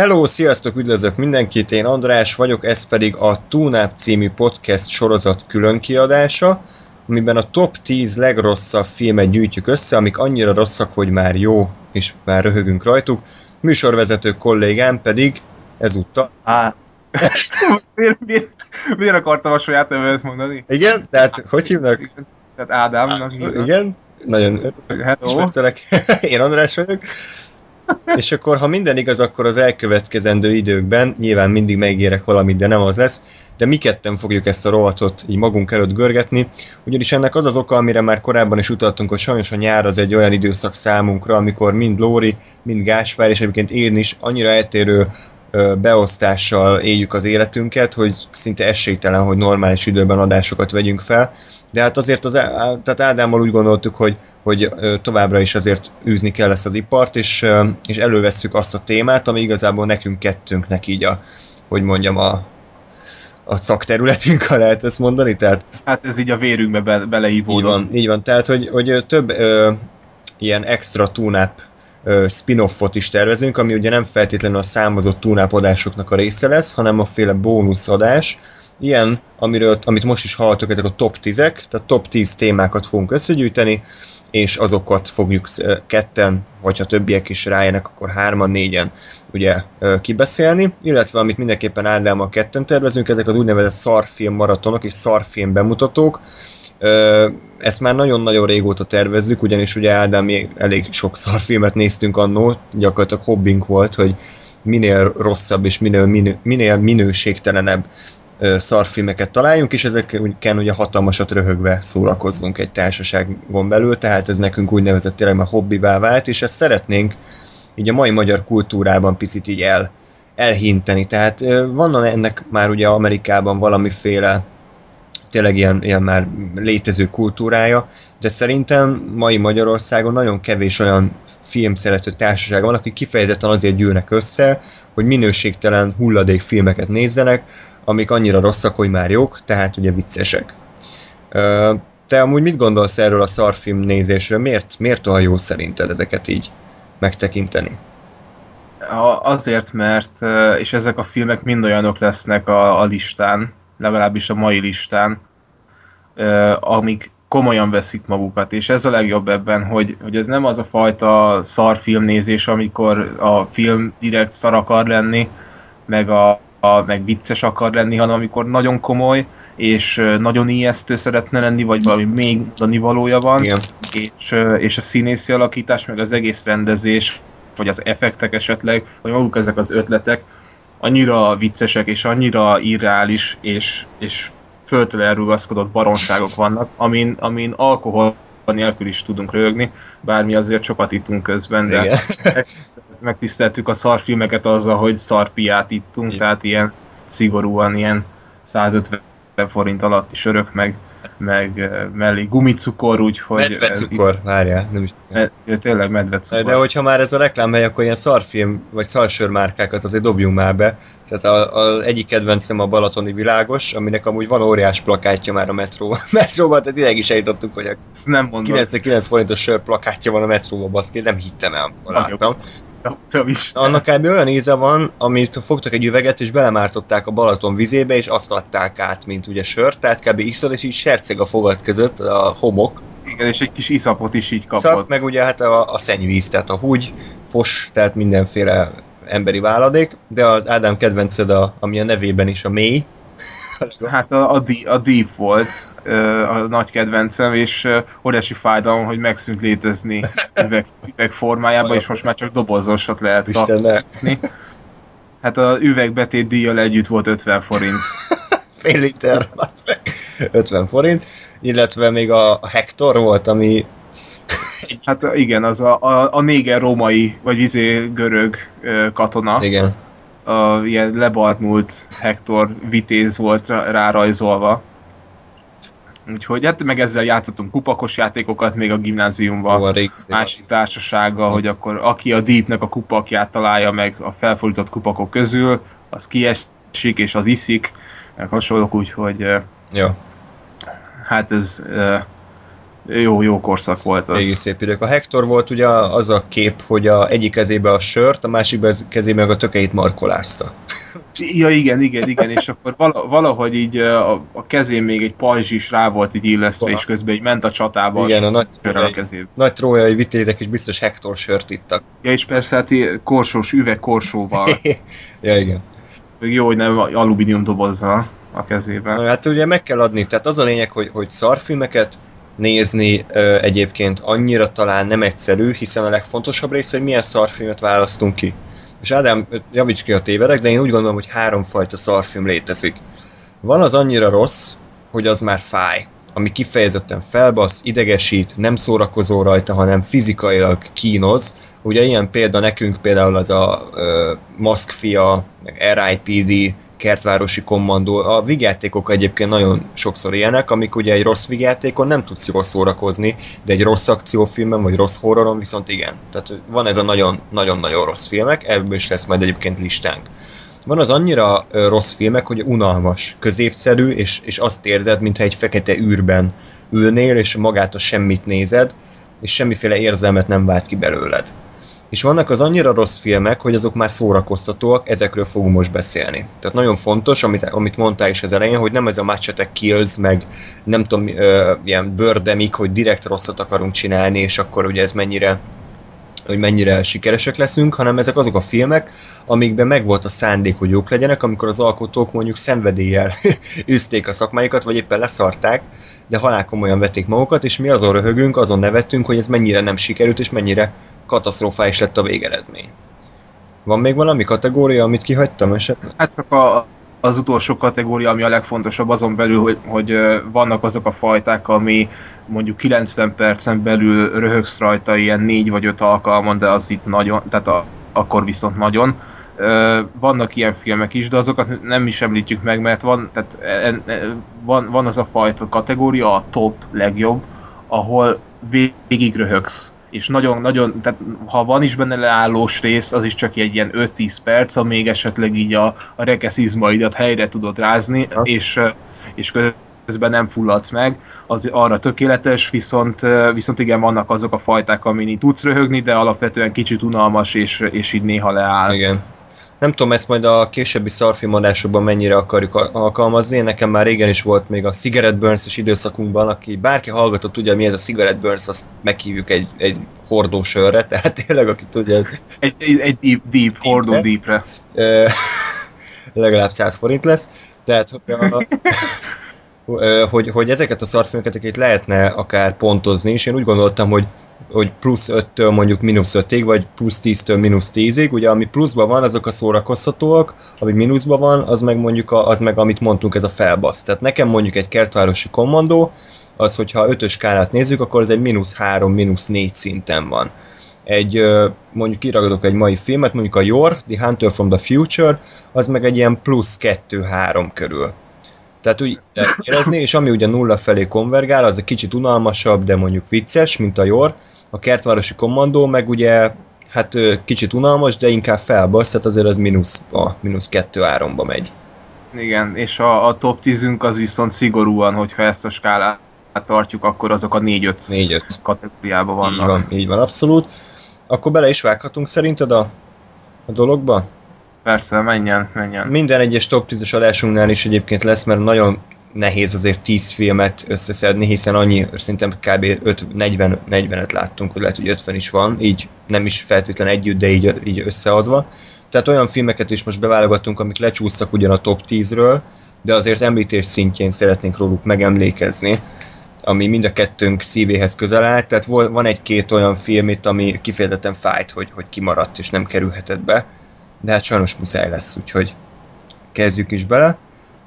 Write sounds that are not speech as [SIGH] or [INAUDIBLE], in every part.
Hello, sziasztok, üdvözlök mindenkit, én András vagyok, ez pedig a Túnáp című podcast sorozat különkiadása, amiben a top 10 legrosszabb filmet gyűjtjük össze, amik annyira rosszak, hogy már jó, és már röhögünk rajtuk. Műsorvezető kollégám pedig ezúttal. Á, miért, miért, miért akartam a saját nevemet mondani? Igen, tehát hogy hívnak? Igen, Tehát Ádámnak. Á, igen, nagyon Hello. ismertelek. [LAUGHS] Én András vagyok. És akkor, ha minden igaz, akkor az elkövetkezendő időkben nyilván mindig megérek valamit, de nem az lesz, de mi ketten fogjuk ezt a rovatot így magunk előtt görgetni, ugyanis ennek az az oka, amire már korábban is utaltunk, hogy sajnos a nyár az egy olyan időszak számunkra, amikor mind Lóri, mind Gáspár, és egyébként én is annyira eltérő beosztással éljük az életünket, hogy szinte esélytelen, hogy normális időben adásokat vegyünk fel, de hát azért az, tehát Ádámmal úgy gondoltuk, hogy, hogy továbbra is azért űzni kell ezt az ipart, és, és elővesszük azt a témát, ami igazából nekünk kettőnknek így a, hogy mondjam, a, a szakterületünk, [LAUGHS] ha lehet ezt mondani, tehát Hát ez így a vérünkbe be, így beleívódott. van, így van. Tehát, hogy, hogy több ö, ilyen extra tune spin-offot is tervezünk, ami ugye nem feltétlenül a számozott tune adásoknak a része lesz, hanem a féle bónuszadás. Ilyen, amiről, amit most is hallottok, ezek a top 10-ek, tehát top 10 témákat fogunk összegyűjteni, és azokat fogjuk ketten, vagy ha többiek is rájönnek, akkor hárman, négyen ugye kibeszélni, illetve amit mindenképpen Ádámmal ketten tervezünk, ezek az úgynevezett szarfilm maratonok és szarfilm bemutatók, ezt már nagyon-nagyon régóta tervezzük, ugyanis ugye Ádám, elég sok szarfilmet néztünk annó, gyakorlatilag hobbink volt, hogy minél rosszabb és minél, minél minőségtelenebb szarfilmeket találjunk, és ezeken ugye hatalmasat röhögve szórakozzunk egy társaságon belül, tehát ez nekünk úgynevezett tényleg már hobbivá vált, és ezt szeretnénk így a mai magyar kultúrában picit így el, elhinteni. Tehát van ennek már ugye Amerikában valamiféle tényleg ilyen, ilyen már létező kultúrája, de szerintem mai Magyarországon nagyon kevés olyan filmszerető társaság van, akik kifejezetten azért gyűlnek össze, hogy minőségtelen hulladék filmeket nézzenek, amik annyira rosszak, hogy már jók, tehát ugye viccesek. Te amúgy mit gondolsz erről a szarfilm nézésről? Miért, miért olyan jó szerinted ezeket így megtekinteni? Azért, mert, és ezek a filmek mind olyanok lesznek a, a listán, legalábbis a mai listán, amik komolyan veszik magukat, és ez a legjobb ebben, hogy, hogy ez nem az a fajta szar filmnézés, amikor a film direkt szar akar lenni, meg, a, a, meg vicces akar lenni, hanem amikor nagyon komoly, és nagyon ijesztő szeretne lenni, vagy valami még mondani valója van, Igen. és, és a színészi alakítás, meg az egész rendezés, vagy az effektek esetleg, vagy maguk ezek az ötletek annyira viccesek, és annyira irreális, és, és földtől elrugaszkodott baromságok vannak, amin, amin alkohol nélkül is tudunk rögni, bár mi azért sokat ittunk közben, de Igen. [LAUGHS] megtiszteltük a szarfilmeket azzal, hogy szarpiát ittunk, Igen. tehát ilyen szigorúan ilyen 150 forint alatti sörök, meg, meg eh, mellé gumicukor, úgyhogy... Medvecukor, várjál, nem is med- tényleg medvecukor. De hogyha már ez a reklámhely, akkor ilyen szarfilm vagy szarsörmárkákat azért dobjunk már be. Tehát a, a egyik kedvencem a Balatoni Világos, aminek amúgy van óriás plakátja már a metró. [LAUGHS] metróban, tehát ideig is eljutottuk, hogy a Ezt nem mondom. 99 forintos sör plakátja van a metróban, baszki, nem hittem el, láttam. Is. Annak kb. olyan íze van, amit fogtak egy üveget, és belemártották a Balaton vizébe, és azt adták át, mint ugye sör, tehát kb. x és így serceg a fogad között, a homok, Igen, és egy kis iszapot is így kapott. Szak, meg ugye hát a, a szennyvíz, tehát a húgy, fos, tehát mindenféle emberi váladék, de az Ádám kedvenced, a, ami a nevében is a mély. Hát a, a, a Deep volt a nagy kedvencem, és óriási fájdalom, hogy megszűnt létezni [LAUGHS] üveg, üveg formájában, és most már csak dobozosat lehet kapni. Hát a üvegbetét díjjal együtt volt 50 forint. [LAUGHS] fél liter, bazd meg, 50 forint, illetve még a, Hector volt, ami Hát igen, az a, a, a néger római, vagy vizé görög ö, katona, igen, a ilyen lebaltmult Hector vitéz volt rá- rárajzolva. Úgyhogy hát meg ezzel játszottunk kupakos játékokat még a gimnáziumban. Ó, másik társasággal, hogy akkor aki a Deepnek a kupakját találja meg a felfordított kupakok közül, az kiesik és az iszik, meg hasonlók, úgyhogy Jó. hát ez jó, jó korszak volt az. Végig szép idők. A Hector volt ugye az a kép, hogy a egyik kezébe a sört, a másik kezébe meg a tökeit markolázta. Ja, igen, igen, igen, és akkor valahogy így a, a kezén még egy pajzs is rá volt így illesztve, és közben így ment a csatába. Igen, a nagy, a kezébe. nagy trójai vitézek is biztos Hector sört ittak. Ja, és persze hát korsós üveg korsóval. [LAUGHS] ja, igen. Jó, hogy nem alumínium dobozzal a kezében. Hát ugye meg kell adni, tehát az a lényeg, hogy, hogy szarfilmeket nézni ö, egyébként annyira talán nem egyszerű, hiszen a legfontosabb része, hogy milyen szarfilmet választunk ki. És Ádám, javíts ki a tévedek, de én úgy gondolom, hogy háromfajta szarfilm létezik. Van az annyira rossz, hogy az már fáj ami kifejezetten felbasz, idegesít, nem szórakozó rajta, hanem fizikailag kínoz. Ugye ilyen példa nekünk például az a ö, Maszkfia, RIPD, Kertvárosi Kommandó. A vigyátékok egyébként nagyon sokszor ilyenek, amik ugye egy rossz vigyátékon nem tudsz jól szórakozni, de egy rossz akciófilmen vagy rossz horroron viszont igen. Tehát van ez a nagyon-nagyon rossz filmek, ebből is lesz majd egyébként listánk. Van az annyira rossz filmek, hogy unalmas, középszerű, és, és azt érzed, mintha egy fekete űrben ülnél, és magát a semmit nézed, és semmiféle érzelmet nem vált ki belőled. És vannak az annyira rossz filmek, hogy azok már szórakoztatóak, ezekről fogunk most beszélni. Tehát nagyon fontos, amit, amit mondtál is az elején, hogy nem ez a Machete Kills, meg nem tudom, ö, ilyen bőrdemik, hogy direkt rosszat akarunk csinálni, és akkor ugye ez mennyire hogy mennyire sikeresek leszünk, hanem ezek azok a filmek, amikben megvolt a szándék, hogy jók legyenek, amikor az alkotók mondjuk szenvedéllyel [LAUGHS] üzték a szakmáikat, vagy éppen leszarták, de halál komolyan vették magukat, és mi azon röhögünk, azon nevettünk, hogy ez mennyire nem sikerült, és mennyire katasztrofális lett a végeredmény. Van még valami kategória, amit kihagytam esetleg? Hát csak a, az utolsó kategória, ami a legfontosabb azon belül, hogy, hogy vannak azok a fajták, ami mondjuk 90 percen belül röhögsz rajta ilyen négy vagy öt alkalmon, de az itt nagyon, tehát a, akkor viszont nagyon. Vannak ilyen filmek is, de azokat nem is említjük meg, mert van, tehát e, e, van, van az a fajta kategória, a top legjobb, ahol végig röhögsz és nagyon-nagyon, tehát ha van is benne leállós rész, az is csak egy ilyen 5-10 perc, amíg esetleg így a, a rekeszizmaidat helyre tudod rázni, és, és közben nem fulladsz meg, az arra tökéletes, viszont, viszont igen, vannak azok a fajták, amin tudsz röhögni, de alapvetően kicsit unalmas, és, és így néha leáll. Igen. Nem tudom, ezt majd a későbbi szarfilmadásokban mennyire akarjuk alkalmazni. Nekem már régen is volt még a Cigarette Burns-es időszakunkban, aki bárki hallgatott tudja, mi ez a Cigarette Burns, azt meghívjuk egy, egy hordó sörre, tehát tényleg, aki tudja... Egy, egy, egy deep, deep hordó deepre. [LAUGHS] legalább 100 forint lesz. Tehát, hogy a, [LAUGHS] hogy, hogy ezeket a szarfilmeket lehetne akár pontozni, és én úgy gondoltam, hogy hogy plusz 5-től mondjuk mínusz 5-ig, vagy plusz 10-től mínusz 10-ig, ugye ami pluszban van, azok a szórakoztatóak, ami mínuszban van, az meg mondjuk a, az meg amit mondtunk, ez a felbasz. Tehát nekem mondjuk egy kertvárosi kommandó, az, hogyha ötös skálát nézzük, akkor ez egy mínusz 3, mínusz 4 szinten van. Egy, mondjuk kiragadok egy mai filmet, mondjuk a Yor, The Hunter from the Future, az meg egy ilyen plusz 2-3 körül. Tehát úgy érezni, és ami ugye nulla felé konvergál, az egy kicsit unalmasabb, de mondjuk vicces, mint a Yor. A kertvárosi kommandó meg ugye hát kicsit unalmas, de inkább felbasz, tehát azért az mínusz, a mínusz 2-3-ba megy. Igen, és a, a top 10 az viszont szigorúan, hogyha ezt a skálát tartjuk, akkor azok a 4-5 kategóriában vannak. Így van, így van, abszolút. Akkor bele is vághatunk szerinted a, a dologba? Persze, menjen, menjen. Minden egyes top 10-es adásunknál is egyébként lesz, mert nagyon nehéz azért 10 filmet összeszedni, hiszen annyi, szerintem kb. 40, 40-et láttunk, hogy lehet, hogy 50 is van, így nem is feltétlen együtt, de így, így összeadva. Tehát olyan filmeket is most beválogattunk, amik lecsúsztak ugyan a top 10-ről, de azért említés szintjén szeretnénk róluk megemlékezni, ami mind a kettőnk szívéhez közel áll. Tehát van egy-két olyan film itt, ami kifejezetten fájt, hogy, hogy kimaradt és nem kerülhetett be de hát sajnos muszáj lesz, úgyhogy kezdjük is bele.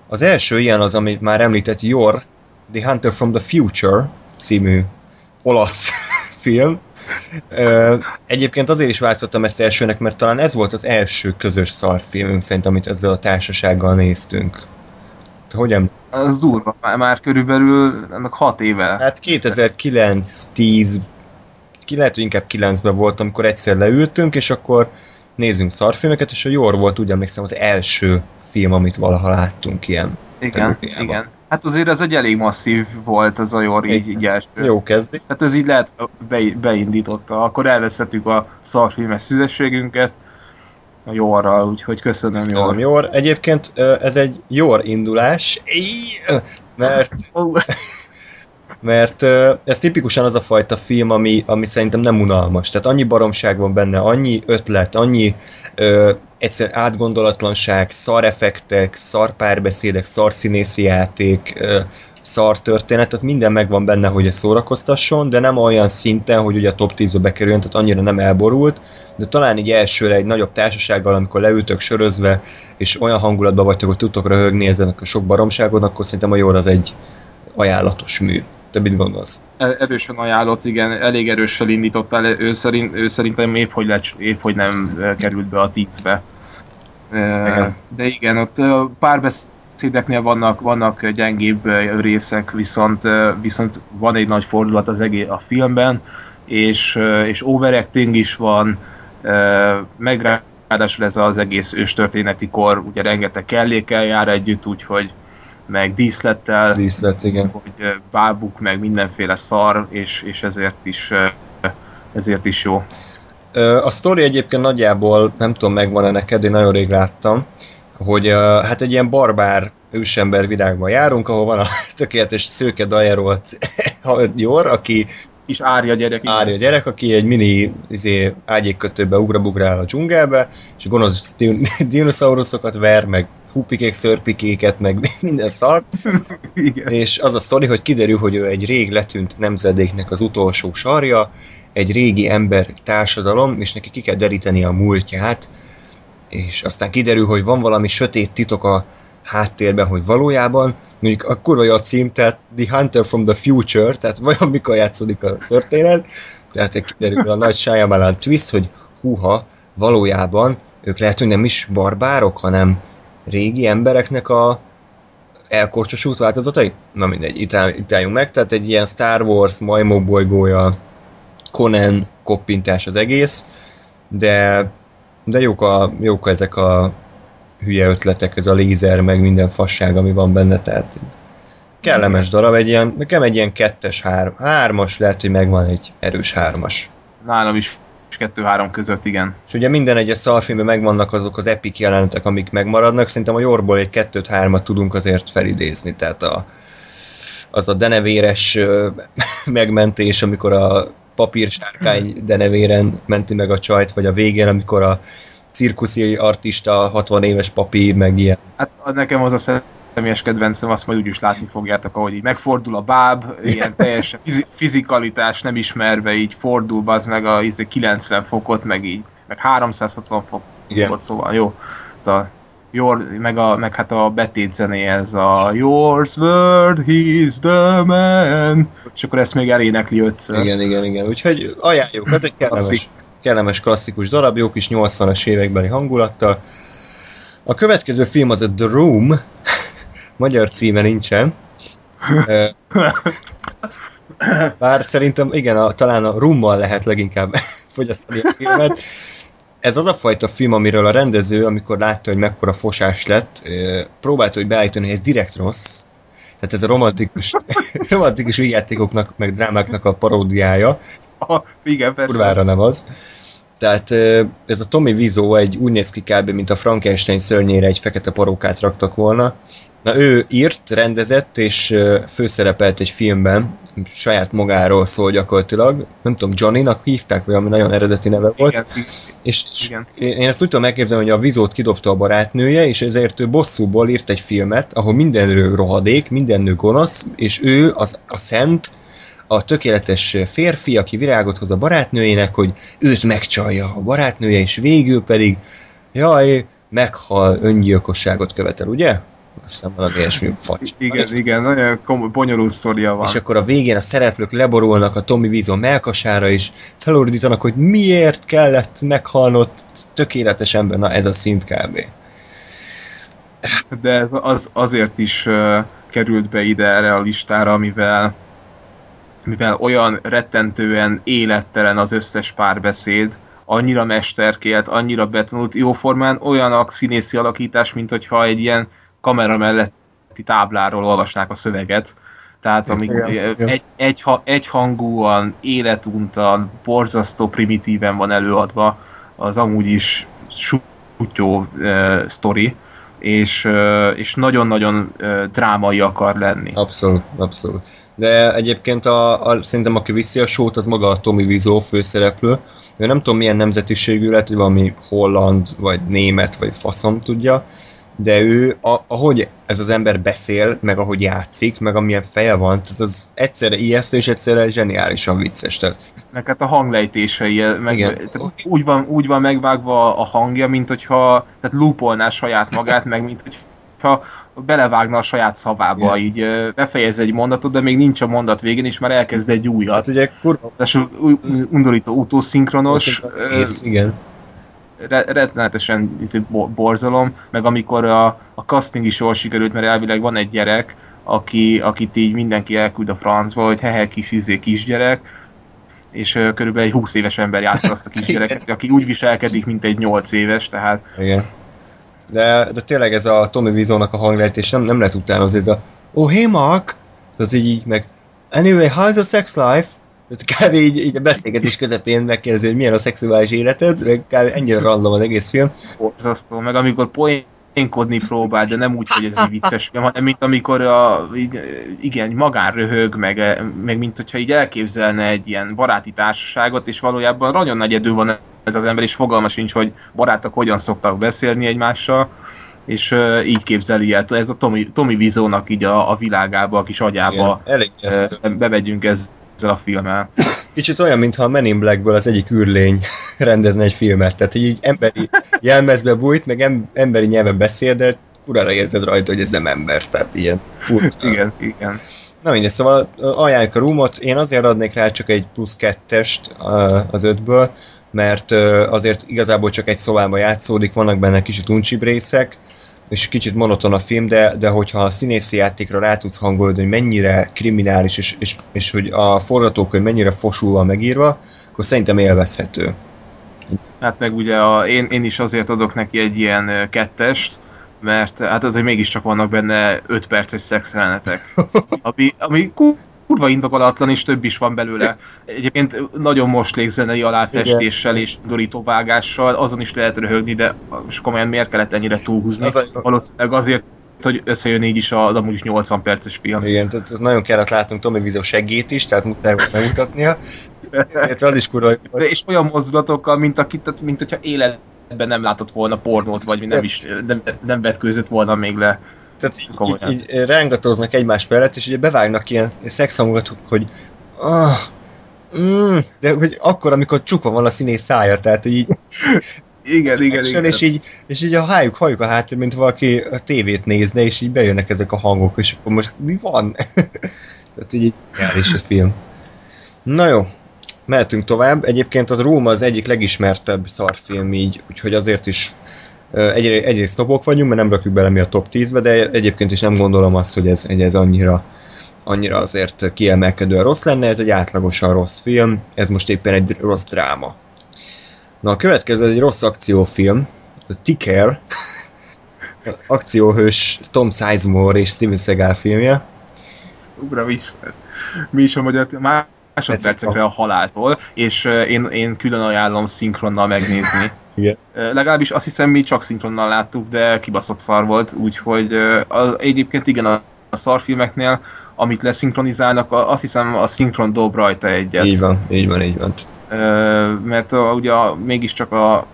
Az első ilyen az, amit már említett, Yor, The Hunter from the Future című olasz [LAUGHS] film. Egyébként azért is választottam ezt elsőnek, mert talán ez volt az első közös szarfilmünk szerint, amit ezzel a társasággal néztünk. Hogyan? Az durva, már, már körülbelül ennek 6 éve. Hát 2009, 10, lehet, hogy inkább 9-ben volt, amikor egyszer leültünk, és akkor nézzünk szarfilmeket, és a Yor volt, úgy emlékszem, az első film, amit valaha láttunk ilyen Igen, igen. Hát azért ez egy elég masszív volt az a Jor így, így első. Jó kezdi. Hát ez így lehet be, beindította. Akkor elvesztettük a szarfilmes szüzességünket a Jorral, úgyhogy köszönöm, köszönöm Jor. Jor. Egyébként ez egy Jor indulás, mert mert ez tipikusan az a fajta film, ami, ami szerintem nem unalmas. Tehát annyi baromság van benne, annyi ötlet, annyi ö, egyszer átgondolatlanság, szar effektek, szar párbeszédek, szar színészi játék, ö, szar történet, tehát minden megvan benne, hogy ez szórakoztasson, de nem olyan szinten, hogy ugye a top 10-be bekerüljön, tehát annyira nem elborult, de talán így elsőre egy nagyobb társasággal, amikor leültök sörözve, és olyan hangulatban vagytok, hogy tudtok röhögni ezen a sok baromságon, akkor szerintem a jó az egy ajánlatos mű. Te mit gondolsz? E, erősen ajánlott, igen, elég erősen indított el, ő, szerint, ő szerintem épp hogy, lecs, épp hogy nem e, került be a tízbe. Igen. De igen, ott párbeszédeknél vannak, vannak gyengébb részek, viszont, viszont van egy nagy fordulat az egész a filmben, és, és overacting is van, meg ráadásul ez az egész őstörténeti kor, ugye rengeteg kellékkel jár együtt, úgyhogy meg díszlettel, Díszlet, igen. hogy bábuk, meg mindenféle szar, és, és ezért is ezért is jó. A sztori egyébként nagyjából, nem tudom, megvan-e neked, én nagyon rég láttam, hogy hát egy ilyen barbár ősember világban járunk, ahol van a [LAUGHS] tökéletes szőke dajerolt [LAUGHS] Jor, aki is árja gyerek. Árja gyerek, aki egy mini izé, ágyékkötőbe ugrabugrál a dzsungelbe, és gonosz [LAUGHS] dinoszauruszokat ver, meg hupikék, szörpikéket, meg [LAUGHS] minden szart. [LAUGHS] Igen. És az a sztori, hogy kiderül, hogy ő egy rég letűnt nemzedéknek az utolsó sarja, egy régi ember társadalom, és neki ki kell deríteni a múltját, és aztán kiderül, hogy van valami sötét titok a háttérben, hogy valójában, mondjuk a kurva a cím, tehát The Hunter from the Future, tehát vajon mikor játszódik a történet, tehát kiderül a nagy Shyamalan twist, hogy húha, valójában ők lehet, hogy nem is barbárok, hanem régi embereknek a elkorcsosult változatai? Na mindegy, itt, álljunk meg, tehát egy ilyen Star Wars majmok bolygója, Conan koppintás az egész, de, de jók, a, jók ezek a hülye ötletek, ez a lézer, meg minden fasság, ami van benne, tehát kellemes darab, egy ilyen, nekem egy ilyen kettes, három, hármas, lehet, hogy megvan egy erős hármas. Nálam is kettő-három között, igen. És ugye minden egyes szalfilmben megvannak azok az epic jelenetek, amik megmaradnak, szerintem a Jorból egy kettőt, hármat tudunk azért felidézni, tehát a, az a denevéres [LAUGHS] megmentés, amikor a papírsárkány denevéren menti meg a csajt, vagy a végén, amikor a cirkuszi artista, 60 éves papi, meg ilyen. Hát nekem az a személyes kedvencem, azt majd úgyis látni fogjátok, ahogy így megfordul a báb, ilyen [LAUGHS] teljesen fizikalitás nem ismerve, így fordul az meg a 90 izé, fokot, meg így, meg 360 fokot, Igen. szóval jó. A, Your, meg, a, meg hát a betét ez a Yours word, he's the man, és akkor ezt még elénekli ötször. Igen, igen, igen, úgyhogy ajánljuk, ez egy [LAUGHS] kellemes, kellemes klasszikus darab, jó kis 80-as évekbeli hangulattal. A következő film az a The Room, [LAUGHS] magyar címe nincsen. [LAUGHS] Bár szerintem igen, a, talán a rummal lehet leginkább [LAUGHS] fogyasztani a filmet. Ez az a fajta film, amiről a rendező, amikor látta, hogy mekkora fosás lett, próbálta, hogy beállítani, hogy ez direkt rossz. Tehát ez a romantikus, [LAUGHS] romantikus játékoknak, meg drámáknak a paródiája. [LAUGHS] Ah, igen, persze. Kurvára nem az. Tehát ez a Tommy Wiseau egy úgy néz ki kb. mint a Frankenstein szörnyére egy fekete parókát raktak volna. Na ő írt, rendezett és főszerepelt egy filmben, saját magáról szól gyakorlatilag. Nem tudom, Johnny-nak hívták, vagy ami nagyon eredeti neve volt. Igen, és igen. én ezt úgy tudom elképzelni, hogy a vizót kidobta a barátnője, és ezért ő bosszúból írt egy filmet, ahol mindenről rohadék, minden nő gonosz, és ő az, a szent, a tökéletes férfi, aki virágot hoz a barátnőjének, hogy őt megcsalja a barátnője, és végül pedig jaj, meghal, öngyilkosságot követel, ugye? Azt hiszem valami ilyesmi facs. Igen, igen, nagyon komoly, bonyolult sztoria van. És akkor a végén a szereplők leborulnak a Tommy Wiseau melkasára, és felordítanak, hogy miért kellett meghalnott tökéletes ember. Na ez a szint kb. De ez az, azért is uh, került be ide erre a listára, mivel mivel olyan rettentően élettelen az összes párbeszéd, annyira mesterkélt, annyira betanult, jóformán olyan a színészi alakítás, mint hogyha egy ilyen kamera mellett tábláról olvasnák a szöveget, tehát amíg Igen, egy, egy, egyhangúan, életuntan, borzasztó primitíven van előadva az amúgy is sutyó uh, sztori, és, uh, és nagyon-nagyon uh, drámai akar lenni. Abszolút, abszolút. De egyébként a, a, szerintem aki viszi a sót, az maga a Tommy Wiseau főszereplő. Ő nem tudom milyen nemzetiségű lett, hogy valami holland, vagy német, vagy faszom tudja, de ő, a, ahogy ez az ember beszél, meg ahogy játszik, meg amilyen feje van, tehát az egyszerre ijesztő, és egyszerre zseniálisan vicces. Tehát, Meg hát a hanglejtései, meg, Igen. tehát úgy, van, úgy van megvágva a hangja, mint hogyha tehát loopolná saját magát, meg mint hogyha belevágna a saját szavába, Igen. így ö, befejez egy mondatot, de még nincs a mondat végén, és már elkezd egy újat. hát ugye kurva új- undorító utószinkronos, egész, igen. Re- rettenetesen izé, bo- borzalom, meg amikor a, a casting is jól sikerült, mert elvileg van egy gyerek, aki, akit így mindenki elküld a francba, hogy hehe kis izé kisgyerek, és ö, körülbelül egy 20 éves ember játsza azt a [LAUGHS] kisgyereket, aki úgy viselkedik, mint egy 8 éves, tehát Igen. De, de tényleg ez a Tommy Wiseau-nak a hanglejtés nem, nem lehet utánozni, de oh, hey Mark! Tehát így, így meg anyway, how's a sex life? Kb. így, így a beszélgetés közepén megkérdezi, hogy milyen a szexuális életed, meg kb. ennyire random az egész film. borzasztó, meg amikor poénkodni próbál, de nem úgy, hogy ez egy vicces hanem mint amikor a, így, igen, magán röhög, meg, meg mint hogyha így elképzelne egy ilyen baráti társaságot, és valójában nagyon nagy idő van ez az ember, és fogalma sincs, hogy barátok hogyan szoktak beszélni egymással, és uh, így képzeli el. Ez a Tommy, Tommy Wiseau-nak így a, a világába, a kis agyába Igen, uh, bevegyünk ezzel a filmmel. Kicsit olyan, mintha a Men in Blackből az egyik űrlény [LAUGHS] rendezne egy filmet. Tehát így emberi jelmezbe bújt, meg em- emberi nyelven beszél, de kurára érzed rajta, hogy ez nem ember. Tehát ilyen furcsa. Igen, igen. Na mindegy, szóval ajánljuk a Roomot, én azért adnék rá csak egy plusz kettest az ötből, mert azért igazából csak egy szobában játszódik, vannak benne kicsit uncsibb részek, és kicsit monoton a film, de, de hogyha a színészi játékra rá tudsz hangolni, hogy mennyire kriminális, és, és, és hogy a forgatókönyv mennyire fosul van megírva, akkor szerintem élvezhető. Hát meg ugye a, én, én is azért adok neki egy ilyen kettest, mert hát azért mégiscsak vannak benne 5 perces szexjelenetek, [LAUGHS] ami, ami kurva indokolatlan, és több is van belőle. Egyébként nagyon moslék zenei aláfestéssel és dorító vágással, azon is lehet röhögni, de most komolyan miért kellett ennyire túlhúzni? Az Valószínűleg azért, hogy összejön így is a az amúgy is 80 perces film. Igen, tehát tehát nagyon kellett látnunk Tommy Wiseau seggét is, tehát muszáj volt megmutatnia. Az is kurva, De és olyan mozdulatokkal, mint, akit, mint hogyha életben nem látott volna pornót, vagy nem is nem, nem vetkőzött volna még le. Tehát így, Komolyan. így, így rángatoznak egymás mellett, és ugye bevágnak ilyen szexhangokat, hogy ah, mm, de hogy akkor, amikor csukva van a színész szája, tehát így [LAUGHS] Igen, igen, action, igen. és így, és így a hájuk, halljuk a háttér, mint valaki a tévét nézne, és így bejönnek ezek a hangok, és akkor most mi van? [LAUGHS] tehát így reális a film. Na jó, mehetünk tovább. Egyébként a Róma az egyik legismertebb szarfilm így, úgyhogy azért is ö, egy, egyrészt sznobok vagyunk, mert nem rakjuk bele mi a top 10-be, de egyébként is nem gondolom azt, hogy ez, hogy ez annyira annyira azért kiemelkedően rossz lenne, ez egy átlagosan rossz film, ez most éppen egy rossz dráma. Na a következő egy rossz akciófilm, a Ticker, [LAUGHS] akcióhős Tom Sizemore és Steven Seagal filmje. Uram Isten. Mi is a magyar másodpercekre a haláltól, és én, én külön ajánlom szinkronnal megnézni. Igen. Legalábbis azt hiszem mi csak szinkronnal láttuk, de kibaszott szar volt, úgyhogy az, egyébként igen a, a szarfilmeknél, amit leszinkronizálnak, azt hiszem a szinkron dob rajta egyet. Így van, így van, így van. Mert a, ugye mégiscsak a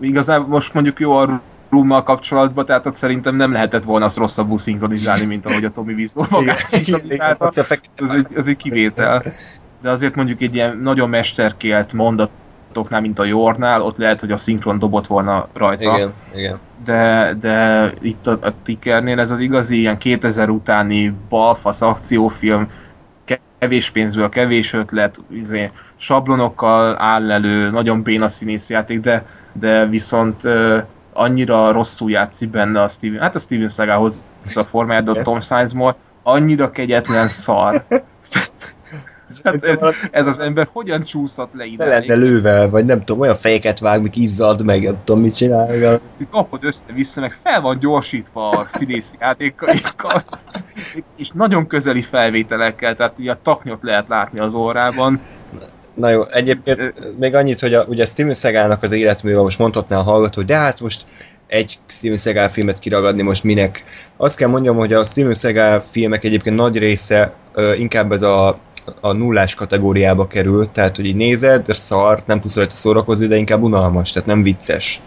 igazából most mondjuk jó a Rummal kapcsolatban, tehát ott szerintem nem lehetett volna azt rosszabbul szinkronizálni, mint ahogy a Tommy Wiseau magát szinkronizálta. Ez egy, ez egy kivétel. De azért mondjuk egy ilyen nagyon mesterkélt mondatoknál, mint a Jornál, ott lehet, hogy a szinkron dobott volna rajta. Igen, igen. De, de itt a, a Tickernél ez az igazi ilyen 2000 utáni balfasz akciófilm, kevés pénzből, kevés ötlet, izé, sablonokkal áll elő, nagyon béna színészjáték, de, de viszont uh, annyira rosszul játszik benne a Steven, hát a Steven Seagalhoz a formáját, de a Tom Sizemore annyira kegyetlen szar. [LAUGHS] Hát ez, ez az ember hogyan csúszott le ide? lenne lővel, vagy nem tudom, olyan fejeket vág, mik izzad, meg nem tudom, mit csinál. Kapod össze-vissza, meg fel van gyorsítva a színészi játékkal, és nagyon közeli felvételekkel, tehát ugye a taknyot lehet látni az órában. Na jó, egyébként még annyit, hogy a, ugye Steven Seagalnak az életműve most mondhatná a hallgató, hogy de hát most egy Steven Seagal filmet kiragadni most minek. Azt kell mondjam, hogy a Steven Seagal filmek egyébként nagy része ö, inkább ez a, a nullás kategóriába kerül, tehát hogy így nézed, szar, nem tudsz rajta szórakozni, de inkább unalmas, tehát nem vicces.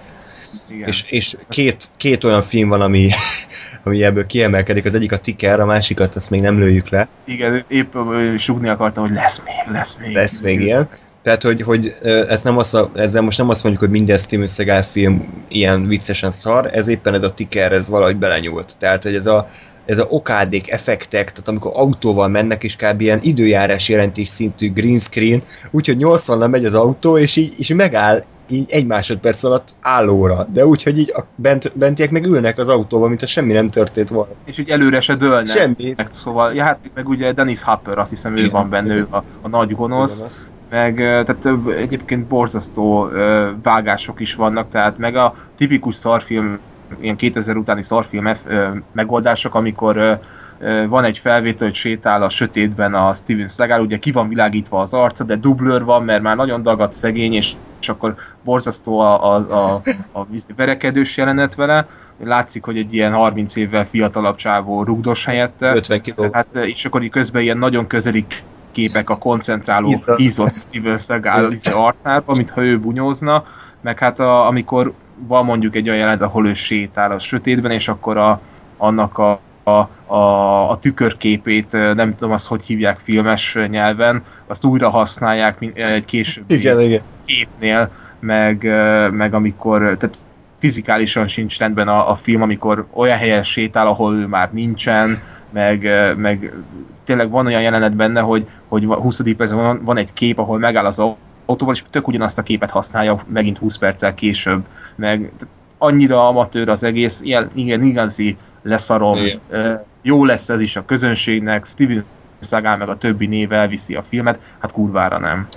Igen. És, és két, két olyan film van, ami, [LAUGHS] ami ebből kiemelkedik, az egyik a Ticker, a másikat azt még nem lőjük le. Igen, épp sugni akartam, hogy lesz még, lesz még. Lesz még ilyen. Tehát, hogy, hogy ez nem az a, ezzel most nem azt mondjuk, hogy minden Steven Seagal film ilyen viccesen szar, ez éppen ez a ticker, ez valahogy belenyúlt. Tehát, hogy ez a, ez a okádék effektek, tehát amikor autóval mennek, és kb. ilyen időjárás jelentés szintű green screen, úgyhogy 80 megy az autó, és így, és megáll így egy másodperc alatt állóra, de úgy, hogy így a bent, bentiek meg ülnek az autóban, mint ha semmi nem történt volna. És úgy előre se dőlnek. Semmi. Meg, szóval, ja, hát meg ugye Dennis Hopper, azt hiszem ő Igen. van benne, ő a, a nagy gonosz. gonosz meg tehát egyébként borzasztó vágások is vannak, tehát meg a tipikus szarfilm, ilyen 2000 utáni szarfilm megoldások, amikor van egy felvétel, hogy sétál a sötétben a Steven Seagal, ugye ki van világítva az arca, de dublőr van, mert már nagyon dagadt szegény, és, és akkor borzasztó a, a, a, a verekedős jelenet vele. Látszik, hogy egy ilyen 30 évvel fiatalabb csávó rugdos helyette. 50 kiló. Hát, és akkor így közben ilyen nagyon közeli képek a koncentráló hízott Steven Seagal arcába, mintha ő bunyózna, meg hát a, amikor van mondjuk egy olyan jelenet, ahol ő sétál a sötétben, és akkor a, annak a, a, a, a tükörképét, nem tudom azt, hogy hívják filmes nyelven, azt újra használják egy későbbi igen, igen. képnél, meg, meg amikor, tehát fizikálisan sincs rendben a, a film, amikor olyan helyen sétál, ahol ő már nincsen, meg, meg tényleg van olyan jelenet benne, hogy, hogy 20. percben van, van egy kép, ahol megáll az autóval, és tök ugyanazt a képet használja megint 20 perccel később. Meg annyira amatőr az egész, ilyen, igen, igazi leszarom. Igen. Jó lesz ez is a közönségnek, Steven Seagal meg a többi név elviszi a filmet, hát kurvára nem.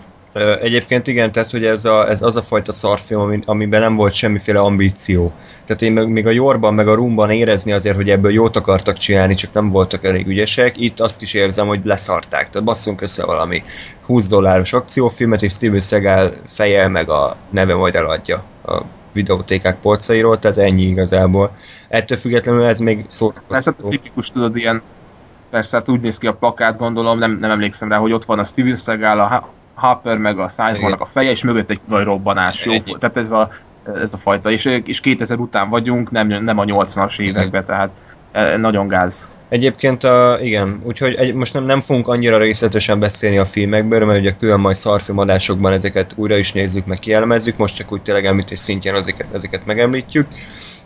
Egyébként igen, tehát hogy ez, a, ez az a fajta szarfilm, amiben nem volt semmiféle ambíció. Tehát én még a Jorban, meg a Rumban érezni azért, hogy ebből jót akartak csinálni, csak nem voltak elég ügyesek. Itt azt is érzem, hogy leszarták. Tehát basszunk össze valami 20 dolláros akciófilmet, és Steven Seagal feje meg a neve majd eladja a videótékák polcairól, tehát ennyi igazából. Ettől függetlenül ez még szórakoztató. Persze tipikus tudod ilyen Persze, hát úgy néz ki a plakát, gondolom, nem, nem emlékszem rá, hogy ott van a Steven Seagal, a Harper meg a Sizemannak a feje, és mögött egy nagy robbanás. Jó? Tehát ez a, ez a fajta. És, és 2000 után vagyunk, nem, nem a 80-as években, tehát e, nagyon gáz. Egyébként a, igen, úgyhogy egy, most nem, nem fogunk annyira részletesen beszélni a filmekből, mert ugye külön majd szarfilmadásokban ezeket újra is nézzük, meg kielemezzük, most csak úgy tényleg említés szintjén ezeket, ezeket megemlítjük.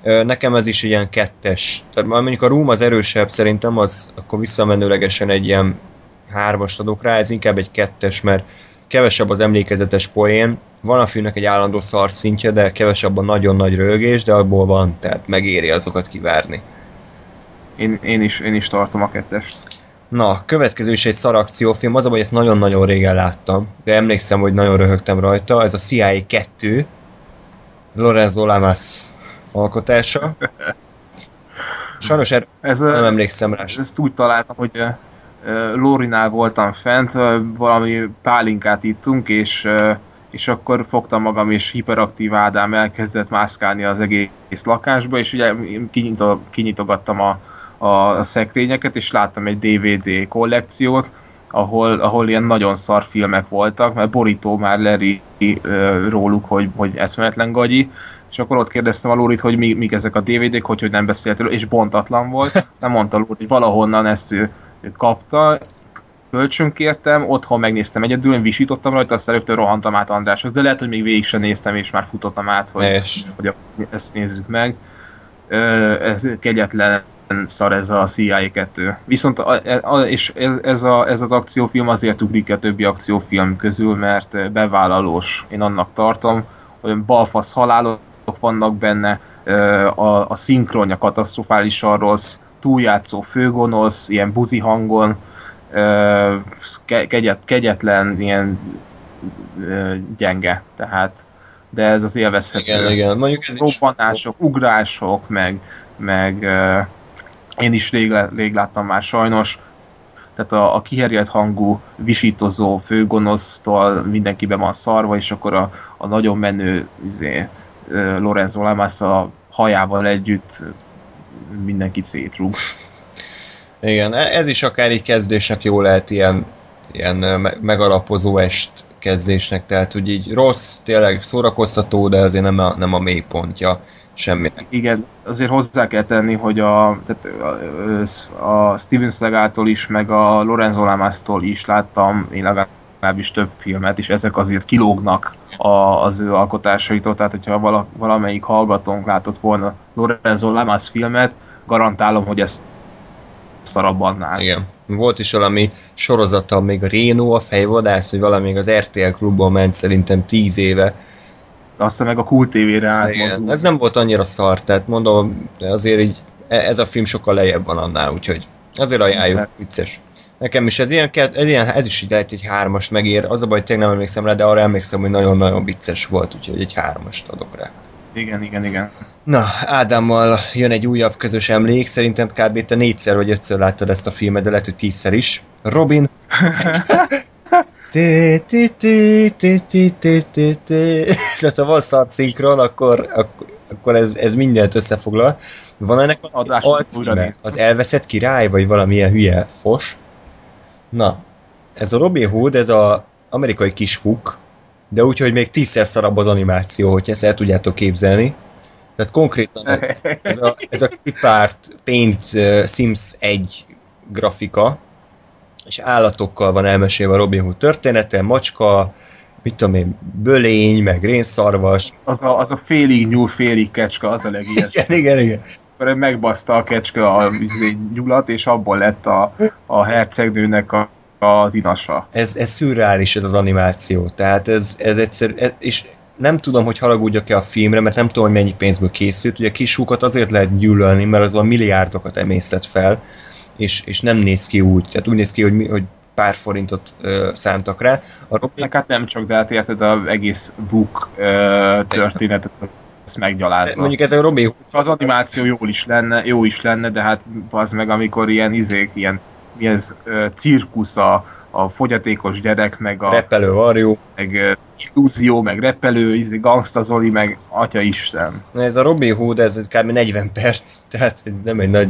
Nekem ez is ilyen kettes, tehát mondjuk a Room az erősebb, szerintem az akkor visszamenőlegesen egy ilyen hármast adok rá, ez inkább egy kettes, mert kevesebb az emlékezetes poén, van a filmnek egy állandó szar szintje, de kevesebb a nagyon nagy rögés, de abból van, tehát megéri azokat kivárni. Én, én, is, én is tartom a kettest. Na, következő is egy szar akciófilm, az, hogy ezt nagyon-nagyon régen láttam, de emlékszem, hogy nagyon röhögtem rajta, ez a CIA 2, Lorenzo Lamas alkotása. [LAUGHS] Sajnos er- ez, nem emlékszem rá. Ezt úgy találtam, hogy Lórinál voltam fent, valami pálinkát ittunk, és, és akkor fogtam magam, és hiperaktív Ádám elkezdett mászkálni az egész lakásba, és ugye kinyitogattam a, a szekrényeket, és láttam egy DVD kollekciót, ahol, ahol ilyen nagyon szar filmek voltak, mert borító már leri róluk, hogy, hogy eszméletlen gagyi, és akkor ott kérdeztem a Lórit, hogy mi, mik ezek a DVD-k, hogy, hogy nem beszélt és bontatlan volt. [LAUGHS] Aztán mondta Lóri, hogy valahonnan ezt ő kapta, kölcsönkértem, otthon megnéztem egyedül, én visítottam rajta, aztán rögtön rohantam át Andráshoz, de lehet, hogy még végig sem néztem, és már futottam át, hogy, hogy ezt nézzük meg. Ez kegyetlen szar ez a CIA 2. Viszont a, a, és ez, a, ez az akciófilm azért ugrik a többi akciófilm közül, mert bevállalós. Én annak tartom, hogy balfasz halálok vannak benne, a, a szinkronja katasztrofálisan rossz, túljátszó főgonosz, ilyen buzi hangon, kegyet, kegyetlen, ilyen gyenge, tehát de ez az élvezhető. Igen, igen. Mondjuk ez Robbanások, is... ugrások, meg, meg én is rég, rég láttam már sajnos, tehát a, a kiherjelt hangú, visítozó főgonosztól mindenki be van szarva, és akkor a, a nagyon menő izé, Lorenzo Lamas a hajával együtt mindenkit szétrúg. Igen, e- ez is akár így kezdésnek jó lehet ilyen, ilyen megalapozó est kezdésnek, tehát hogy így rossz, tényleg szórakoztató, de azért nem a, nem a mélypontja semminek. Igen, azért hozzá kell tenni, hogy a, tehát a Steven Seagal-tól is, meg a Lorenzo Lamas-tól is láttam, én legalábbis több filmet, és ezek azért kilógnak a, az ő alkotásaitól, tehát hogyha vala, valamelyik hallgatónk látott volna Lorenzo Lamas filmet, garantálom, hogy ez szarabban Igen. Volt is valami sorozata, még a Réno, a fejvadász, hogy valami az RTL klubban ment szerintem tíz éve, aztán meg a Cool TV-re átmozdult. Ez nem volt annyira szar, tehát mondom, azért így e- ez a film sokkal lejjebb van annál, úgyhogy azért ajánljuk, vicces. Nekem is ez ilyen, ez, ilyen, ez is lehet egy hármas megér, az a baj, tényleg nem emlékszem rá, de arra emlékszem, hogy nagyon-nagyon vicces volt, úgyhogy egy hármast adok rá. Igen, igen, igen. Na, Ádámmal jön egy újabb közös emlék, szerintem kb. te négyszer vagy ötször láttad ezt a filmet, de lehet, hogy tízszer is. Robin [LAUGHS] tehát ha van szart szinkron, akkor, akkor, ez, ez mindent összefoglal. Van ennek alcíme? Az elveszett király, vagy valamilyen hülye fos? Na, ez a Robin Hood, ez a amerikai kis huk, de úgy, hogy még tízszer szarabb az animáció, hogy ezt el tudjátok képzelni. Tehát konkrétan ez a, ez a kipárt Paint Sims 1 grafika, és állatokkal van elmesélve a Robin Hood története, macska, mit tudom én, bölény, meg rénszarvas. Az a, az a félig nyúl, félig kecska, az a legijesztő. igen, igen, igen. Akkor megbaszta a kecske a izé, nyulat, és abból lett a, a hercegnőnek a, az inasa. Ez, ez szürreális ez az animáció, tehát ez, ez egyszer, ez, és nem tudom, hogy halagudjak-e a filmre, mert nem tudom, hogy mennyi pénzből készült. Ugye a kis azért lehet gyűlölni, mert az a milliárdokat emésztett fel, és, és nem néz ki úgy, tehát úgy néz ki, hogy, mi, hogy pár forintot ö, szántak rá. A Robin... Hát nem csak, de hát érted az egész book ö, történetet, ezt meggyalázza. Mondjuk ez a Robin Az animáció jó is lenne, jó is lenne, de hát az meg amikor ilyen izék, ilyen mi ez, ö, cirkusz a, a fogyatékos gyerek, meg a... Repelő varjú. Meg uh, illúzió, meg repelő, izé, gangsta Zoli, meg Atya Isten. Ez a Robin Hood, ez kb. 40 perc, tehát ez nem egy nagy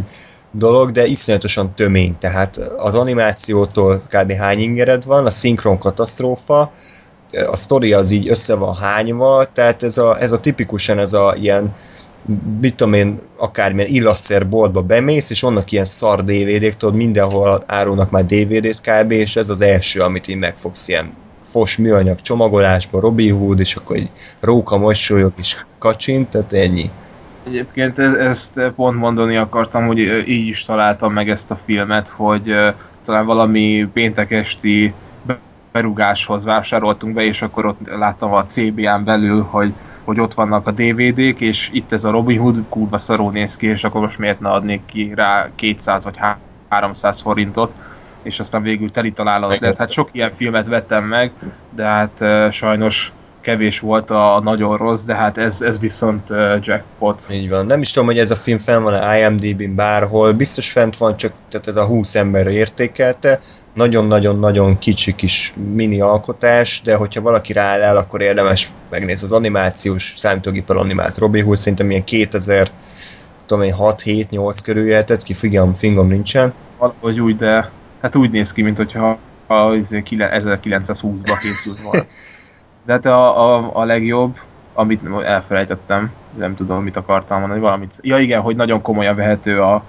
dolog, de iszonyatosan tömény, tehát az animációtól kb. hány ingered van, a szinkron katasztrófa, a sztori az így össze van hányva, tehát ez a, ez a tipikusan ez a ilyen mit tudom én, akármilyen illatszer boltba bemész, és onnak ilyen szar DVD-k, tudod, mindenhol árulnak már DVD-t kb, és ez az első, amit így megfogsz, ilyen fos műanyag csomagolásba, Robin Hood, és akkor egy róka mosolyog is kacsint, tehát ennyi. Egyébként ezt pont mondani akartam, hogy így is találtam meg ezt a filmet, hogy talán valami péntek esti berugáshoz vásároltunk be, és akkor ott láttam a CBN belül, hogy, hogy ott vannak a DVD-k, és itt ez a Robin Hood kurva szaró néz ki, és akkor most miért ne adnék ki rá 200 vagy 300 forintot, és aztán végül teli találat lett. Hát sok ilyen filmet vettem meg, de hát sajnos kevés volt a, a nagyon rossz, de hát ez, ez viszont uh, jackpot. Így van. Nem is tudom, hogy ez a film fenn van a IMDb-n bárhol, biztos fent van, csak tehát ez a 20 ember értékelte. Nagyon-nagyon-nagyon kicsi kis mini alkotás, de hogyha valaki rááll akkor érdemes megnézni az animációs, számítógéppel animált Robin Hood, szerintem ilyen 2000 tudom én 6-7-8 körül jöhetett ki, fingom, fingom nincsen. Valahogy úgy, de hát úgy néz ki, mint hogyha a, a 1920-ba készült volna. [LAUGHS] De hát a, a, a legjobb, amit elfelejtettem, nem tudom, mit akartam mondani, valamit. Ja igen, hogy nagyon komolyan vehető a,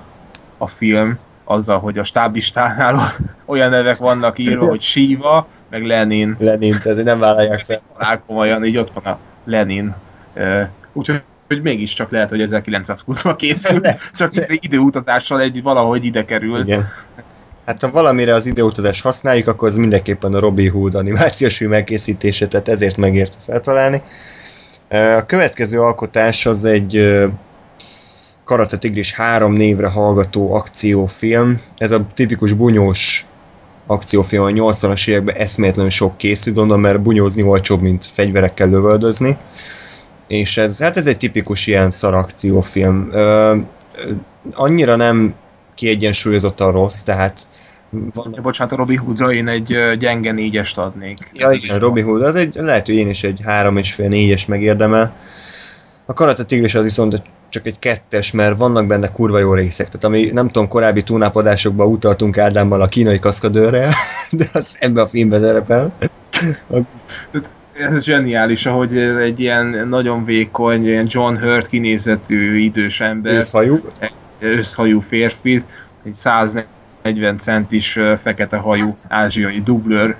a film, azzal, hogy a stáblistánál [LAUGHS] olyan nevek vannak írva, hogy Shiva, meg Lenin. Lenin, ez nem vállalják fel. komolyan, így ott van a Lenin. Úgyhogy hogy mégiscsak lehet, hogy 1920-ban készült, [LAUGHS] csak időutatással egy valahogy ide kerül. Igen. Hát ha valamire az időutazás használjuk, akkor az mindenképpen a Robin Hood animációs film elkészítése, tehát ezért megérte feltalálni. A következő alkotás az egy Karate Tigris három névre hallgató akciófilm. Ez a tipikus bunyós akciófilm a 80-as években eszméletlenül sok készül, gondolom, mert bunyózni olcsóbb, mint fegyverekkel lövöldözni. És ez, hát ez egy tipikus ilyen szar akciófilm. Annyira nem kiegyensúlyozott a rossz, tehát van... Bocsánat, a Robin Hoodra én egy gyenge négyest adnék. Ja, igen, Robin Hood, az egy, lehet, hogy én is egy három és fél négyes megérdemel. A Karate Tigris az viszont csak egy kettes, mert vannak benne kurva jó részek. Tehát ami nem tudom, korábbi túlnápadásokban utaltunk Ádámmal a kínai kaszkadőrrel, [LAUGHS] de az ebbe a filmbe szerepel. Ez zseniális, ahogy egy ilyen nagyon vékony, ilyen John Hurt kinézetű idős ember. Őszhajú. Őszhajú férfi, egy 140 40 centis fekete hajú ázsiai dublőr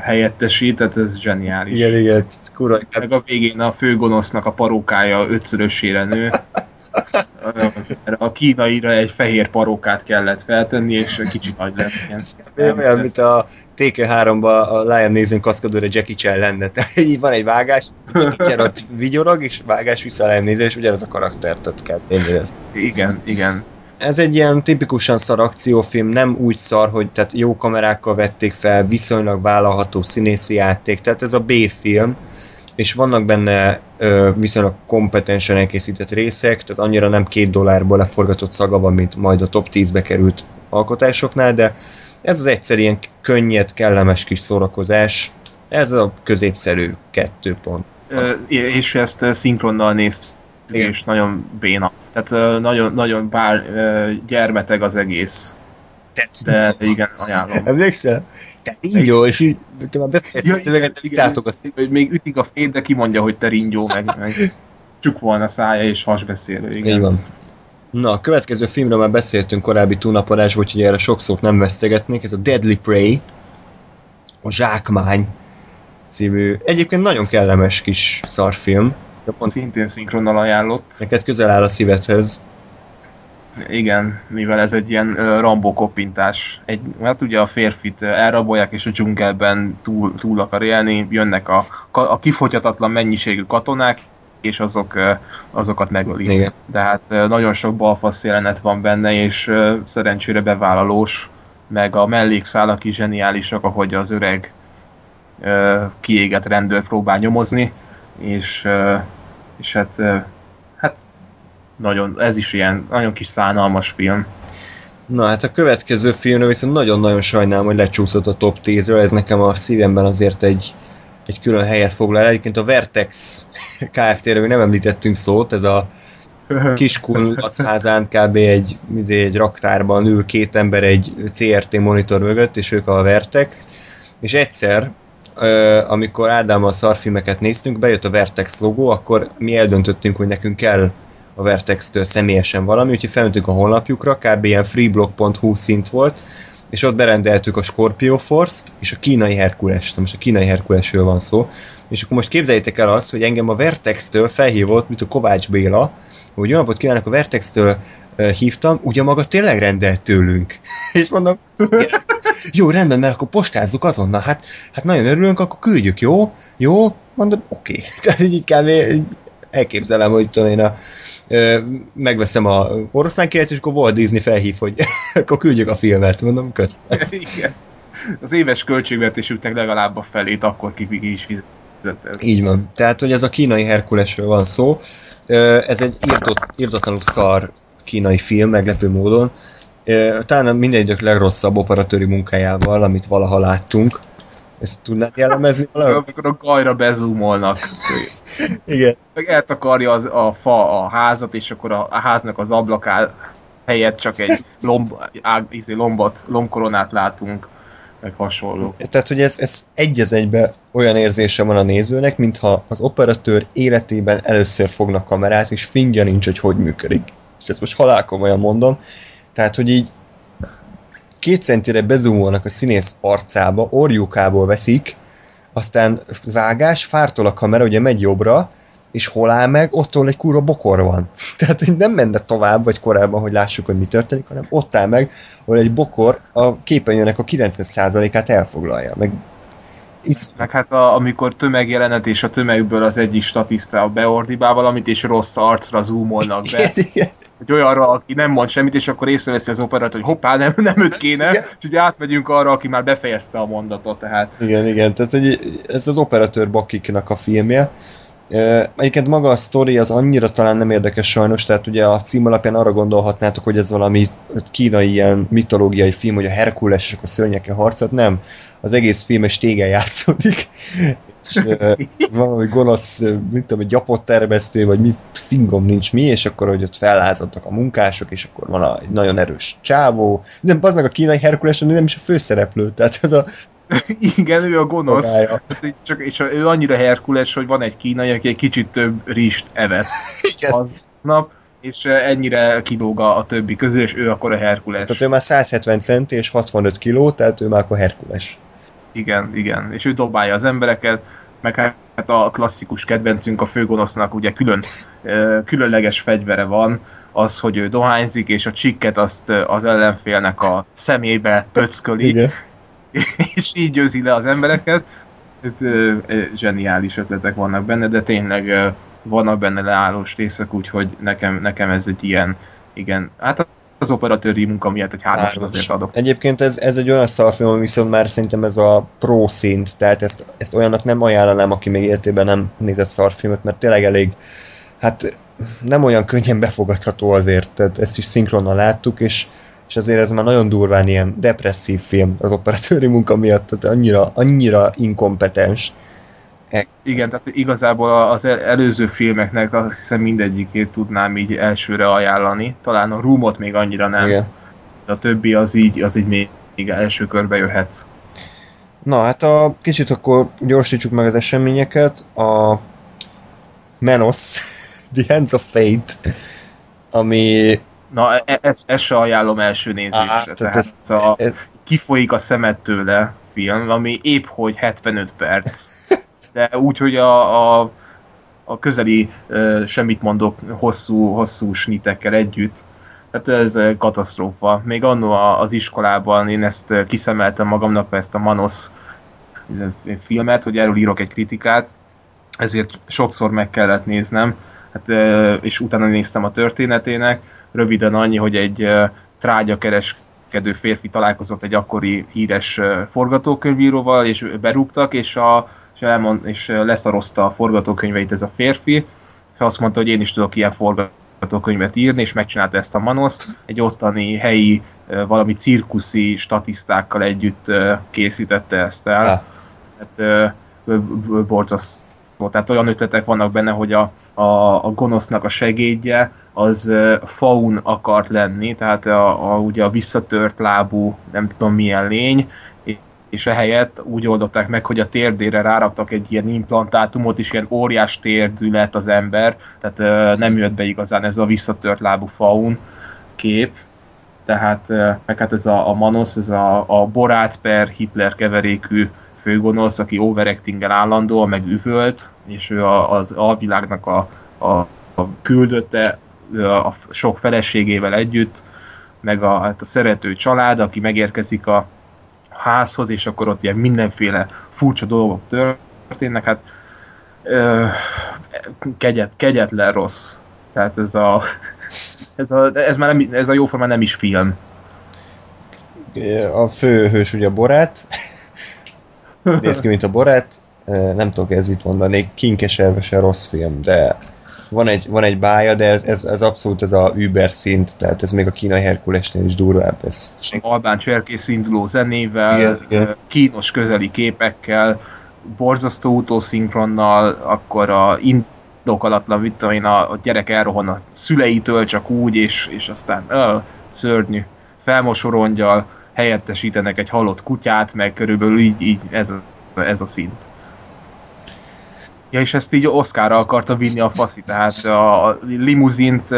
helyettesít, tehát ez zseniális. Igen, igen, kurva. Meg a végén a főgonosznak a parókája ötszörösére nő. A kínaira egy fehér parókát kellett feltenni, és kicsit nagy lett. Ilyen. Olyan, mint a TK3-ban a Lion Nézőn kaszkadőre Jackie Chan lenne. Így van egy vágás, Jackie ott vigyorog, és vágás vissza a Lion Néző, és ugyanaz a karakter, tehát kell ez. Igen, igen ez egy ilyen tipikusan szar akciófilm, nem úgy szar, hogy tehát jó kamerákkal vették fel, viszonylag vállalható színészi játék, tehát ez a B-film, és vannak benne ö, viszonylag kompetensen elkészített részek, tehát annyira nem két dollárból leforgatott szaga van, mint majd a top 10-be került alkotásoknál, de ez az egyszer ilyen könnyed, kellemes kis szórakozás, ez a középszerű kettő pont. Ö, és ezt szinkronnal nézt, és nagyon béna. Tehát nagyon, nagyon bár gyermeteg az egész. De igen, ajánlom. Emlékszel? Te ringyó, és így, te már befejezted a szöveget, vitátok azt. Hogy még ütik a fény, de kimondja, hogy te ringyó, meg, meg csuk volna szája és hasbeszélő. Igen. Így van. Na, a következő filmről már beszéltünk korábbi túlnapadásban, úgyhogy erre sok szót nem vesztegetnék. Ez a Deadly Prey, a Zsákmány című, egyébként nagyon kellemes kis szarfilm. Pont szintén szinkronnal ajánlott. Neked közel áll a szívedhez. Igen, mivel ez egy ilyen Rambo kopintás. Egy, mert ugye a férfit elrabolják, és a dzsungelben túl, túl akar élni, jönnek a, a kifogyatatlan mennyiségű katonák, és azok, azokat megölik. Igen. De hát nagyon sok balfasz jelenet van benne, és szerencsére bevállalós, meg a mellékszálak is zseniálisak, ahogy az öreg kiégett rendőr próbál nyomozni, és és hát, hát nagyon, ez is ilyen nagyon kis szánalmas film. Na hát a következő filmről viszont nagyon-nagyon sajnálom, hogy lecsúszott a top 10-ről, ez nekem a szívemben azért egy, egy külön helyet foglal. Egyébként a Vertex [LAUGHS] Kft-ről nem említettünk szót, ez a [LAUGHS] kiskun lacházán kb. Egy, izé, egy raktárban ül két ember egy CRT monitor mögött, és ők a Vertex, és egyszer amikor Ádámmal szarfilmeket néztünk, bejött a Vertex logó, akkor mi eldöntöttünk, hogy nekünk kell a Vertex-től személyesen valami, úgyhogy felmentünk a honlapjukra, kb. ilyen freeblog.hu szint volt, és ott berendeltük a Scorpio Force-t és a kínai Herkulest. Most a kínai Herkulesről van szó. És akkor most képzeljétek el azt, hogy engem a Vertex-től felhívott, mint a Kovács Béla, hogy jó napot kívánok, a Vertex-től hívtam, ugye maga tényleg rendelt tőlünk. [LAUGHS] és mondom, [LAUGHS] jó, rendben, mert akkor postázzuk azonnal, hát, hát nagyon örülünk, akkor küldjük, jó? Jó? Mondom, oké. Okay. [LAUGHS] Tehát így kb. elképzelem, hogy tudom én a, megveszem a oroszlán királyt, és akkor Walt Disney felhív, hogy [LAUGHS] akkor küldjük a filmet, mondom, közt. [LAUGHS] Igen. Az éves költségvetésüknek legalább a felét akkor ki is fizetett. Így van. Tehát, hogy ez a kínai Herkulesről van szó. Ez egy írtott, írtatlanul szar kínai film, meglepő módon talán minden idők legrosszabb operatőri munkájával, amit valaha láttunk. Ezt tudnád jellemezni Amikor a gajra bezumolnak. Igen. Meg eltakarja az, a fa a házat, és akkor a, a háznak az ablakál helyett csak egy lomb, ág, izé, lombot, lombkoronát látunk, meg hasonló. Tehát, hogy ez, ez egy az egybe olyan érzése van a nézőnek, mintha az operatőr életében először fognak kamerát, és fingja nincs, hogy hogy működik. És ezt most halálkomolyan mondom, tehát, hogy így két centire bezumolnak a színész arcába, orjukából veszik, aztán vágás, fártól a kamera, ugye megy jobbra, és hol áll meg, ottól egy kurva bokor van. [LAUGHS] Tehát, hogy nem menne tovább, vagy korábban, hogy lássuk, hogy mi történik, hanem ott áll meg, ahol egy bokor a képernyőnek a 90%-át elfoglalja. Meg Isz... Meg hát a, amikor tömegjelenet és a tömegből az egyik statiszta beordibál valamit, és rossz arcra zoomolnak be. Igen, igen. Hogy olyanra, aki nem mond semmit, és akkor észreveszi az operat, hogy hoppá, nem, nem őt kéne, Igen. és ugye átmegyünk arra, aki már befejezte a mondatot, tehát Igen, igen, tehát hogy ez az operatőr Bakiknak a filmje. Egyébként maga a sztori az annyira talán nem érdekes sajnos, tehát ugye a cím alapján arra gondolhatnátok, hogy ez valami kínai ilyen mitológiai film, hogy a Herkules és akkor szörnyekkel harcolt, nem. Az egész film egy tégen játszódik, és valami gonosz, mit tudom, egy gyapott termesztő, vagy mit fingom nincs mi, és akkor, hogy ott fellázadtak a munkások, és akkor van egy nagyon erős csávó. Nem, az meg a kínai Herkules, nem is a főszereplő, tehát ez a [LAUGHS] igen, ő a gonosz. Hát Csak, és ő annyira herkules, hogy van egy kínai, aki egy kicsit több rist evett [LAUGHS] Igen. aznap, és eh, ennyire kilóg a, többi közül, és ő akkor a Herkules. Tehát ő már 170 centi és 65 kiló, tehát ő már akkor Herkules. Igen, igen. És ő dobálja az embereket, meg hát a klasszikus kedvencünk a főgonosznak ugye külön, ö, különleges fegyvere van, az, hogy ő dohányzik, és a csikket azt ö, az ellenfélnek a szemébe pöcköli, Igen. [LAUGHS] és így győzi le az embereket. Hát, Zseniális ötletek vannak benne, de tényleg vannak benne leállós részek, úgyhogy nekem, nekem ez egy ilyen, igen, hát az operatőri munka miatt egy Hármas. azért adok. Egyébként ez, ez egy olyan szarfilm, ami viszont már szerintem ez a pro szint, tehát ezt, ezt olyannak nem ajánlanám, aki még életében nem nézett szarfilmet, mert tényleg elég, hát nem olyan könnyen befogadható azért, tehát ezt is szinkronnal láttuk, és, és azért ez már nagyon durván ilyen depresszív film az operatőri munka miatt, tehát annyira, annyira inkompetens. Igen, tehát igazából az el- előző filmeknek azt hiszem mindegyikét tudnám így elsőre ajánlani. Talán a Roomot még annyira nem, Igen. de a többi az így, az így még, még első körbe jöhet. Na hát a kicsit akkor gyorsítsuk meg az eseményeket. A Menos, [LAUGHS] The Hands of Fate, ami Na, e- e- ezt, ezt se ajánlom első nézésre. Á, tehát tehát ez, a, ez- kifolyik a szemed tőle film, ami épp hogy 75 perc. De úgy, hogy a, a, a közeli uh, semmit mondok hosszú, hosszú snitekkel együtt. Hát ez katasztrófa. Még annó az iskolában én ezt kiszemeltem magamnak ezt a Manos filmet, hogy erről írok egy kritikát, ezért sokszor meg kellett néznem, hát, és utána néztem a történetének. Röviden annyi, hogy egy ö, trágyakereskedő férfi találkozott egy akkori híres forgatókönyvíróval, és berúgtak, és, a, és, elmond, és leszarozta a forgatókönyveit ez a férfi, és azt mondta, hogy én is tudok ilyen forgatókönyvet írni, és megcsinálta ezt a Manoszt. Egy ottani helyi, valami cirkuszi statisztákkal együtt készítette ezt el. Hát, borzasztó. Tehát olyan ötletek vannak benne, hogy a, a, a gonosznak a segédje az faun akart lenni, tehát a, a, ugye a visszatört lábú, nem tudom milyen lény, és ehelyett úgy oldották meg, hogy a térdére ráraktak egy ilyen implantátumot, és ilyen óriás térdű lett az ember, tehát nem jött be igazán ez a visszatört lábú faun kép, tehát meg hát ez a, a Manos, ez a, a Borát per Hitler keverékű főgonosz, aki overactinggel állandóan, meg üvölt, és ő a, az alvilágnak a, a, a küldötte a sok feleségével együtt, meg a, hát a szerető család, aki megérkezik a házhoz, és akkor ott ilyen mindenféle furcsa dolgok történnek, hát ö, kegyet, kegyetlen rossz. Tehát ez a, [LAUGHS] ez a, ez már nem, ez a jóformán nem is film. a főhős ugye Borát, néz ki, mint a Borát, nem tudok ez mit mondani, kinkeserve se rossz film, de van egy, van egy bája, de ez, ez, ez abszolút ez a Uber szint, tehát ez még a kínai Herkulesnél is durvább. Ez Albán cserkész induló zenével, Igen, igen. kínos közeli képekkel, borzasztó utószinkronnal, akkor a indokolatlan, mit tudom én, a, a gyerek elrohan a szüleitől csak úgy, és, és aztán ö, szörnyű felmosorongyal helyettesítenek egy halott kutyát, meg körülbelül így, így ez, a, ez a szint. Ja, és ezt így Oszkára akarta vinni a faszi, tehát a limuzint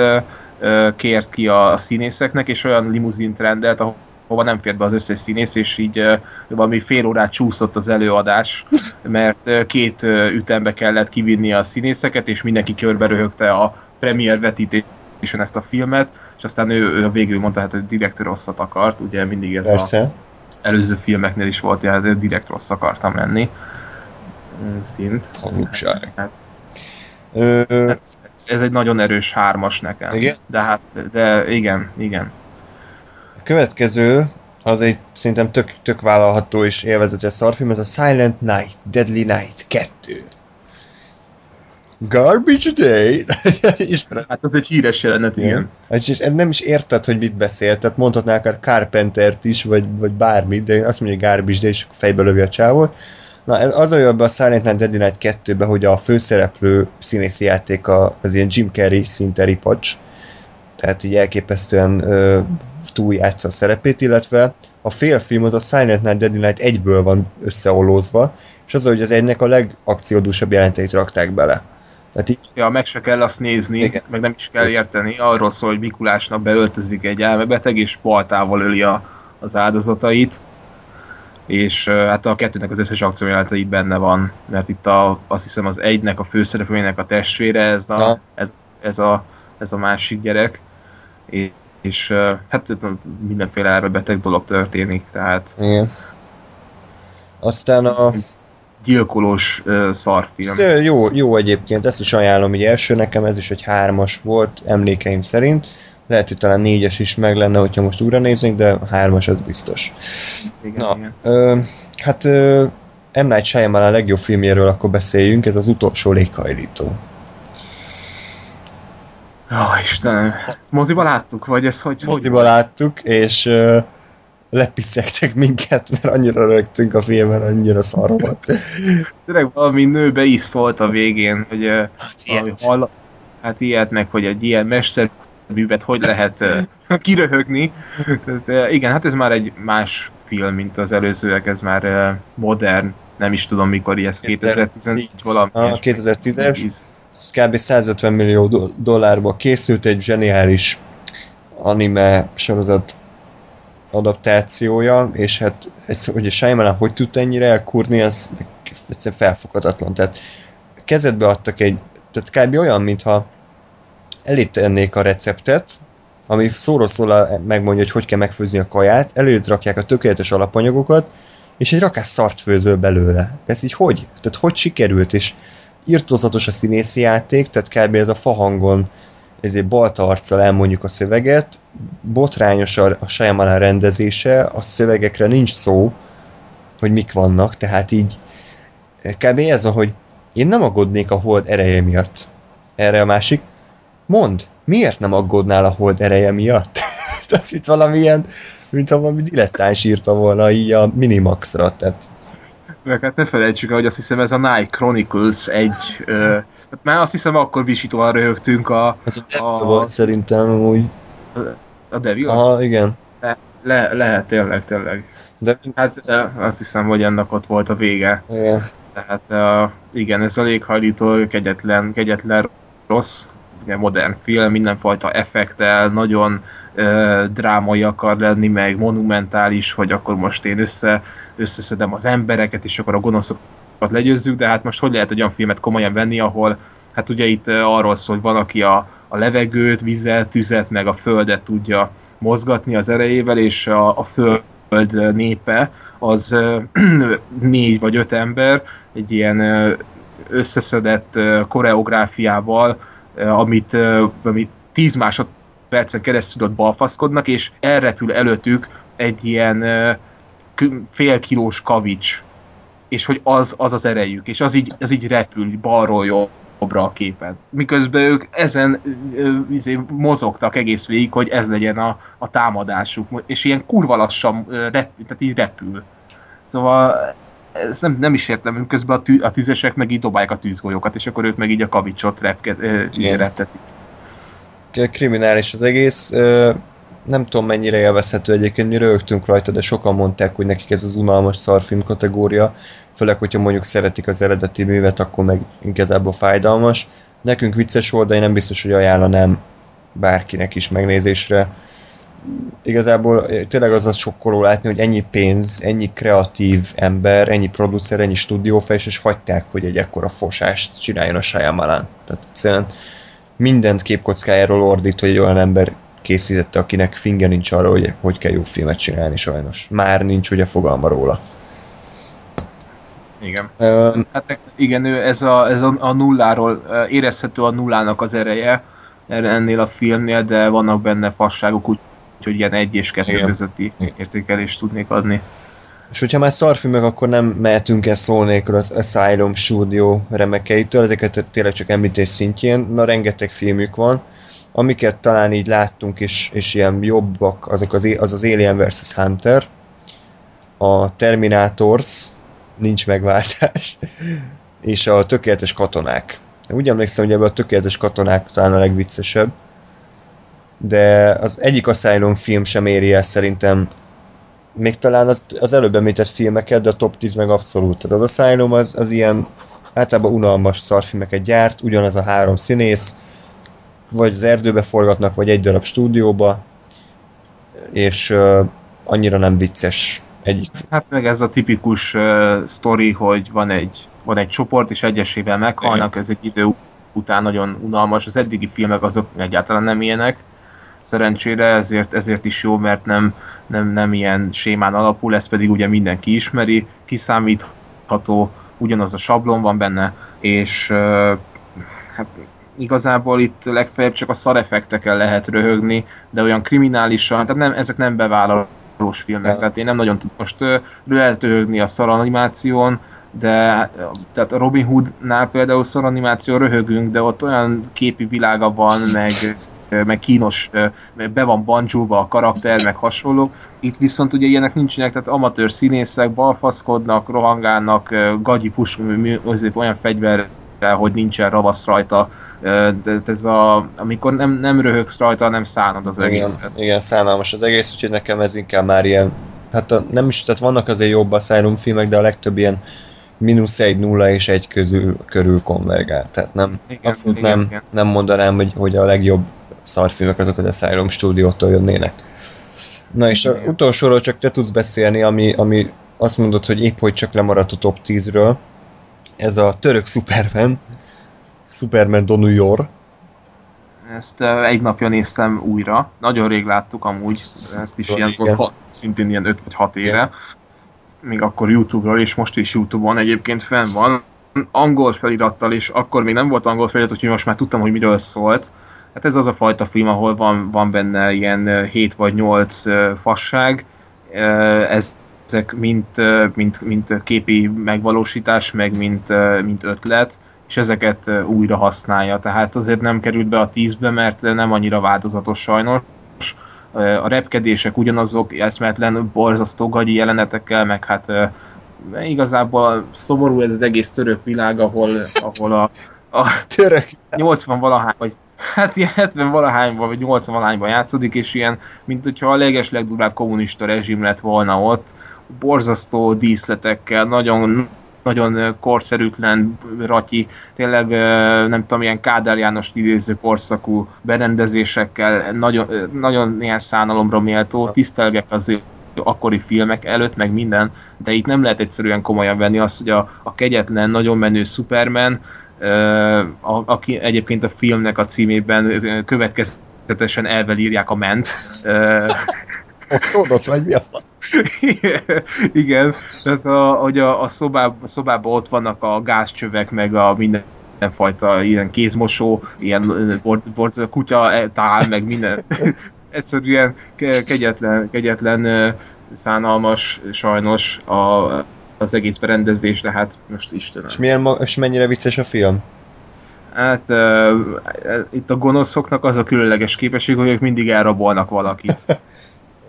kért ki a színészeknek, és olyan limuzint rendelt, ahova nem fért be az összes színész, és így valami fél órát csúszott az előadás, mert két ütembe kellett kivinni a színészeket, és mindenki körbe a premier vetítésen ezt a filmet, és aztán ő, ő végül mondta, hát, hogy direkt rosszat akart, ugye mindig ez a Persze. előző filmeknél is volt, ilyen direkt rossz akartam lenni. Szint. Hazugság. Hát, hát, ez egy nagyon erős hármas nekem. Igen? De hát, de igen, igen. A következő, az egy szerintem tök, tök vállalható és élvezetes szarfilm, ez a Silent Night, Deadly Night 2. Garbage Day. [LAUGHS] Ismered? Hát az egy híres jelenet, igen. igen. Hát, és nem is érted, hogy mit beszél, tehát mondhatná akár Carpentert is, vagy, vagy bármit, de azt mondja, hogy Garbage Day, és fejbe lövi a csávot. Na, az olyan be a Silent Night Deadly Night 2-be, hogy a főszereplő színészi játék az ilyen Jim Carrey szinte ripacs, tehát így elképesztően ö, túljátsza a szerepét, illetve a félfilm az a Silent Night Deadly Night egyből van összeolózva, és az, hogy az egynek a legakciódúsabb jelenteit rakták bele. Tehát így... Ja, meg se kell azt nézni, Igen. meg nem is kell érteni. Arról szól, hogy Mikulásnak beöltözik egy elmebeteg, és baltával öli a, az áldozatait. És hát a kettőnek az összes akciójelente itt benne van, mert itt a, azt hiszem az egynek a főszereplőjének a testvére, ez a, ez, ez, a, ez a másik gyerek. És, és hát mindenféle elmebeteg dolog történik, tehát... Igen. Aztán a gyilkolós uh, szarfilm. Ez, jó, jó egyébként, ezt is ajánlom így első nekem, ez is egy hármas volt emlékeim szerint. Lehet, hogy talán négyes is meg lenne, hogyha most újra nézünk, de hármas az biztos. Igen, Na, igen. Ö, hát ö, M. Night Shyamalan a legjobb filmjéről akkor beszéljünk, ez az utolsó léghajlító. Ó, oh, Istenem. Moziba láttuk, vagy ez hogy? Moziba láttuk, és ö, lepiszegtek minket, mert annyira rögtünk a filmen, annyira szar volt. Tényleg valami nő be is szólt a végén, hogy hát, ilyet. Hall, hát ilyet meg, hogy egy ilyen mesterművet hogy lehet uh, [LAUGHS] kiröhögni. Tehát, igen, hát ez már egy más film, mint az előzőek, ez már uh, modern, nem is tudom mikor, ez 2010 valami. Ah, 2010-es. Kb. 150 millió dollárba készült egy zseniális anime sorozat adaptációja, és hát ez, hogy a Shyamalan hogy tudta ennyire elkurni, ez egyszerűen felfoghatatlan. Tehát kezedbe adtak egy, tehát kb. olyan, mintha elítennék a receptet, ami szóról szól megmondja, hogy hogy kell megfőzni a kaját, előtt rakják a tökéletes alapanyagokat, és egy rakás szart főzöl belőle. Ez így hogy? Tehát hogy sikerült, és írtózatos a színészi játék, tehát kb. ez a fahangon ezért balta arccal elmondjuk a szöveget, botrányos a, a Shyamalan rendezése, a szövegekre nincs szó, hogy mik vannak, tehát így kb. ez, hogy én nem aggódnék a hold ereje miatt. Erre a másik, mond, miért nem aggódnál a hold ereje miatt? [LAUGHS] tehát itt valamilyen, mintha valami dilettáns írta volna így a Minimaxra, tehát... Meg hát ne felejtsük el, hogy azt hiszem ez a Night Chronicles egy ö, már azt hiszem akkor visítóan röhögtünk a... Ez a, a... volt szerintem úgy. A Devil? Aha, igen. Le, le, lehet, tényleg, tényleg. De... Hát azt hiszem, hogy ennek ott volt a vége. Igen. Tehát uh, igen, ez a léghajlító kegyetlen, kegyetlen rossz, ugye modern film, mindenfajta effektel, nagyon uh, drámai akar lenni, meg monumentális, hogy akkor most én össze, összeszedem az embereket, és akkor a gonoszokat legyőzzük, de hát most hogy lehet egy olyan filmet komolyan venni, ahol hát ugye itt arról szól, hogy van, aki a, a levegőt, vizet, tüzet, meg a földet tudja mozgatni az erejével, és a, a föld népe az [CLEARS THROAT] négy vagy öt ember, egy ilyen összeszedett koreográfiával, amit, amit tíz másodpercen keresztül ott balfaszkodnak, és elrepül előttük egy ilyen fél kilós kavics, és hogy az az, az erejük, és az így, az így repül balról jobbra a képen. Miközben ők ezen izé, mozogtak egész végig, hogy ez legyen a, a támadásuk, és ilyen kurva lassan rep, tehát így repül. Szóval ezt nem, nem is értem, közben a, tű, a tüzesek meg így dobálják a tűzgolyókat, és akkor ők meg így a kavicsot repke, reptetik. Kriminális az egész nem tudom mennyire élvezhető egyébként, mi rögtünk rajta, de sokan mondták, hogy nekik ez az unalmas szarfilm kategória, főleg, hogyha mondjuk szeretik az eredeti művet, akkor meg igazából fájdalmas. Nekünk vicces volt, de én nem biztos, hogy ajánlanám bárkinek is megnézésre. Igazából tényleg az a sokkoló látni, hogy ennyi pénz, ennyi kreatív ember, ennyi producer, ennyi stúdiófejs, és hagyták, hogy egy ekkora fosást csináljon a Shyamalan. Tehát egyszerűen mindent képkockájáról ordít, hogy egy olyan ember készítette, akinek finge nincs arra, hogy hogy kell jó filmet csinálni sajnos. Már nincs ugye fogalma róla. Igen. Uh, hát igen, ő ez, a, ez a, a nulláról érezhető a nullának az ereje ennél a filmnél, de vannak benne fasságok, úgyhogy ilyen egy és kettő igen. közötti értékelést tudnék adni. És hogyha már szarfilmek, akkor nem mehetünk el szó nélkül az Asylum Studio remekeitől, ezeket tényleg csak említés szintjén, na rengeteg filmük van, amiket talán így láttunk, és, és ilyen jobbak, azok az, az az Alien vs. Hunter, a Terminators, nincs megváltás, [LAUGHS] és a Tökéletes Katonák. Úgy emlékszem, hogy ebben a Tökéletes Katonák talán a legviccesebb, de az egyik Asylum film sem éri el szerintem még talán az, az előbb említett filmeket, de a top 10 meg abszolút. Tehát az Asylum az, az ilyen általában unalmas szarfilmeket gyárt, ugyanaz a három színész, vagy az erdőbe forgatnak, vagy egy darab stúdióba, és uh, annyira nem vicces egyik. Hát meg ez a tipikus uh, sztori, hogy van egy, van egy csoport, és egyesével meghalnak, ez egy idő után nagyon unalmas. Az eddigi filmek azok egyáltalán nem ilyenek, szerencsére, ezért, ezért is jó, mert nem, nem, nem ilyen sémán alapul, ezt pedig ugye mindenki ismeri, kiszámítható, ugyanaz a sablon van benne, és uh, hát igazából itt legfeljebb csak a szareffektekkel lehet röhögni, de olyan kriminálisan, tehát nem, ezek nem bevállalós filmek, tehát én nem nagyon tudom most lehet röhögni a szaranimáción, de tehát Robin Hoodnál például szaranimáció röhögünk, de ott olyan képi világa van, meg meg kínos, be van bancsúva a karakter, meg hasonlók. Itt viszont ugye ilyenek nincsenek, tehát amatőr színészek balfaszkodnak, rohangálnak, gagyi pusk, olyan fegyver hogy nincsen ravasz rajta, de ez a, amikor nem, nem röhögsz rajta, nem szánod az egész. Igen, igen, szánalmas az egész, úgyhogy nekem ez inkább már ilyen, hát a, nem is, tehát vannak azért jobb Asylum filmek, de a legtöbb ilyen mínusz egy, nulla és egy közül, körül konvergál. Tehát nem, igen, abszolút igen, nem, igen. nem mondanám, hogy, hogy a legjobb szarfilmek azok az Asylum stúdiótól jönnének. Na és az utolsóról csak te tudsz beszélni, ami, ami azt mondod, hogy épp hogy csak lemaradt a top 10-ről. Ez a török Superman, Superman Don New York. Ezt uh, egy napja néztem újra. Nagyon rég láttuk amúgy, ezt is ilyen, volt, szintén ilyen 5 vagy 6 éve. Még akkor Youtube-ról, és most is Youtube-on egyébként fenn van. Angol felirattal, és akkor még nem volt angol felirat, úgyhogy most már tudtam, hogy miről szólt Hát ez az a fajta film, ahol van, van benne ilyen 7 vagy 8 fasság, ez, ezek mint, mint, mint képi megvalósítás, meg mint, mint ötlet, és ezeket újra használja. Tehát azért nem került be a tízbe, mert nem annyira változatos sajnos. A repkedések ugyanazok, eszmetlen, borzasztó gagyi jelenetekkel, meg hát igazából szomorú ez az egész török világ, ahol, ahol a, a török 80 valahány, vagy hát ilyen 70 valahányban, vagy 80 valahányban játszódik, és ilyen, mint hogyha a leges legdurább kommunista rezsim lett volna ott, borzasztó díszletekkel, nagyon nagyon korszerűtlen ratyi, tényleg nem tudom, ilyen Kádár János idéző korszakú berendezésekkel, nagyon, nagyon ilyen szánalomra méltó, tisztelgek az akkori filmek előtt, meg minden, de itt nem lehet egyszerűen komolyan venni azt, hogy a, a kegyetlen, nagyon menő Superman a, aki egyébként a filmnek a címében következetesen elvel írják a ment. A szódot, vagy mi a [LAUGHS] Igen, tehát a, hogy a, a, szobában, a szobában ott vannak a gázcsövek, meg a minden mindenfajta ilyen kézmosó, ilyen bort, bort, kutya e, tál, meg minden. [LAUGHS] Egyszerűen kegyetlen, kegyetlen szánalmas sajnos a, az egész berendezés, de hát most Istenem. És, milyen, és mennyire vicces a film? Hát uh, itt a gonoszoknak az a különleges képesség, hogy ők mindig elrabolnak valakit. [LAUGHS]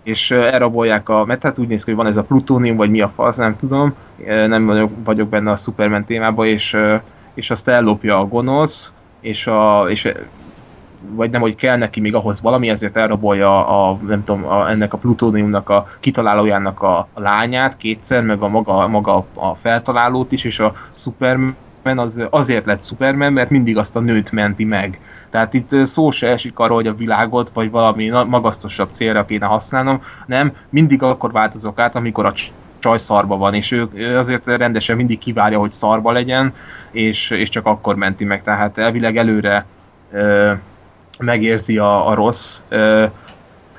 és elrabolják a, mert hát úgy néz ki, hogy van ez a plutónium, vagy mi a fasz, nem tudom, nem vagyok, vagyok benne a Superman témában, és, és azt ellopja a gonosz, és, a, és vagy nem, hogy kell neki még ahhoz valami, ezért elrabolja a, nem tudom, a, ennek a plutóniumnak a kitalálójának a, a lányát kétszer, meg a maga, maga a feltalálót is, és a Superman az azért lett Superman, mert mindig azt a nőt menti meg. Tehát itt szó se esik arról, hogy a világot, vagy valami magasztosabb célra kéne használnom, nem, mindig akkor változok át, amikor a csaj szarba van, és ő azért rendesen mindig kivárja, hogy szarba legyen, és, és csak akkor menti meg. Tehát elvileg előre megérzi a, a rossz,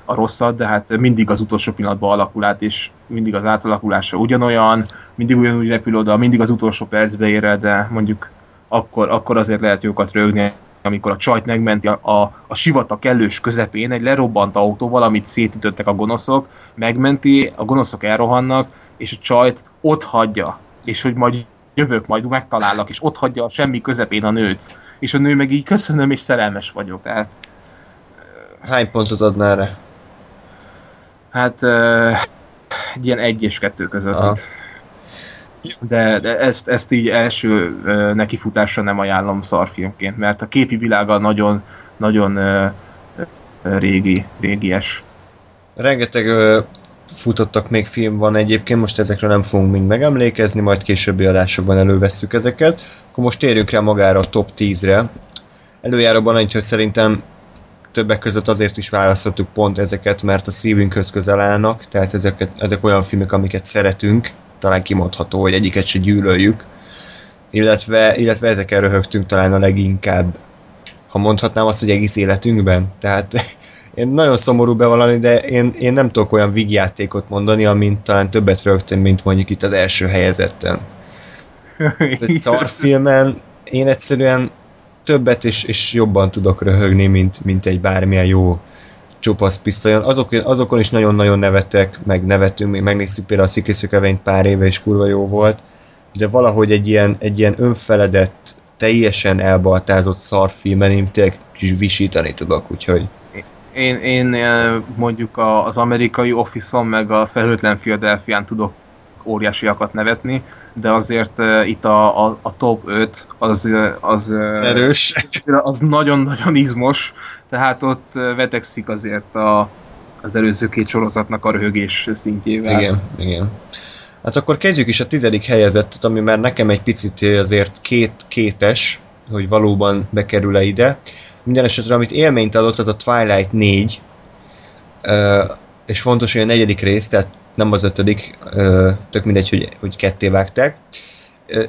a rosszat, de hát mindig az utolsó pillanatban alakul át, és mindig az átalakulása ugyanolyan, mindig ugyanúgy repül oda, mindig az utolsó percbe ér el, de mondjuk akkor, akkor azért lehet jókat rögni, amikor a csajt megmenti a, a, a sivatag kellős közepén egy lerobbant autó, valamit szétütöttek a gonoszok, megmenti, a gonoszok elrohannak, és a csajt ott hagyja, és hogy majd jövök, majd megtalállak, és ott hagyja semmi közepén a nőt. És a nő meg így köszönöm, és szerelmes vagyok. Tehát... Hány pontot adnál rá? Hát egy ilyen egy és kettő között. Ah. De, de ezt, ezt így első nekifutásra nem ajánlom szarfilmként, mert a képi világa nagyon, nagyon régi, régies. Rengeteg futottak még film van egyébként, most ezekre nem fogunk mind megemlékezni, majd későbbi adásokban elővesszük ezeket. Akkor most térjünk rá magára a top 10-re. Előjáróban annyit, hogy szerintem többek között azért is választottuk pont ezeket, mert a szívünkhöz közel állnak, tehát ezeket, ezek olyan filmek, amiket szeretünk, talán kimondható, hogy egyiket se gyűlöljük, illetve, illetve ezeken röhögtünk talán a leginkább, ha mondhatnám azt, hogy egész életünkben. Tehát [LAUGHS] én nagyon szomorú bevallani, de én, én nem tudok olyan vígjátékot mondani, amint talán többet rögtön, mint mondjuk itt az első helyezetten. [LAUGHS] Egy szarfilmen én egyszerűen többet és, és jobban tudok röhögni, mint, mint egy bármilyen jó csupasz pisztolyon. Azok, azokon is nagyon-nagyon nevettek, meg nevetünk, megnéztük például a Szikiszökevényt pár éve, és kurva jó volt, de valahogy egy ilyen, egy ilyen önfeledett, teljesen elbaltázott szarfilmen én tényleg kis visítani tudok, úgyhogy én, én mondjuk az amerikai Office-on, meg a felhőtlen Philadelphia-n tudok óriásiakat nevetni, de azért uh, itt a, a, a top 5 az, az erős, az nagyon-nagyon izmos, tehát ott vetekszik azért a, az előző két sorozatnak a röhögés szintjével. Igen, igen. Hát akkor kezdjük is a tizedik helyezettet, ami már nekem egy picit azért két kétes, hogy valóban bekerül-e ide. Minden esetre, amit élményt adott, az a Twilight 4, és fontos, hogy a negyedik rész, tehát nem az ötödik, tök mindegy, hogy, hogy ketté vágták.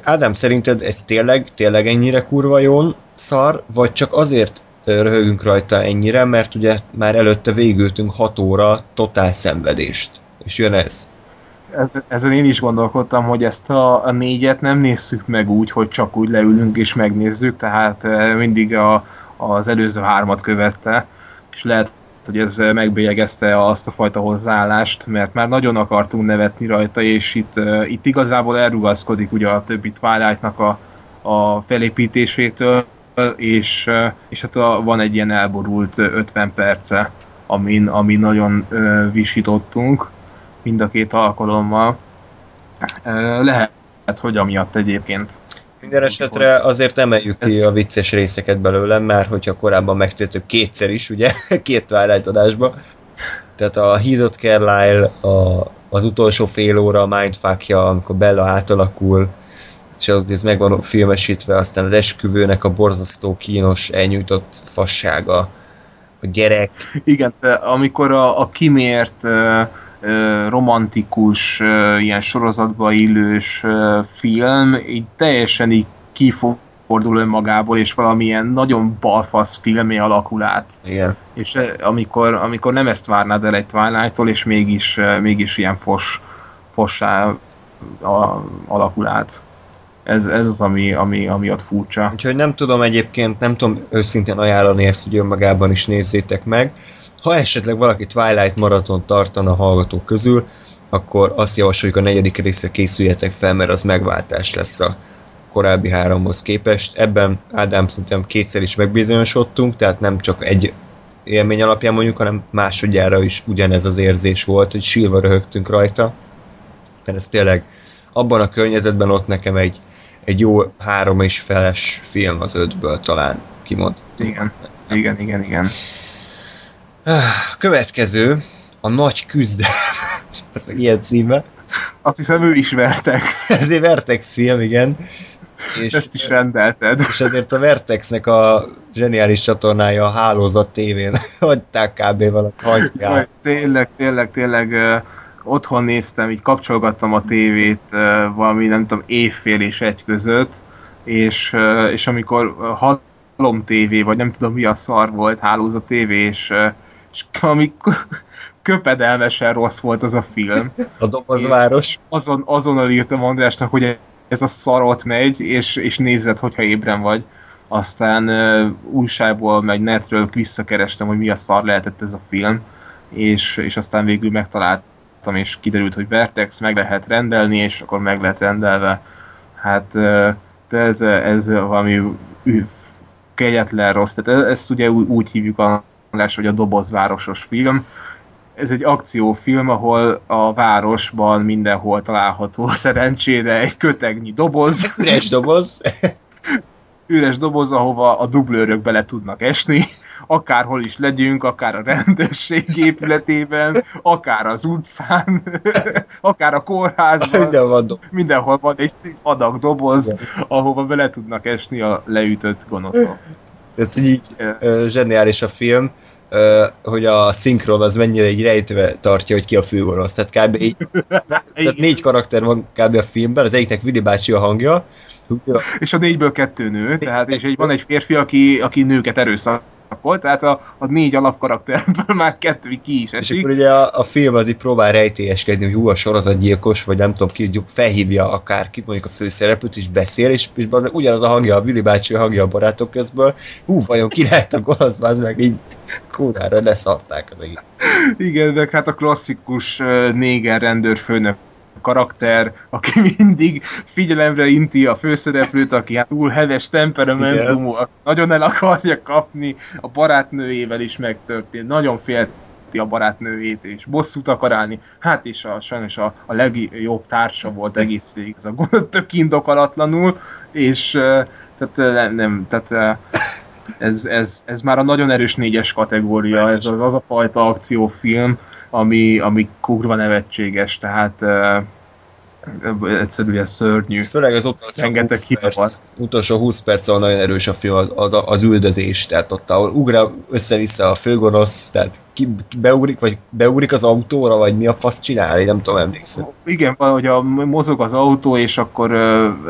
Ádám, szerinted ez tényleg, tényleg ennyire kurva jól szar, vagy csak azért röhögünk rajta ennyire, mert ugye már előtte végültünk 6 óra totál szenvedést. És jön ez. Ezen én is gondolkodtam, hogy ezt a, a négyet nem nézzük meg úgy, hogy csak úgy leülünk és megnézzük, tehát mindig a, az előző hármat követte, és lehet hogy ez megbélyegezte azt a fajta hozzáállást, mert már nagyon akartunk nevetni rajta, és itt, itt igazából elrugaszkodik ugye a többi Twilight-nak a, a felépítésétől, és, és hát van egy ilyen elborult 50 perce, amin, amin nagyon visítottunk mind a két alkalommal. Lehet, hogy amiatt egyébként. Minden esetre azért emeljük ki a vicces részeket belőlem, már hogyha korábban megtettük kétszer is, ugye, [LAUGHS] két Twilight adásba. Tehát a hízott Carlyle, a, az utolsó fél óra a mindfuckja, amikor Bella átalakul, és az ez meg van filmesítve, aztán az esküvőnek a borzasztó kínos, elnyújtott fassága, a gyerek. Igen, de amikor a, a kimért uh, romantikus, ilyen sorozatba illős film, így teljesen így kifordul önmagából, és valamilyen nagyon balfasz filmé alakul át. Igen. És amikor, amikor nem ezt várnád el egy Twilight-tól, és mégis, mégis ilyen fos, fossá alakul át. Ez, ez az, ami, ami, ami ott furcsa. Úgyhogy nem tudom egyébként, nem tudom őszintén ajánlani ezt, hogy önmagában is nézzétek meg. Ha esetleg valaki Twilight maraton tartana a hallgatók közül, akkor azt javasoljuk a negyedik részre készüljetek fel, mert az megváltás lesz a korábbi háromhoz képest. Ebben Ádám szerintem kétszer is megbizonyosodtunk, tehát nem csak egy élmény alapján mondjuk, hanem másodjára is ugyanez az érzés volt, hogy sírva röhögtünk rajta. Mert ez tényleg abban a környezetben ott nekem egy, egy jó három és feles film az ötből talán kimond. Igen, igen, igen, igen. [SIGHS] Következő, a nagy küzdelem. [LAUGHS] Ez meg ilyen címe. Azt hiszem ő is Vertex. [LAUGHS] Ez egy Vertex film, igen. És, Ezt is rendelted. És ezért a Vertexnek a zseniális csatornája a Hálózat tévén [LAUGHS] hagyták kb. valaki hagyják. Tényleg, tényleg, tényleg otthon néztem, így kapcsolgattam a tévét uh, valami, nem tudom, évfél és egy között, és, és amikor hat Alom TV, vagy nem tudom mi a szar volt, hálózat TV, és, és ami köpedelmesen rossz volt az a film. A dobozváros. Azon, azonnal írtam Andrásnak, hogy ez a szarot megy, és, és nézed, hogyha ébren vagy. Aztán uh, újságból, meg netről visszakerestem, hogy mi a szar lehetett ez a film, és, és aztán végül megtaláltam, és kiderült, hogy Vertex meg lehet rendelni, és akkor meg lehet rendelve. Hát uh, de ez, ez valami kegyetlen rossz. Tehát ezt ugye úgy, úgy hívjuk a hogy a dobozvárosos film, ez egy akciófilm, ahol a városban mindenhol található [LAUGHS] szerencsére egy kötegnyi doboz. Üres doboz. [LAUGHS] Üres doboz, ahova a dublőrök bele tudnak esni, akárhol is legyünk, akár a rendőrség épületében, akár az utcán, [LAUGHS] akár a kórházban. Mindenhol van, doboz. mindenhol van egy adag doboz, ahova bele tudnak esni a leütött gonoszok. Tehát így uh, zseniális a film, hogy a szinkron az mennyire így rejtve tartja, hogy ki a főgonosz. Tehát kb. [LAUGHS] Így, tehát négy karakter van kb. a filmben, az egyiknek Vili bácsi a hangja. És a négyből kettő nő, tehát és egy, van egy férfi, aki, aki nőket erőszak volt, tehát a, a négy alapkarakterből [LAUGHS] már kettő ki is esik. És akkor ugye a, a film az így próbál rejtélyeskedni, hogy hú, a sorozatgyilkos, vagy nem tudom ki, felhívja akárkit, mondjuk a főszereplőt, és beszél, és, és ugyanaz a hangja, a Vili bácsi a hangja a barátok közből, hú, vajon ki lehet a gonosz, az meg így kúrára leszarták az egész. Igen, de hát a klasszikus néger rendőrfőnök karakter, aki [LAUGHS] mindig figyelemre inti a főszereplőt, aki hát túl heves temperamentumú, nagyon el akarja kapni, a barátnőjével is megtörtént, nagyon félt a barátnőjét, és bosszút akar állni. Hát és a, sajnos a, a legjobb társa volt egész végig, ez a [LAUGHS] tök indokalatlanul, és tehát nem, nem tehát ez, ez, ez már a nagyon erős négyes kategória, ez az, az a fajta akciófilm, ami, ami kurva nevetséges, tehát egyszerűen szörnyű. Főleg az utolsó Rengeteg 20 perc, utolsó 20 perc ahol nagyon erős a film, az, az, az üldözés, tehát ott ahol ugra össze-vissza a főgonosz, tehát ki beugrik, vagy beugrik az autóra, vagy mi a fasz csinál, én nem tudom emlékszem. Igen, hogy a, mozog az autó, és akkor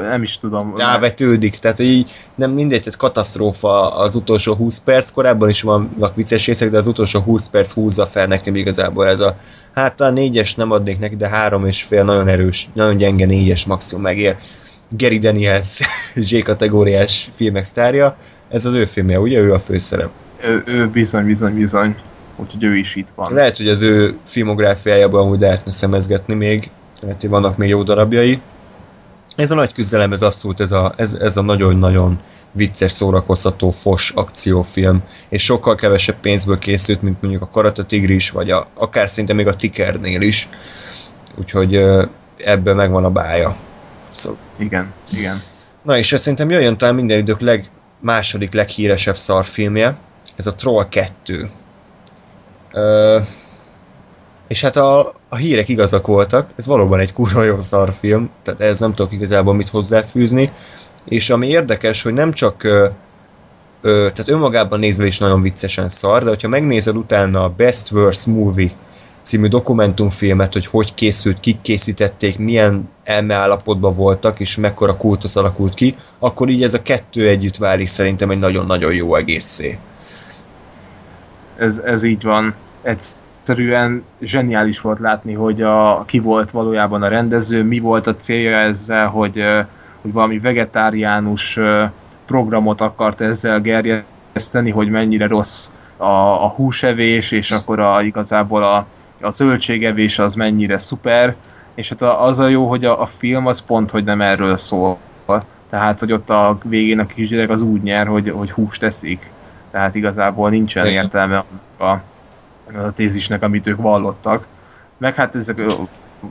nem is tudom. Rávetődik, tehát így nem mindegy, tehát katasztrófa az utolsó 20 perc, korábban is vannak vicces részek, de az utolsó 20 perc húzza fel nekem igazából ez a, hát a négyes nem adnék neki, de három és fél nagyon erős, nagyon gyenge négyes maximum megér. Gary Daniels [LAUGHS] Z kategóriás filmek sztárja, ez az ő filmje, ugye? Ő a főszerep. Ő, ő bizony, bizony, bizony. Úgyhogy ő is itt van. Lehet, hogy az ő filmográfiájában amúgy lehetne szemezgetni még, lehet, hogy vannak még jó darabjai. Ez a nagy küzdelem, ez abszolút ez a, ez, ez a nagyon-nagyon vicces, szórakoztató, fos akciófilm, és sokkal kevesebb pénzből készült, mint mondjuk a Karate Tigris, vagy a, akár szinte még a Tikernél is. Úgyhogy ebből megvan a bája. Szóval. Igen, igen. Na és szerintem jöjjön talán minden idők leg, második leghíresebb szarfilmje, ez a Troll 2. És hát a, a hírek igazak voltak, ez valóban egy kurva jó szarfilm, tehát ez nem tudok igazából mit hozzáfűzni, és ami érdekes, hogy nem csak ö, ö, tehát önmagában nézve is nagyon viccesen szar, de hogyha megnézed utána a Best Worst Movie című dokumentumfilmet, hogy hogy készült, kik készítették, milyen elmeállapotban voltak, és mekkora kultusz alakult ki, akkor így ez a kettő együtt válik szerintem egy nagyon-nagyon jó egészé. Ez, ez így van. Egyszerűen zseniális volt látni, hogy a, ki volt valójában a rendező, mi volt a célja ezzel, hogy, hogy valami vegetáriánus programot akart ezzel gerjeszteni, hogy mennyire rossz a, a húsevés, és akkor a, igazából a, a zöldségevés az mennyire szuper, és hát az a jó, hogy a, a film az pont, hogy nem erről szól. Tehát, hogy ott a végén a kisgyerek az úgy nyer, hogy, hogy húst teszik. Tehát igazából nincsen értelme a, a, tézisnek, amit ők vallottak. Meg hát ezek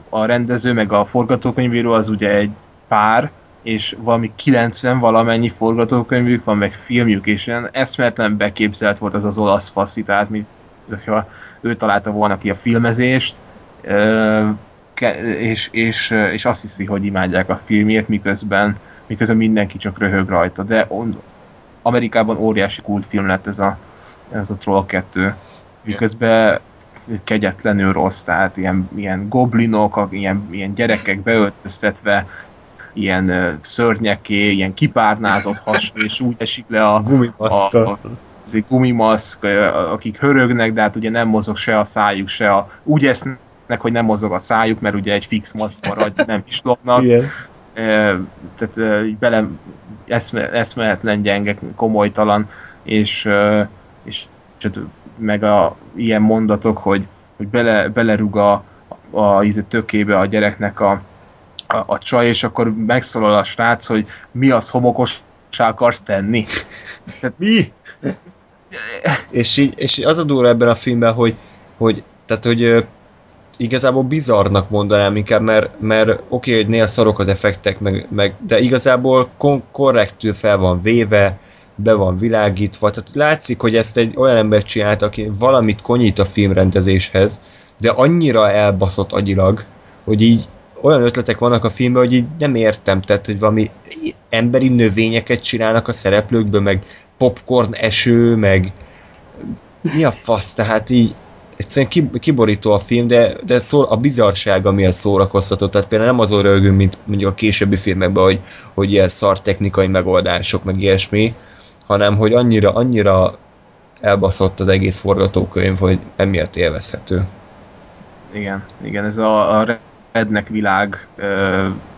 a rendező, meg a forgatókönyvíró az ugye egy pár, és valami 90 valamennyi forgatókönyvük van, meg filmjük, és ilyen eszméletlen beképzelt volt az az olasz faszi, tehát mint hogyha ő találta volna ki a filmezést, és, és, és azt hiszi, hogy imádják a filmét, miközben, miközben mindenki csak röhög rajta. De on, Amerikában óriási kultfilm lett ez a, ez a Troll 2. Miközben kegyetlenül rossz, tehát ilyen, ilyen goblinok, ilyen, ilyen gyerekek beöltöztetve, ilyen szörnyeké, ilyen kipárnázott has, és úgy esik le a, gumimaszka. a, a gumimaszk, akik hörögnek, de hát ugye nem mozog se a szájuk, se a... Úgy esznek, hogy nem mozog a szájuk, mert ugye egy fix maszk marad, nem is lopnak. Igen. E, tehát e, bele eszme, eszmehetlen gyenge, komolytalan, és, e, és, és meg a ilyen mondatok, hogy, hogy bele, belerúg a, a, a tökébe a gyereknek a, a, a csaj, és akkor megszólal a srác, hogy mi az homokos akarsz tenni. Mi? és, így, és az a durva ebben a filmben, hogy, hogy tehát, hogy igazából bizarnak mondanám inkább, mert, mert oké, okay, hogy néha szarok az effektek, meg, meg, de igazából kon- korrektül fel van véve, be van világítva, tehát látszik, hogy ezt egy olyan ember csinált, aki valamit konyít a filmrendezéshez, de annyira elbaszott agyilag, hogy így olyan ötletek vannak a filmben, hogy így nem értem, tehát hogy valami emberi növényeket csinálnak a szereplőkből, meg popcorn eső, meg mi a fasz, tehát így egyszerűen kiborító a film, de, de szó, a bizarsága miatt szórakoztató, tehát például nem azon rögünk, mint mondjuk a későbbi filmekben, hogy, hogy ilyen szar technikai megoldások, meg ilyesmi, hanem hogy annyira, annyira elbaszott az egész forgatókönyv, hogy emiatt élvezhető. Igen, igen, ez a, a rednek világ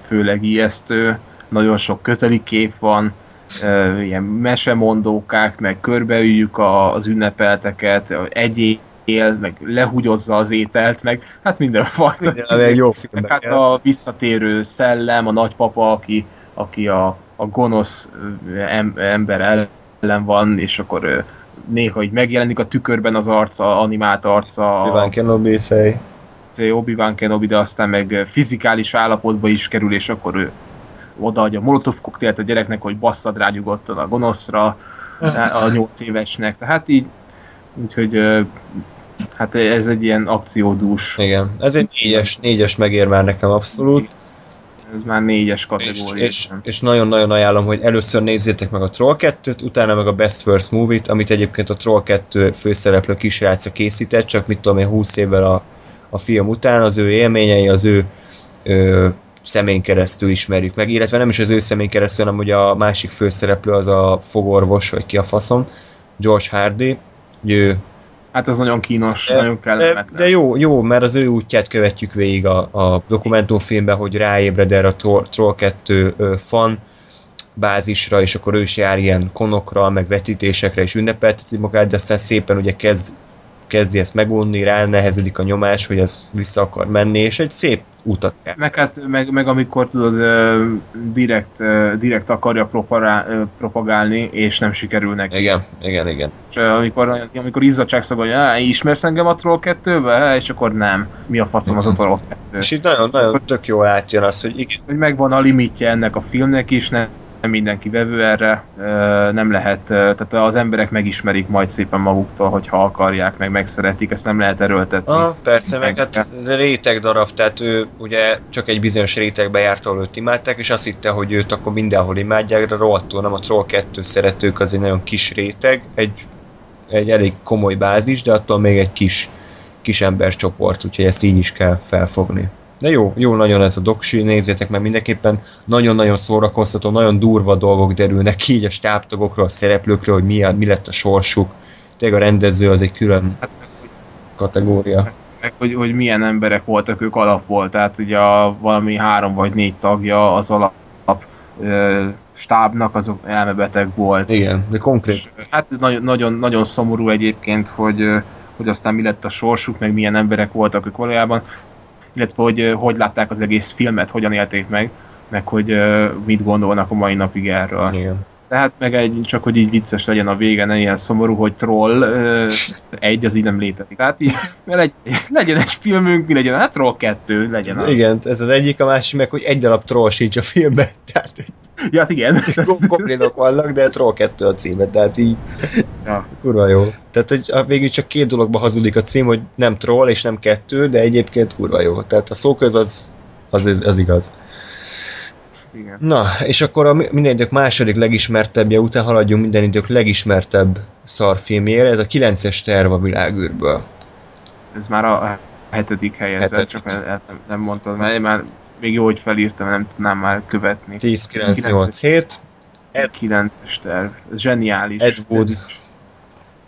főleg ijesztő, nagyon sok közeli kép van, ilyen mesemondókák, meg körbeüljük az ünnepelteket, egyéb él, meg lehúgyozza az ételt, meg hát mindenfajta. Minden, jó filmek, hát a visszatérő szellem, a nagypapa, aki, aki a, a gonosz em, ember ellen van, és akkor néha így megjelenik a tükörben az arca, animált arca. Obi-Wan Kenobi fej. Obi-Wan Kenobi, de aztán meg fizikális állapotba is kerül, és akkor ő odaadja a molotov koktélt a gyereknek, hogy basszad rá nyugodtan a gonoszra, a nyolc évesnek. Tehát így, úgyhogy hát ez egy ilyen akciódús. Igen, ez egy négyes, négyes megér már nekem abszolút. Ez már négyes kategória. És, és, nagyon-nagyon ajánlom, hogy először nézzétek meg a Troll 2-t, utána meg a Best First Movie-t, amit egyébként a Troll 2 főszereplő kisráca készített, csak mit tudom én, 20 évvel a, a film után, az ő élményei, az ő ö, szemén keresztül ismerjük meg, illetve nem is az ő szemén keresztül, hanem hogy a másik főszereplő az a fogorvos, vagy ki a faszom, George Hardy, ő Hát ez nagyon kínos, de, nagyon kellemetlen. De, jó, jó, mert az ő útját követjük végig a, a dokumentumfilmben, hogy ráébred erre a Troll 2 fan bázisra, és akkor ő is jár ilyen konokra, meg vetítésekre, és ünnepelteti magát, de aztán szépen ugye kezd kezdi ezt megunni, rá nehezedik a nyomás, hogy ez vissza akar menni, és egy szép utat kell. Meg, hát, meg, meg amikor tudod, direkt, direkt akarja propagálni, és nem sikerül neki. Igen, igen, igen. És amikor, amikor izzadságszagban, hogy ismersz engem a Troll 2-be? És akkor nem. Mi a faszom az a Troll 2? És itt nagyon, nagyon tök jól átjön az, hogy igen. Hogy megvan a limitje ennek a filmnek is, nem nem mindenki vevő erre, nem lehet, tehát az emberek megismerik majd szépen maguktól, hogyha akarják, meg megszeretik, ezt nem lehet erőltetni. Ah, persze, meg, hát ez réteg darab, tehát ő ugye csak egy bizonyos rétegbe járt, ahol őt imádták, és azt hitte, hogy őt akkor mindenhol imádják, de rohadtul nem, a Troll 2 szeretők az egy nagyon kis réteg, egy, egy elég komoly bázis, de attól még egy kis, kis embercsoport, úgyhogy ezt így is kell felfogni. De jó, jó nagyon ez a doksi, nézzétek meg mindenképpen, nagyon-nagyon szórakoztató, nagyon durva dolgok derülnek ki így a stábtagokról, a szereplőkről, hogy mi, mi lett a sorsuk. Tényleg a rendező az egy külön hát, kategória. Meg, hogy, hogy milyen emberek voltak ők alapból, tehát ugye a, valami három vagy négy tagja az alap ö, stábnak azok elmebeteg volt. Igen, de konkrét. És, hát nagyon, nagyon, nagyon szomorú egyébként, hogy hogy aztán mi lett a sorsuk, meg milyen emberek voltak ők valójában illetve hogy hogy látták az egész filmet, hogyan élték meg, meg hogy mit gondolnak a mai napig erről. Igen. Tehát meg egy, csak hogy így vicces legyen a vége, ne ilyen szomorú, hogy troll ö, egy, az így nem létezik. Tehát így, mert egy, legyen egy filmünk, mi legyen, hát troll kettő legyen. Az. Igen, ez az egyik, a másik meg, hogy egy darab troll sincs a filmben. [LAUGHS] Tehát, ja, hát igen. Goblinok vannak, de troll kettő a címe, tehát így ja. kurva jó. Tehát, hogy végül csak két dologba hazudik a cím, hogy nem troll és nem kettő, de egyébként kurva jó. Tehát a szóköz az, az, az igaz. Igen. Na, és akkor a minden idők második legismertebbje után haladjunk minden idők legismertebb szarfilmjére, ez a 9-es terv a világűrből. Ez már a hetedik hely ezzel, hetedik. csak el, el, nem mondtad, mert én már még jó, hogy felírtam, nem tudnám már követni. 10, 9, 8, 7. Ed 9-es terv. Ez zseniális. Ed Wood.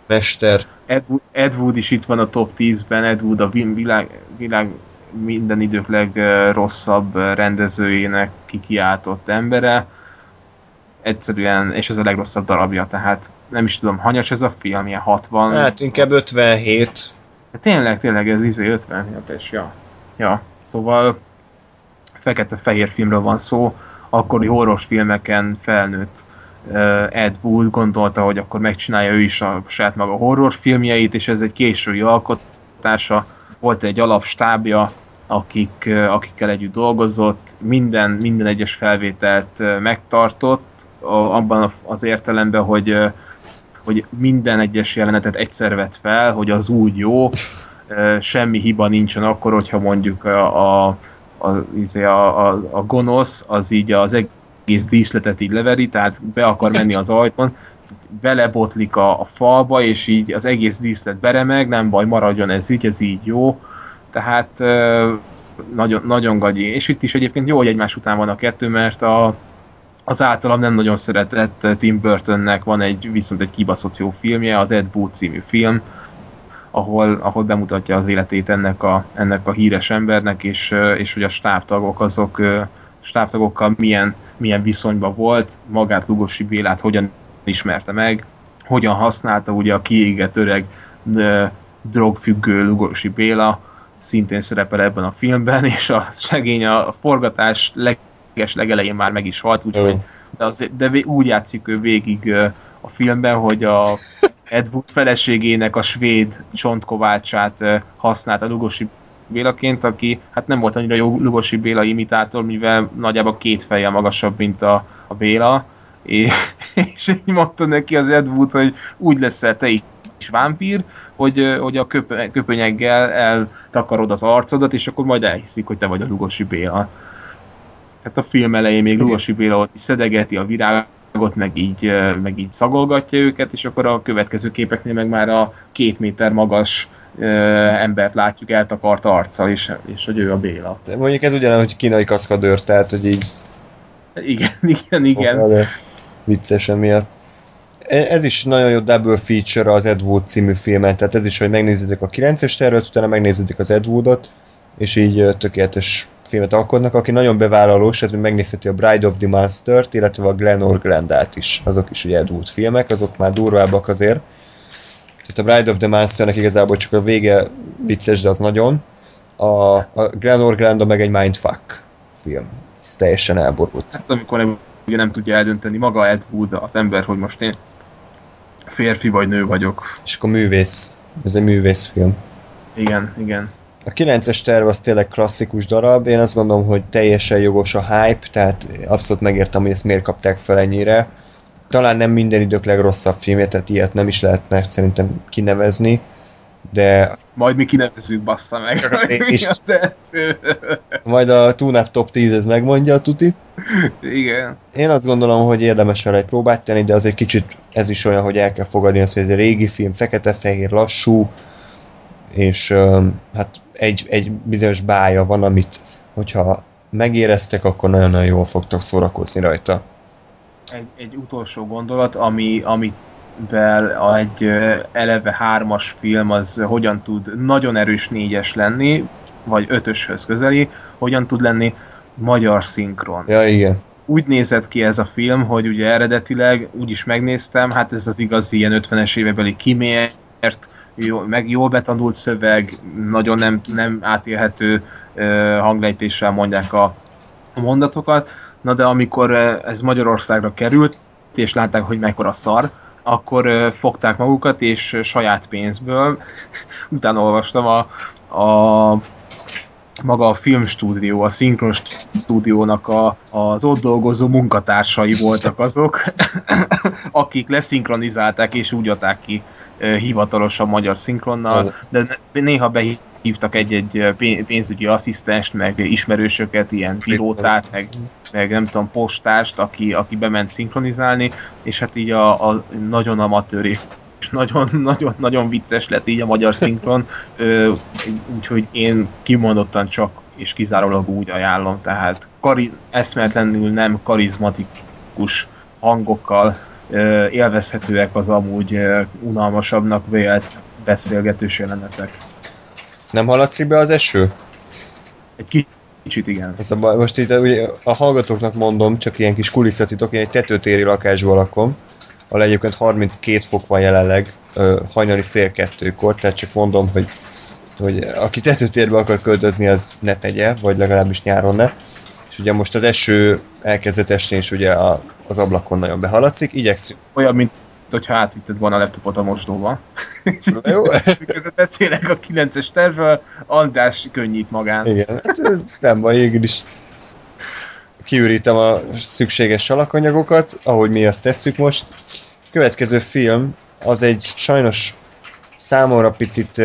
Mester. Ed, Ed Wood is itt van a top 10-ben, Ed Wood a vi- világ, világ minden idők legrosszabb rendezőjének kikiáltott embere. Egyszerűen, és ez a legrosszabb darabja, tehát nem is tudom, hanyas ez a film, ilyen 60. Hát inkább 57. De tényleg, tényleg ez izé 57-es, ja. Ja, szóval fekete-fehér filmről van szó, akkori horror filmeken felnőtt Ed Wood gondolta, hogy akkor megcsinálja ő is a saját maga horror filmjeit, és ez egy késői alkotása, volt egy alapstábja, akik, akikkel együtt dolgozott, minden, minden egyes felvételt megtartott, abban az értelemben, hogy hogy minden egyes jelenetet egyszer vett fel, hogy az úgy jó, semmi hiba nincsen akkor, hogyha mondjuk a, a, a, izé, a, a, a gonosz az így az egész díszletet így leveri, tehát be akar menni az ajtón, belebotlik a, a falba, és így az egész díszlet beremeg, nem baj, maradjon ez így, ez így jó. Tehát nagyon, nagyon gagyi. És itt is egyébként jó, hogy egymás után van a kettő, mert a, az általam nem nagyon szeretett Tim Burtonnek van egy viszont egy kibaszott jó filmje, az Ed Wood című film, ahol, ahol bemutatja az életét ennek a, ennek a híres embernek, és, és hogy a stábtagok azok stábtagokkal milyen, milyen viszonyban volt, magát Lugosi Bélát hogyan ismerte meg, hogyan használta ugye a kiégett öreg drogfüggő Lugosi Béla, szintén szerepel ebben a filmben, és a segény a forgatás leg leges legelején már meg is halt, úgyhogy de, az, de úgy játszik ő végig a filmben, hogy a Ed Wood feleségének a svéd csontkovácsát használta Lugosi Bélaként, aki hát nem volt annyira jó Lugosi Béla imitátor, mivel nagyjából két fejjel magasabb, mint a, a Béla, és, [LAUGHS] és így mondta neki az Ed Wood, hogy úgy leszel te is vámpír, hogy, hogy a köp- köpönyeggel eltakarod az arcodat, és akkor majd elhiszik, hogy te vagy a Lugosi Béla. Tehát a film elején még Lugosi Béla ott is szedegeti a virágot, meg így, meg így szagolgatja őket, és akkor a következő képeknél meg már a két méter magas embert látjuk eltakart arccal, és, és hogy ő a Béla. De mondjuk ez ugyanúgy, hogy kínai kaszkadőr, tehát hogy így... Igen, [LAUGHS] igen, igen. Oh, vicces emiatt. Ez is nagyon jó double feature az Ed Wood című filmet, tehát ez is, hogy megnézitek a 9-es tervet, utána megnézitek az Ed Woodot, és így tökéletes filmet alkotnak, aki nagyon bevállalós, ez még megnézheti a Bride of the Monster-t, illetve a Glenor Grandát is, azok is ugye Ed Wood filmek, azok már durvábbak azért. Tehát a Bride of the Monsternek igazából csak a vége vicces, de az nagyon. A, a Glenor Granda meg egy mindfuck film. Ez teljesen elborult. Hát amikor nem, ugye nem tudja eldönteni maga Ed Wood, az ember, hogy most én férfi vagy nő vagyok. És akkor művész. Ez egy művészfilm. Igen, igen. A 9-es terv az tényleg klasszikus darab, én azt gondolom, hogy teljesen jogos a hype, tehát abszolút megértem, hogy ezt miért kapták fel ennyire. Talán nem minden idők legrosszabb filmje, tehát ilyet nem is lehetne szerintem kinevezni, de... Majd mi kinevezzük, bassza meg. [LAUGHS] És... Majd a TUNAP Top 10 ez megmondja a tuti. Igen. Én azt gondolom, hogy érdemes vele egy próbát tenni, de azért kicsit ez is olyan, hogy el kell fogadni azt, hogy ez egy régi film, fekete-fehér, lassú, és hát egy, egy bizonyos bája van, amit hogyha megéreztek, akkor nagyon-nagyon jól fogtok szórakozni rajta. Egy, egy utolsó gondolat, ami, amivel egy eleve hármas film az hogyan tud nagyon erős négyes lenni, vagy ötöshöz közeli, hogyan tud lenni magyar szinkron. Ja, igen. Úgy nézett ki ez a film, hogy ugye eredetileg úgy is megnéztem, hát ez az igazi ilyen 50-es évekbeli kimért, jó, meg jól betanult szöveg, nagyon nem, nem átélhető hanglejtéssel mondják a, mondatokat. Na de amikor ez Magyarországra került, és látták, hogy mekkora szar, akkor fogták magukat, és saját pénzből, [LAUGHS] utána olvastam a, a maga a filmstúdió, a szinkron stúdiónak a, az ott dolgozó munkatársai voltak azok, [LAUGHS] akik leszinkronizálták és úgy adták ki hivatalosan magyar szinkronnal, de néha behívtak egy-egy pénzügyi asszisztenst, meg ismerősöket, ilyen pilótát, meg, meg nem tudom, postást, aki, aki bement szinkronizálni, és hát így a, a nagyon amatőr és nagyon-nagyon-nagyon [LAUGHS] vicces lett így a magyar szinkron, úgyhogy én kimondottan csak és kizárólag úgy ajánlom, tehát kari- eszméletlenül nem karizmatikus hangokkal ö, élvezhetőek az amúgy ö, unalmasabbnak vélt beszélgetős jelenetek. Nem haladszik be az eső? Egy kicsit igen. Ez a most itt ugye, a hallgatóknak mondom, csak ilyen kis kulisszatitok, én egy tetőtéri lakásban lakom, ahol egyébként 32 fok van jelenleg ö, hajnali fél kettőkor, tehát csak mondom, hogy, hogy aki tetőtérbe akar költözni, az ne tegye, vagy legalábbis nyáron ne. És ugye most az eső elkezdett esni, és ugye a, az ablakon nagyon behaladszik, igyekszünk. Olyan, mint hogyha átvitted volna a laptopot a mosdóba. Jó? [LAUGHS] Miközben beszélek a 9-es tervről, András könnyít magán. Igen, hát nem végül is kiürítem a szükséges salakanyagokat, ahogy mi azt tesszük most. Következő film, az egy sajnos számomra picit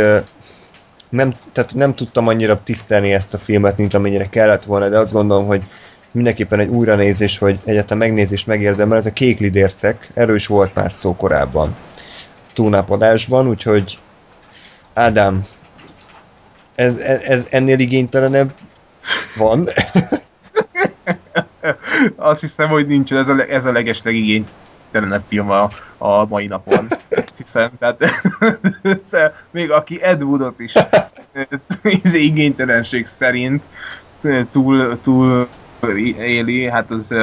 nem, tehát nem tudtam annyira tisztelni ezt a filmet, mint amennyire kellett volna, de azt gondolom, hogy mindenképpen egy újranézés, hogy egyáltalán megnézést megérdemel, ez a Kék Lidércek, erről is volt már szó korábban túlnápadásban, úgyhogy Ádám, ez, ez, ez ennél igénytelenebb van. [LAUGHS] [LAUGHS] Azt hiszem, hogy nincs, ez a, ez a leges legigénytelenebb film a, a mai napon. Hiszem, tehát [LAUGHS] még aki Ed Woodot is [LAUGHS] igénytelenség szerint túl, túl éli, hát az,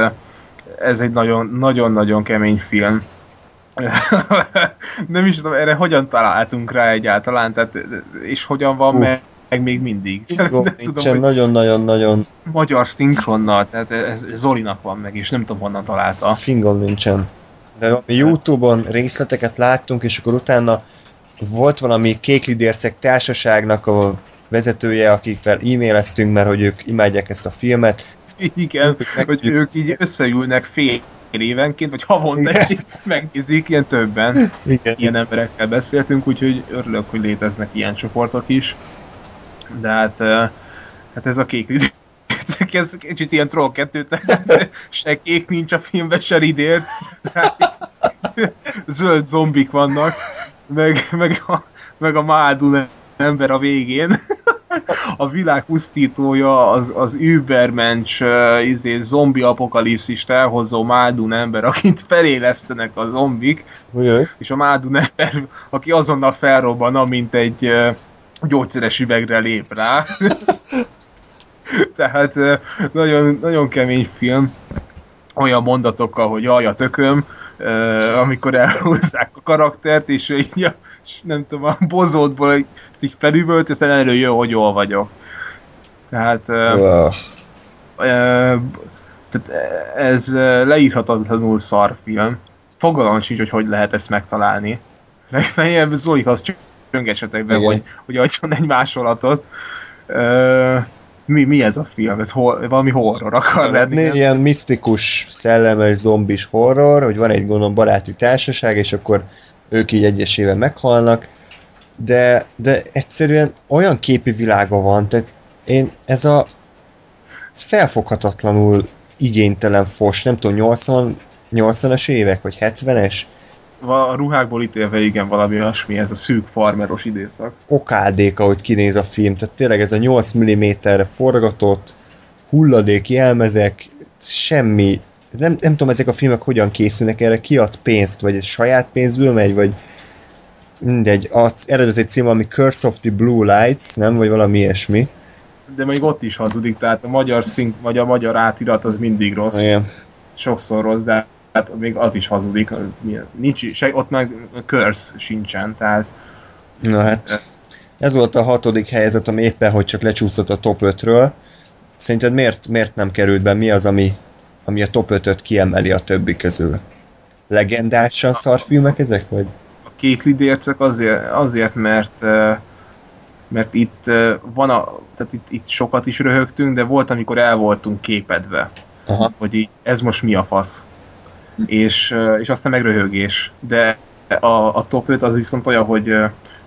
ez egy nagyon-nagyon kemény film. Nem is tudom, erre hogyan találtunk rá egyáltalán, tehát, és hogyan van uh. Meg, meg még mindig. [LAUGHS] Nincsen, nagyon-nagyon-nagyon... Magyar szinkronnal, tehát ez, ez Zolinak van meg, és nem tudom honnan találta. Fingom nincsen. De Youtube-on részleteket láttunk, és akkor utána volt valami kéklidércek társaságnak a vezetője, akikvel e-maileztünk, mert hogy ők imádják ezt a filmet, igen, hogy ők így összeülnek fél évenként, vagy havonta, és megnézik, ilyen többen. Igen. Ilyen emberekkel beszéltünk, úgyhogy örülök, hogy léteznek ilyen csoportok is. De hát, hát ez a kék ez kicsit ilyen troll kettő, tehát se kék nincs a filmben, se ridért. Zöld zombik vannak, meg, meg a, meg a Mádun ember a végén a világ pusztítója, az, az übermensch uh, izé, zombi apokalipszist elhozó Mádun ember, akit felélesztenek a zombik, Ujjaj. és a Mádun ember, aki azonnal felrobban, amint egy uh, gyógyszeres üvegre lép rá. [LAUGHS] Tehát nagyon, nagyon kemény film, olyan mondatokkal, hogy jaj, a tököm, amikor elhúzzák a karaktert, és így a, nem tudom, a bozótból így, így felüvölt, és előjön, hogy jól vagyok. Tehát, uh, tehát ez leírhatatlanul szar film. Fogalmam sincs, hogy hogy lehet ezt megtalálni. Legfeljebb Zolihoz csöngesetek be, hogy, hogy adjon egy másolatot. Uh, mi, mi ez a film? Ez hol, valami horror akar lenni? Ilyen misztikus, szellemes, zombis horror, hogy van egy gondolom baráti társaság, és akkor ők így egyesével meghalnak, de, de egyszerűen olyan képi világa van, tehát én ez a felfoghatatlanul igénytelen fos, nem tudom, 80, 80-as évek, vagy 70-es? A ruhákból ítélve igen, valami olyasmi, ez a szűk farmeros időszak. Okádék, ahogy kinéz a film, tehát tényleg ez a 8 mm-re forgatott, hulladék jelmezek, semmi, nem, nem tudom ezek a filmek hogyan készülnek erre, kiad pénzt, vagy egy saját pénzből megy, vagy mindegy, az eredeti cím ami Curse of the Blue Lights, nem, vagy valami ilyesmi. De még ott is hazudik, tehát a magyar szink, vagy a magyar átirat az mindig rossz. Igen. Sokszor rossz, de hát még az is hazudik, nincs, se, ott meg curse sincsen, tehát... Na hát, ez volt a hatodik helyzet, ami éppen, hogy csak lecsúszott a top 5-ről. Szerinted miért, miért nem került be? Mi az, ami, ami a top 5-öt kiemeli a többi közül? Legendásan szarfilmek ezek, vagy? A kék lidércek azért, azért mert mert itt van a, tehát itt, itt sokat is röhögtünk, de volt, amikor el voltunk képedve. Aha. Hogy így, ez most mi a fasz és, és aztán meg röhögés. De a, a top 5 az viszont olyan, hogy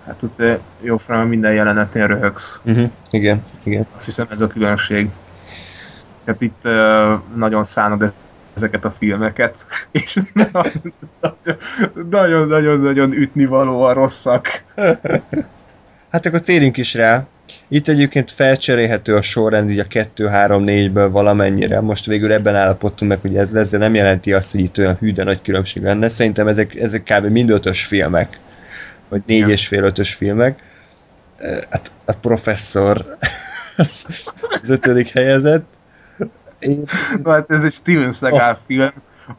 hát ott jó fel minden jelenetnél röhögsz. Uh-huh. Igen, igen. Azt hiszem ez a különbség. Tehát itt nagyon szánod ezeket a filmeket, [LAUGHS] és nagyon-nagyon-nagyon ütni valóan rosszak. [LAUGHS] Hát akkor térjünk is rá. Itt egyébként felcserélhető a sorrend így a 2-3-4-ből valamennyire. Most végül ebben állapodtunk meg, hogy ez ezzel nem jelenti azt, hogy itt olyan hű, de nagy különbség lenne. Szerintem ezek, ezek kb. mind ötös filmek. Vagy négy ja. és fél ötös filmek. Hát a professzor [LAUGHS] az, az ötödik helyezett. Én... Hát ez egy Steven Seagal oh. film,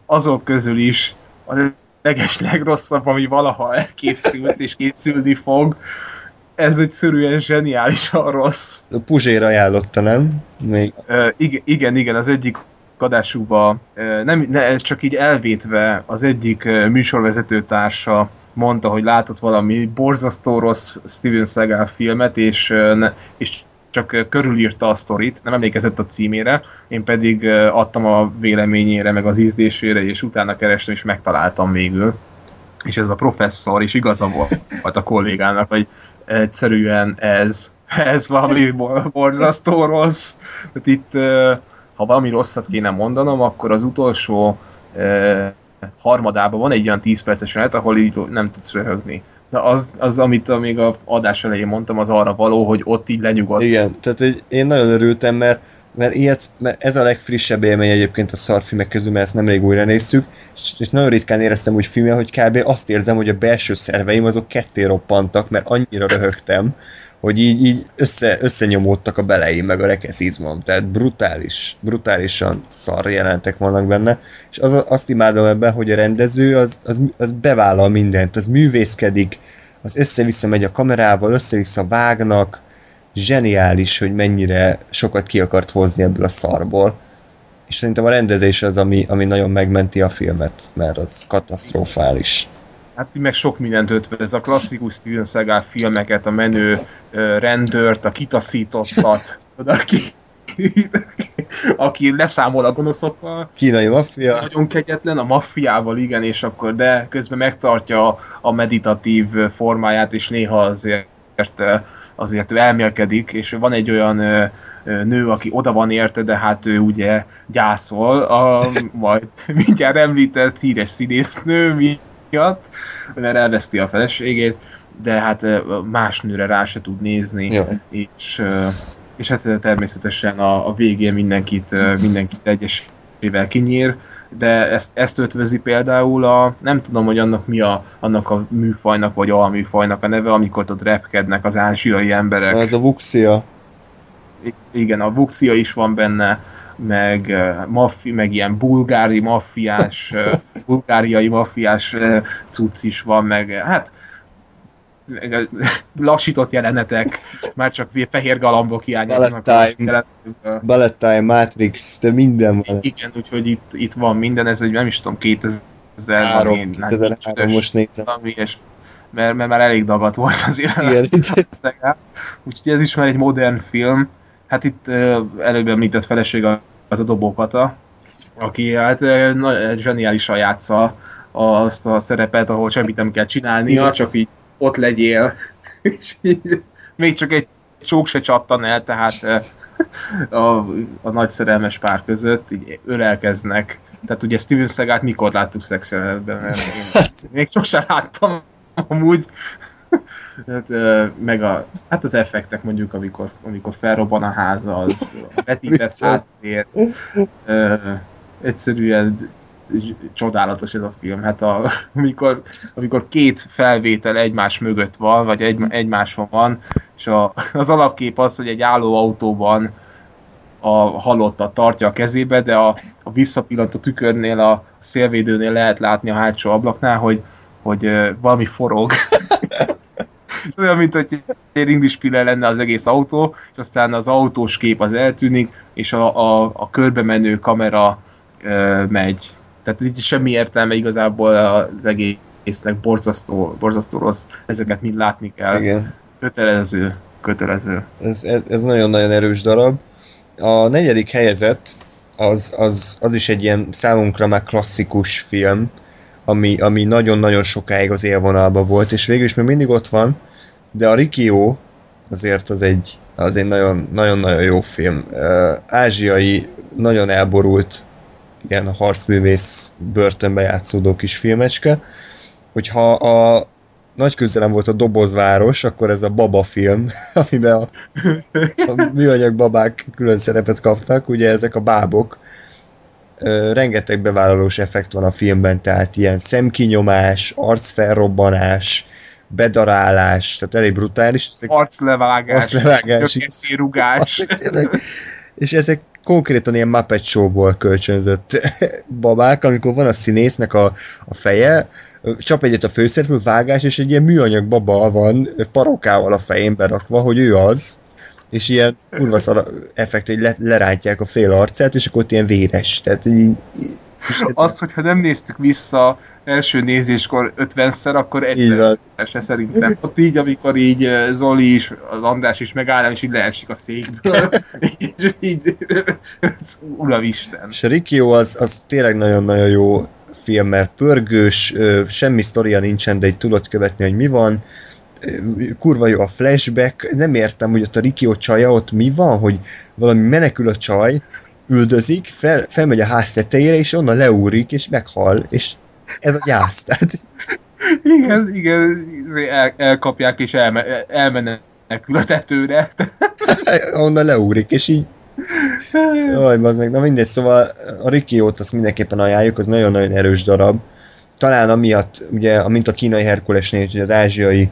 azok közül is a leges legrosszabb, ami valaha elkészült és készülni fog ez egyszerűen zseniálisan rossz. A Puzsér ajánlotta, nem? Még. Uh, igen, igen, igen, az egyik adásukban, uh, nem, ne, ez csak így elvétve az egyik uh, műsorvezető társa mondta, hogy látott valami borzasztó rossz Steven Seagal filmet, és, ne, és csak körülírta a sztorit, nem emlékezett a címére, én pedig adtam a véleményére, meg az ízlésére, és utána kerestem, és megtaláltam végül. És ez a professzor is igaza volt a kollégának, hogy egyszerűen ez, ez valami borzasztó rossz. Tehát itt, ha valami rosszat kéne mondanom, akkor az utolsó harmadában van egy olyan 10 perces jelenet, ahol így nem tudsz röhögni. De az, az, amit még a adás elején mondtam, az arra való, hogy ott így lenyugodt. Igen, tehát hogy én nagyon örültem, mert, mert, ilyet, mert ez a legfrissebb élmény egyébként a szarfilmek közül, mert ezt nemrég újra néztük, és, nagyon ritkán éreztem úgy filmje, hogy kb. azt érzem, hogy a belső szerveim azok ketté roppantak, mert annyira röhögtem, hogy így, így össze, összenyomódtak a beleim, meg a rekeszizmom. Tehát brutális, brutálisan szar jelentek vannak benne, és az, azt imádom ebben, hogy a rendező az, az, az bevállal mindent, az művészkedik, az össze-vissza megy a kamerával, össze-vissza vágnak, zseniális, hogy mennyire sokat ki akart hozni ebből a szarból. És szerintem a rendezés az, ami, ami nagyon megmenti a filmet, mert az katasztrofális. Hát meg sok mindent ötve, ez a klasszikus Steven Seagal filmeket, a menő rendőrt, a kitaszítottat, [LAUGHS] aki, aki leszámol a gonoszokkal. Kínai maffia. Nagyon kegyetlen, a maffiával, igen, és akkor, de közben megtartja a meditatív formáját, és néha azért azért ő elmélkedik, és van egy olyan nő, aki oda van érte, de hát ő ugye gyászol, a, [LAUGHS] majd mindjárt említett híres színésznő miatt, mert elveszti a feleségét, de hát más nőre rá se tud nézni, Jaj. és, és hát természetesen a, a végén mindenkit, mindenkit egyesével kinyír, de ezt, ezt ötvözi például a, nem tudom, hogy annak mi a, annak a műfajnak, vagy a műfajnak a neve, amikor ott repkednek az ázsiai emberek. Ez a vuxia. Igen, a vuxia is van benne, meg, maffi, meg ilyen bulgári maffiás, [LAUGHS] bulgáriai maffiás cucc is van, meg hát lassított jelenetek, már csak fehér galambok hiányoznak. Ballet Time, Matrix, de minden van. Igen, úgyhogy itt, itt van minden, ez egy nem is tudom, 2003, 2003 most nézem. mert, mert már elég dagat volt az Igen. [LAUGHS] Úgyhogy ez is már egy modern film. Hát itt előbb említett feleség az a dobókata, aki hát zseniálisan játsza azt a szerepet, ahol semmit nem kell csinálnia, csak így ott legyél, [LAUGHS] és így, még csak egy csók se csattan el, tehát a, a nagy szerelmes pár között így ölelkeznek. Tehát ugye Steven Seagal mikor láttuk szexjelenetben, mert hát. még sosem láttam amúgy. Hát, meg a, hát az effektek mondjuk, amikor, amikor felrobban a háza, az vetített háttér, egyszerűen csodálatos ez a film. Hát a, [LAUGHS] amikor, amikor két felvétel egymás mögött van, vagy egy, egymáson van, és a, [LAUGHS] az alapkép az, hogy egy álló autóban a halottat tartja a kezébe, de a, a visszapillantó tükörnél, a szélvédőnél lehet látni a hátsó ablaknál, hogy, hogy valami forog. [LAUGHS] Olyan, mint hogy egy ringlispiller lenne az egész autó, és aztán az autós kép az eltűnik, és a, a, a körbe menő kamera megy tehát itt semmi értelme igazából az egésznek borzasztó, borzasztó rossz, ezeket mind látni kell. Igen. Kötelező, kötelező. Ez, ez, ez nagyon-nagyon erős darab. A negyedik helyezett az, az, az is egy ilyen számunkra már klasszikus film, ami, ami nagyon-nagyon sokáig az élvonalban volt, és végül is még mindig ott van, de a Rikio azért az egy, az egy nagyon, nagyon-nagyon jó film. Ázsiai, nagyon elborult ilyen harcművész börtönbe játszódó kis filmecske, hogyha a nagy közelem volt a Dobozváros, akkor ez a baba film, [LAUGHS] amiben a, a műanyag babák külön szerepet kaptak, ugye ezek a bábok. Rengeteg bevállalós effekt van a filmben, tehát ilyen szemkinyomás, arcfelrobbanás, bedarálás, tehát elég brutális. Ezek arclevágás, arclevágás [LAUGHS] rugás. És ezek konkrétan ilyen Muppet Show-ból kölcsönzött [LAUGHS] babák, amikor van a színésznek a, a feje, csap egyet a főszereplő, vágás, és egy ilyen műanyag baba van parokával a fején berakva, hogy ő az, és ilyen kurva szar effekt, hogy le, lerántják a fél arcát, és akkor ott ilyen véres. Tehát így, azt, hogyha nem néztük vissza első nézéskor 50-szer, akkor egyszer se szerintem. Ott így, amikor így Zoli is, az András is megáll, és így leesik a székből, [LAUGHS] és így uravisten. És a Rikio az, az tényleg nagyon-nagyon jó film, mert pörgős, semmi sztoria nincsen, de egy tudod követni, hogy mi van, kurva jó a flashback, nem értem, hogy ott a Rikio csaja, ott mi van, hogy valami menekül a csaj, üldözik, fel, felmegy a ház tetejére, és onnan leúrik, és meghal, és ez a gyász. Tehát... Igen, igen, el, elkapják, és elme, elmenekül a tetőre. [LAUGHS] onnan leúrik, és így Jaj, az meg, na mindegy, szóval a Rikiót azt mindenképpen ajánljuk, az nagyon-nagyon erős darab. Talán amiatt, ugye, amint a kínai Herkulesnél, hogy az ázsiai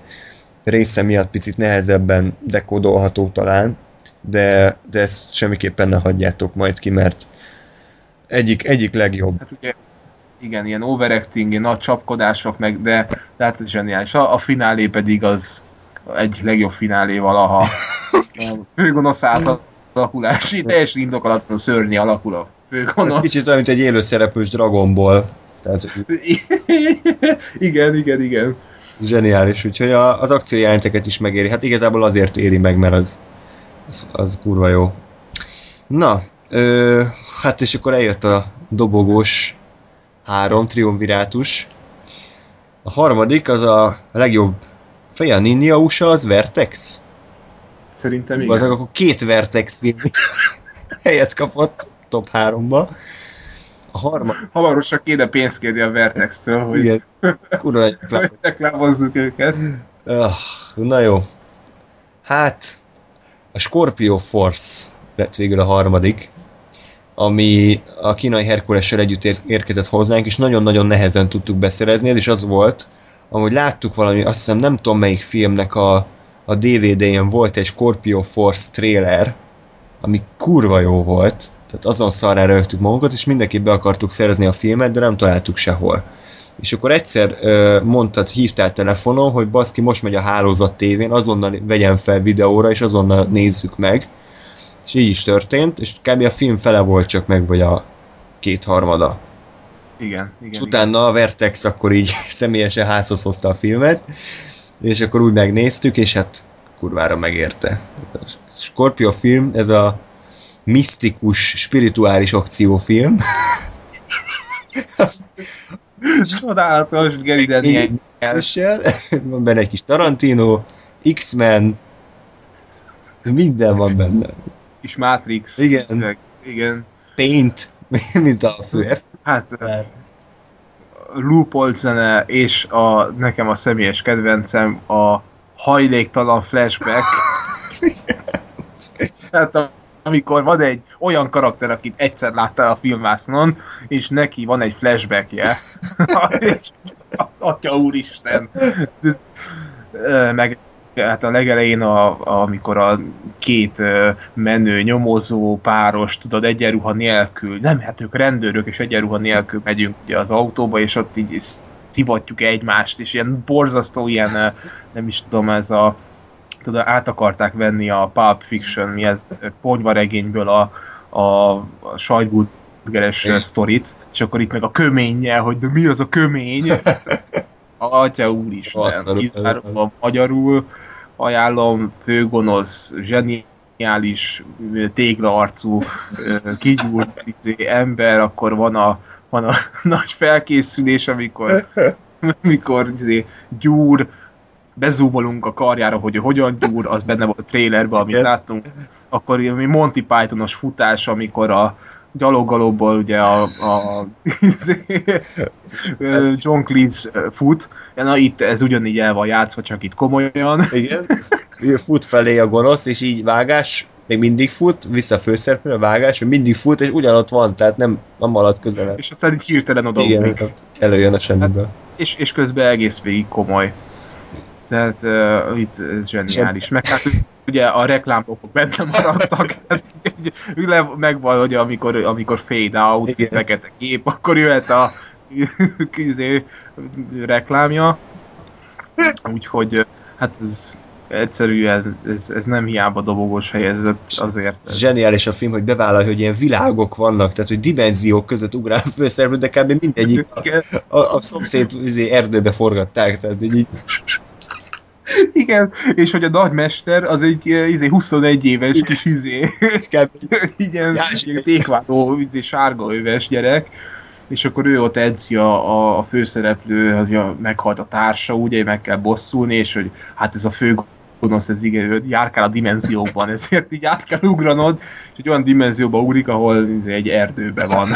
része miatt picit nehezebben dekódolható talán, de, de ezt semmiképpen ne hagyjátok majd ki, mert egyik, egyik legjobb. Hát ugye, igen, ilyen overacting, nagy csapkodások, meg, de, de hát zseniális. A, a finálé pedig az egy legjobb finálé valaha. [LAUGHS] A főgonosz átalakulás, teljesen indokolatlanul szörnyi alakul a főgonosz. Kicsit olyan, mint egy élőszereplős Dragon Ball. Tehát... [LAUGHS] igen, igen, igen. Zseniális, úgyhogy a, az akciójelenteket is megéri. Hát igazából azért éri meg, mert az, az, az kurva jó. Na, ö, hát és akkor eljött a dobogós három triumvirátus. A harmadik az a legjobb feje a Ninja USA, az Vertex? Szerintem igen. Azok akkor két Vertex film [LAUGHS] helyet kapott top háromba. A harma... Hamarosan kéne pénzt kérni a Vertex-től, hogy Igen. [LAUGHS] Kurva reklámozzuk őket. Uh, na jó. Hát, a Scorpio Force lett végül a harmadik, ami a kínai Herkulessel együtt ér- érkezett hozzánk, és nagyon-nagyon nehezen tudtuk beszerezni, ez is az volt, ahogy láttuk valami, azt hiszem nem tudom melyik filmnek a, a DVD-jén volt egy Scorpio Force trailer, ami kurva jó volt, tehát azon szarrá rögtük magunkat, és mindenki be akartuk szerezni a filmet, de nem találtuk sehol. És akkor egyszer ö, mondtad, hívtál telefonon, hogy baszki, most megy a hálózat tévén, azonnal vegyen fel videóra, és azonnal nézzük meg. És így is történt, és kb. a film fele volt csak meg, vagy a kétharmada. Igen, igen. És utána igen. a Vertex akkor így [LAUGHS] személyesen házhoz hozta a filmet, és akkor úgy megnéztük, és hát kurvára megérte. A Scorpio film, ez a misztikus, spirituális akciófilm. [LAUGHS] Csodálatos, Gary Daniel. Van benne egy kis Tarantino, X-Men, minden van benne. Kis Matrix. Igen. Igen. Paint, mint a fő Hát, loopolt zene, és a, nekem a személyes kedvencem a hajléktalan flashback. [LAUGHS] hát a amikor van egy olyan karakter, akit egyszer láttál a filmásznon, és neki van egy flashbackje, [LAUGHS] és atya úristen, meg hát a legelején, a, amikor a két menő, nyomozó páros, tudod, egyenruha nélkül, nem, hát ők rendőrök, és egyenruha nélkül megyünk ugye az autóba, és ott így szivatjuk egymást, és ilyen borzasztó, ilyen, nem is tudom, ez a tudod, át akarták venni a Pulp Fiction, mi ez, ponyvaregényből a, a, a sajtburgeres sztorit, és akkor itt meg a köménnyel, hogy de mi az a kömény? A [LAUGHS] atya úristen, kizárólag magyarul ajánlom, főgonosz, zseniális, téglaarcú, kigyúrt izé, ember, akkor van a, van a [LAUGHS] nagy felkészülés, amikor, amikor izé, gyúr, bezúmolunk a karjára, hogy ő hogyan gyúr, az benne volt a trailerben, amit láttunk. Akkor mi Monty Pythonos futás, amikor a, gyaloggalobból ugye a, a [LAUGHS] John Cleese fut, na itt ez ugyanígy el van játszva, csak itt komolyan. Igen, fut felé a gonosz, és így vágás, még mindig fut, vissza a vágás, még mindig fut, és ugyanott van, tehát nem, nem marad közel. És aztán így hirtelen oda Igen, előjön a semmiből. Hát, és, és közben egész végig komoly. Tehát uh, itt ez zseniális. Meg hát ugye a reklámok benne maradtak, hát, megvan, hogy amikor, amikor fade out, fekete kép, akkor jöhet a kizé [LAUGHS] reklámja. Úgyhogy hát ez egyszerűen ez, ez nem hiába dobogós helyezett azért. Zseniális a film, hogy bevállalja, hogy ilyen világok vannak, tehát hogy dimenziók között ugrál főszereplő, de kb. mindegyik a, a, a szomszéd izé, erdőbe forgatták, tehát így igen, és hogy a nagymester az egy izé, 21 éves kis izé, [LAUGHS] igen, tékváló, izé, sárga öves gyerek, és akkor ő ott edzi a, a, főszereplő, hogy a, meghalt a társa, ugye meg kell bosszulni, és hogy hát ez a fő gonosz, ez igen, járkál a dimenziókban, ezért így át kell ugranod, és egy olyan dimenzióba ugrik, ahol egy erdőben van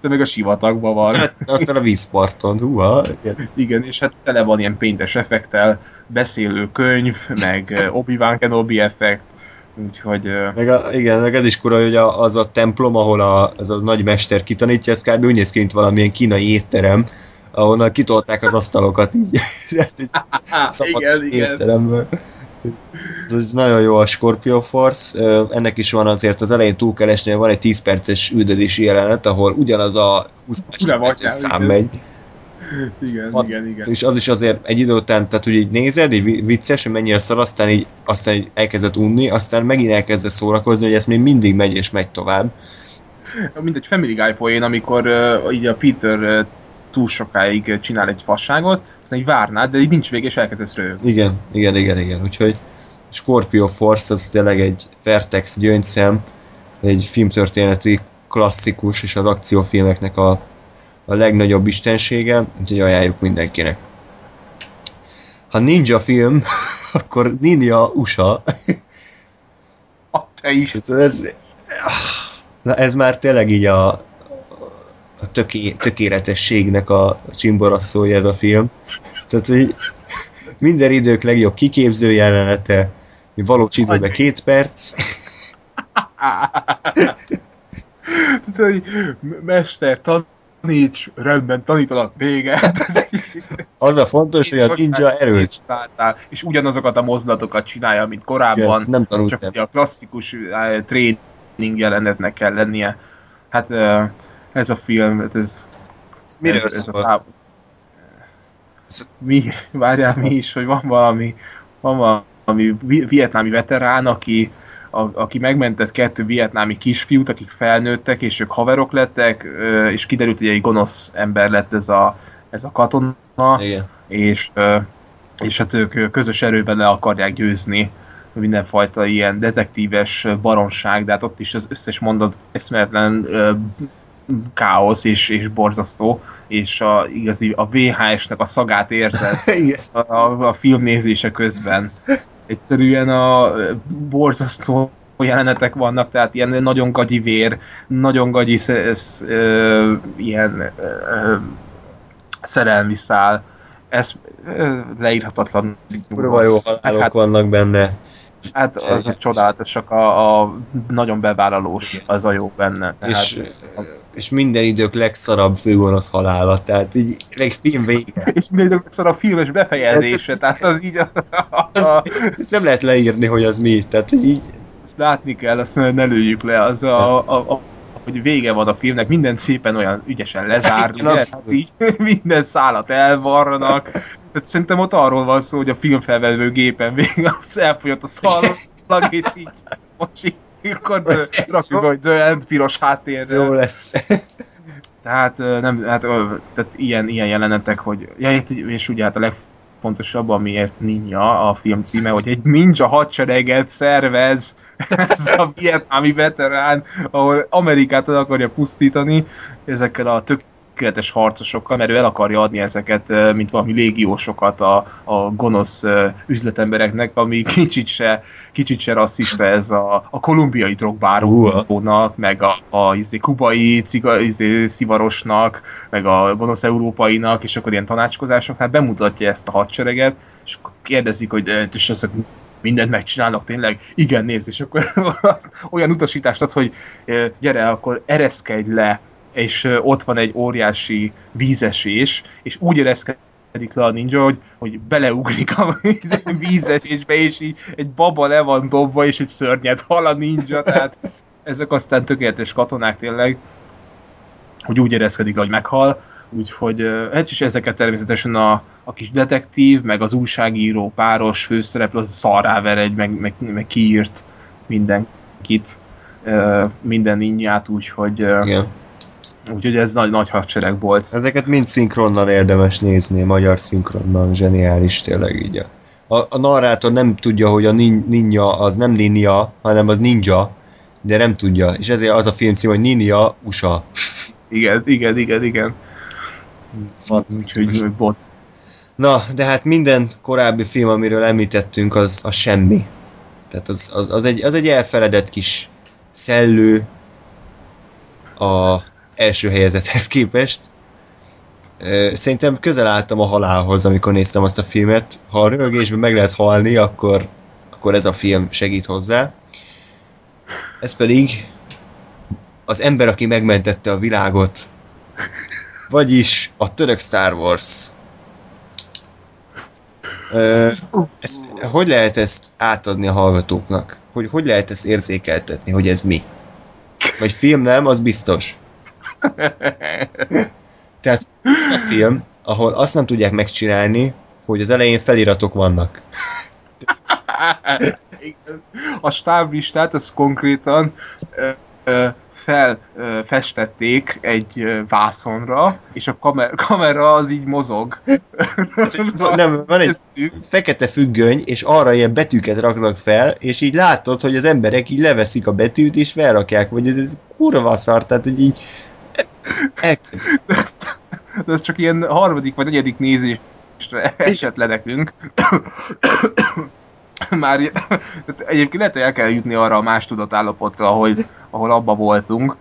de meg a sivatagban van. Aztán a vízparton, húha. Igen. igen, és hát tele van ilyen péntes effektel, beszélő könyv, meg Obi-Wan Kenobi effekt, Úgyhogy... Meg a, igen, meg ez is kura, hogy a, az a templom, ahol a, az a nagy mester kitanítja, ez kb. úgy néz ki, mint valamilyen kínai étterem, ahonnan kitolták az asztalokat így. [LAUGHS] [LAUGHS] igen, igen. Nagyon jó a Scorpio Force, ennek is van azért az elején túlkeresnél, van egy 10 perces üldözési jelenet, ahol ugyanaz a 20 perces szám megy. Igen, Fat, igen, igen. És az is azért egy idő után, tehát hogy így nézed, így vicces, hogy mennyire szar, aztán így, aztán így elkezdett unni, aztán megint elkezdett szórakozni, hogy ez még mindig megy és megy tovább. Mint egy Family Guy poén, amikor uh, így a Peter uh, túl sokáig csinál egy fasságot, aztán így várnád, de így nincs vége, és elkezdesz röhögni. Igen, igen, igen, igen. Úgyhogy Scorpio Force az tényleg egy Vertex gyöngyszem, egy filmtörténeti klasszikus és az akciófilmeknek a, a legnagyobb istensége, úgyhogy ajánljuk mindenkinek. Ha ninja film, [LAUGHS] akkor Ninja USA. [LAUGHS] A te is. Ez, na ez már tényleg így a, a töké, tökéletességnek a csimborasszója ez a film. Tehát, hogy minden idők legjobb kiképző jelenete, mi való időben két perc. De, mester, taníts, rendben, tanítanak vége. Az a fontos, hogy a ninja erős. És ugyanazokat a mozdulatokat csinálja, mint korábban. Igen, nem tanulsz csak a klasszikus uh, tréning jelenetnek kell lennie. Hát uh, ez a film, hát ez... Miről ez, ez a Mi, várjál mi is, hogy van valami, van valami vietnámi veterán, aki, a, aki megmentett kettő vietnámi kisfiút, akik felnőttek, és ők haverok lettek, és kiderült, hogy egy gonosz ember lett ez a, ez a katona, Igen. és és hát ők közös erőben le akarják győzni mindenfajta ilyen detektíves baromság, de hát ott is az összes mondat eszméletlen káosz és, és borzasztó, és a, igazi, a VHS-nek a szagát érzed [LAUGHS] a, a, a film nézése közben. Egyszerűen a borzasztó jelenetek vannak, tehát ilyen nagyon gagyi vér, nagyon gagyi ez, ö, ilyen ö, szerelmi szál, ez ö, leírhatatlan. Kurva jó halálok hát, vannak benne. Hát az a csodálatosak, a, a nagyon bevállalós az a jó benne. Tehát, és, a... és minden idők legszarabb főgonosz halála, tehát így meg film vége. [LAUGHS] és minden idők legszarabb filmes befejezése, tehát az így a... a... Az, ezt nem lehet leírni, hogy az mi, tehát így... Ezt látni kell, azt ne lőjük le, az a, a, a hogy vége van a filmnek, minden szépen olyan ügyesen lezár, ugye? Így, [LAUGHS] minden szálat elvarranak. Tehát szerintem ott arról van szó, hogy a filmfelvevő gépen végig az elfogyott a szallag, és így most így, akkor rakjuk, hogy dönt piros háttérre. Jó lesz. Tehát, nem, hát, tehát ilyen, ilyen jelenetek, hogy ja, és ugye hát a legfontosabb, amiért ninja a film címe, hogy egy ninja hadsereget szervez. [LAUGHS] Ez a vietnámi veterán, ahol Amerikát el akarja pusztítani ezekkel a tök tökéletes harcosokkal, mert ő el akarja adni ezeket, mint valami légiósokat a, a gonosz üzletembereknek, ami [LAUGHS] kicsit se, kicsit se rasszista ez a, a kolumbiai drogbárónak, meg a, a, izé, kubai ciga, izé, szivarosnak, meg a gonosz európainak, és akkor ilyen tanácskozások, hát bemutatja ezt a hadsereget, és akkor kérdezik, hogy és ezek mindent megcsinálnak tényleg, igen, nézd, és akkor [LAUGHS] olyan utasítást ad, hogy gyere, akkor ereszkedj le, és ott van egy óriási vízesés, és úgy ereszkedik le a ninja, hogy, hogy beleugrik a [LAUGHS] vízesésbe, és így egy baba le van dobva, és egy szörnyet hal a ninja, tehát ezek aztán tökéletes katonák tényleg, hogy úgy ereszkedik, hogy meghal, úgyhogy hát is ezeket természetesen a, a kis detektív, meg az újságíró páros főszereplő az szarráver egy, meg, meg, meg kiírt mindenkit, minden ninját, úgyhogy Igen. Úgyhogy ez nagy, nagy hadsereg volt. Ezeket mind szinkronnal érdemes nézni, magyar szinkronnal, zseniális tényleg így. A, a narrátor nem tudja, hogy a ninja az nem ninja, hanem az ninja, de nem tudja, és ezért az a film cím, hogy Ninja USA. Igen, igen, igen, igen. Úgyhogy bot. Na, de hát minden korábbi film, amiről említettünk, az, az semmi. Tehát az, az, az, egy, az egy elfeledett kis szellő a első helyezethez képest. Szerintem közel álltam a halálhoz, amikor néztem azt a filmet. Ha a rögésben meg lehet halni, akkor, akkor ez a film segít hozzá. Ez pedig az ember, aki megmentette a világot vagyis a török Star Wars. Ezt, hogy lehet ezt átadni a hallgatóknak? Hogy, hogy lehet ezt érzékeltetni, hogy ez mi? Vagy film nem, az biztos. [LAUGHS] Tehát a film, ahol azt nem tudják megcsinálni, hogy az elején feliratok vannak. a stáblistát, az konkrétan felfestették egy vászonra, és a kamer- kamera az így mozog. Nem, van egy fekete függöny, és arra ilyen betűket raknak fel, és így látod, hogy az emberek így leveszik a betűt, és felrakják, vagy ez, ez kurva szar, tehát hogy így... El... De ez csak ilyen harmadik vagy negyedik nézésre esett le nekünk. már egyébként lehet, hogy el kell jutni arra a más tudatállapotra, ahol, ahol abba voltunk,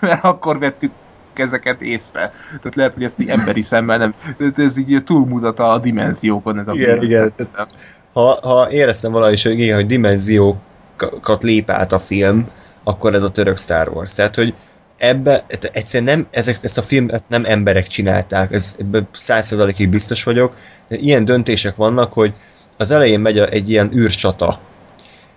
mert akkor vettük ezeket észre. Tehát lehet, hogy ezt így emberi szemmel nem, ez így túlmutat a dimenziókon ez a Igen, film. igen. Tehát, ha, ha éreztem valahogy, hogy igen, hogy dimenziókat lép át a film, akkor ez a török Star Wars. Tehát, hogy ebbe, egyszerűen nem, ezek, ezt a filmet nem emberek csinálták, ez, százszerzalékig biztos vagyok. Ilyen döntések vannak, hogy az elején megy egy ilyen űrcsata,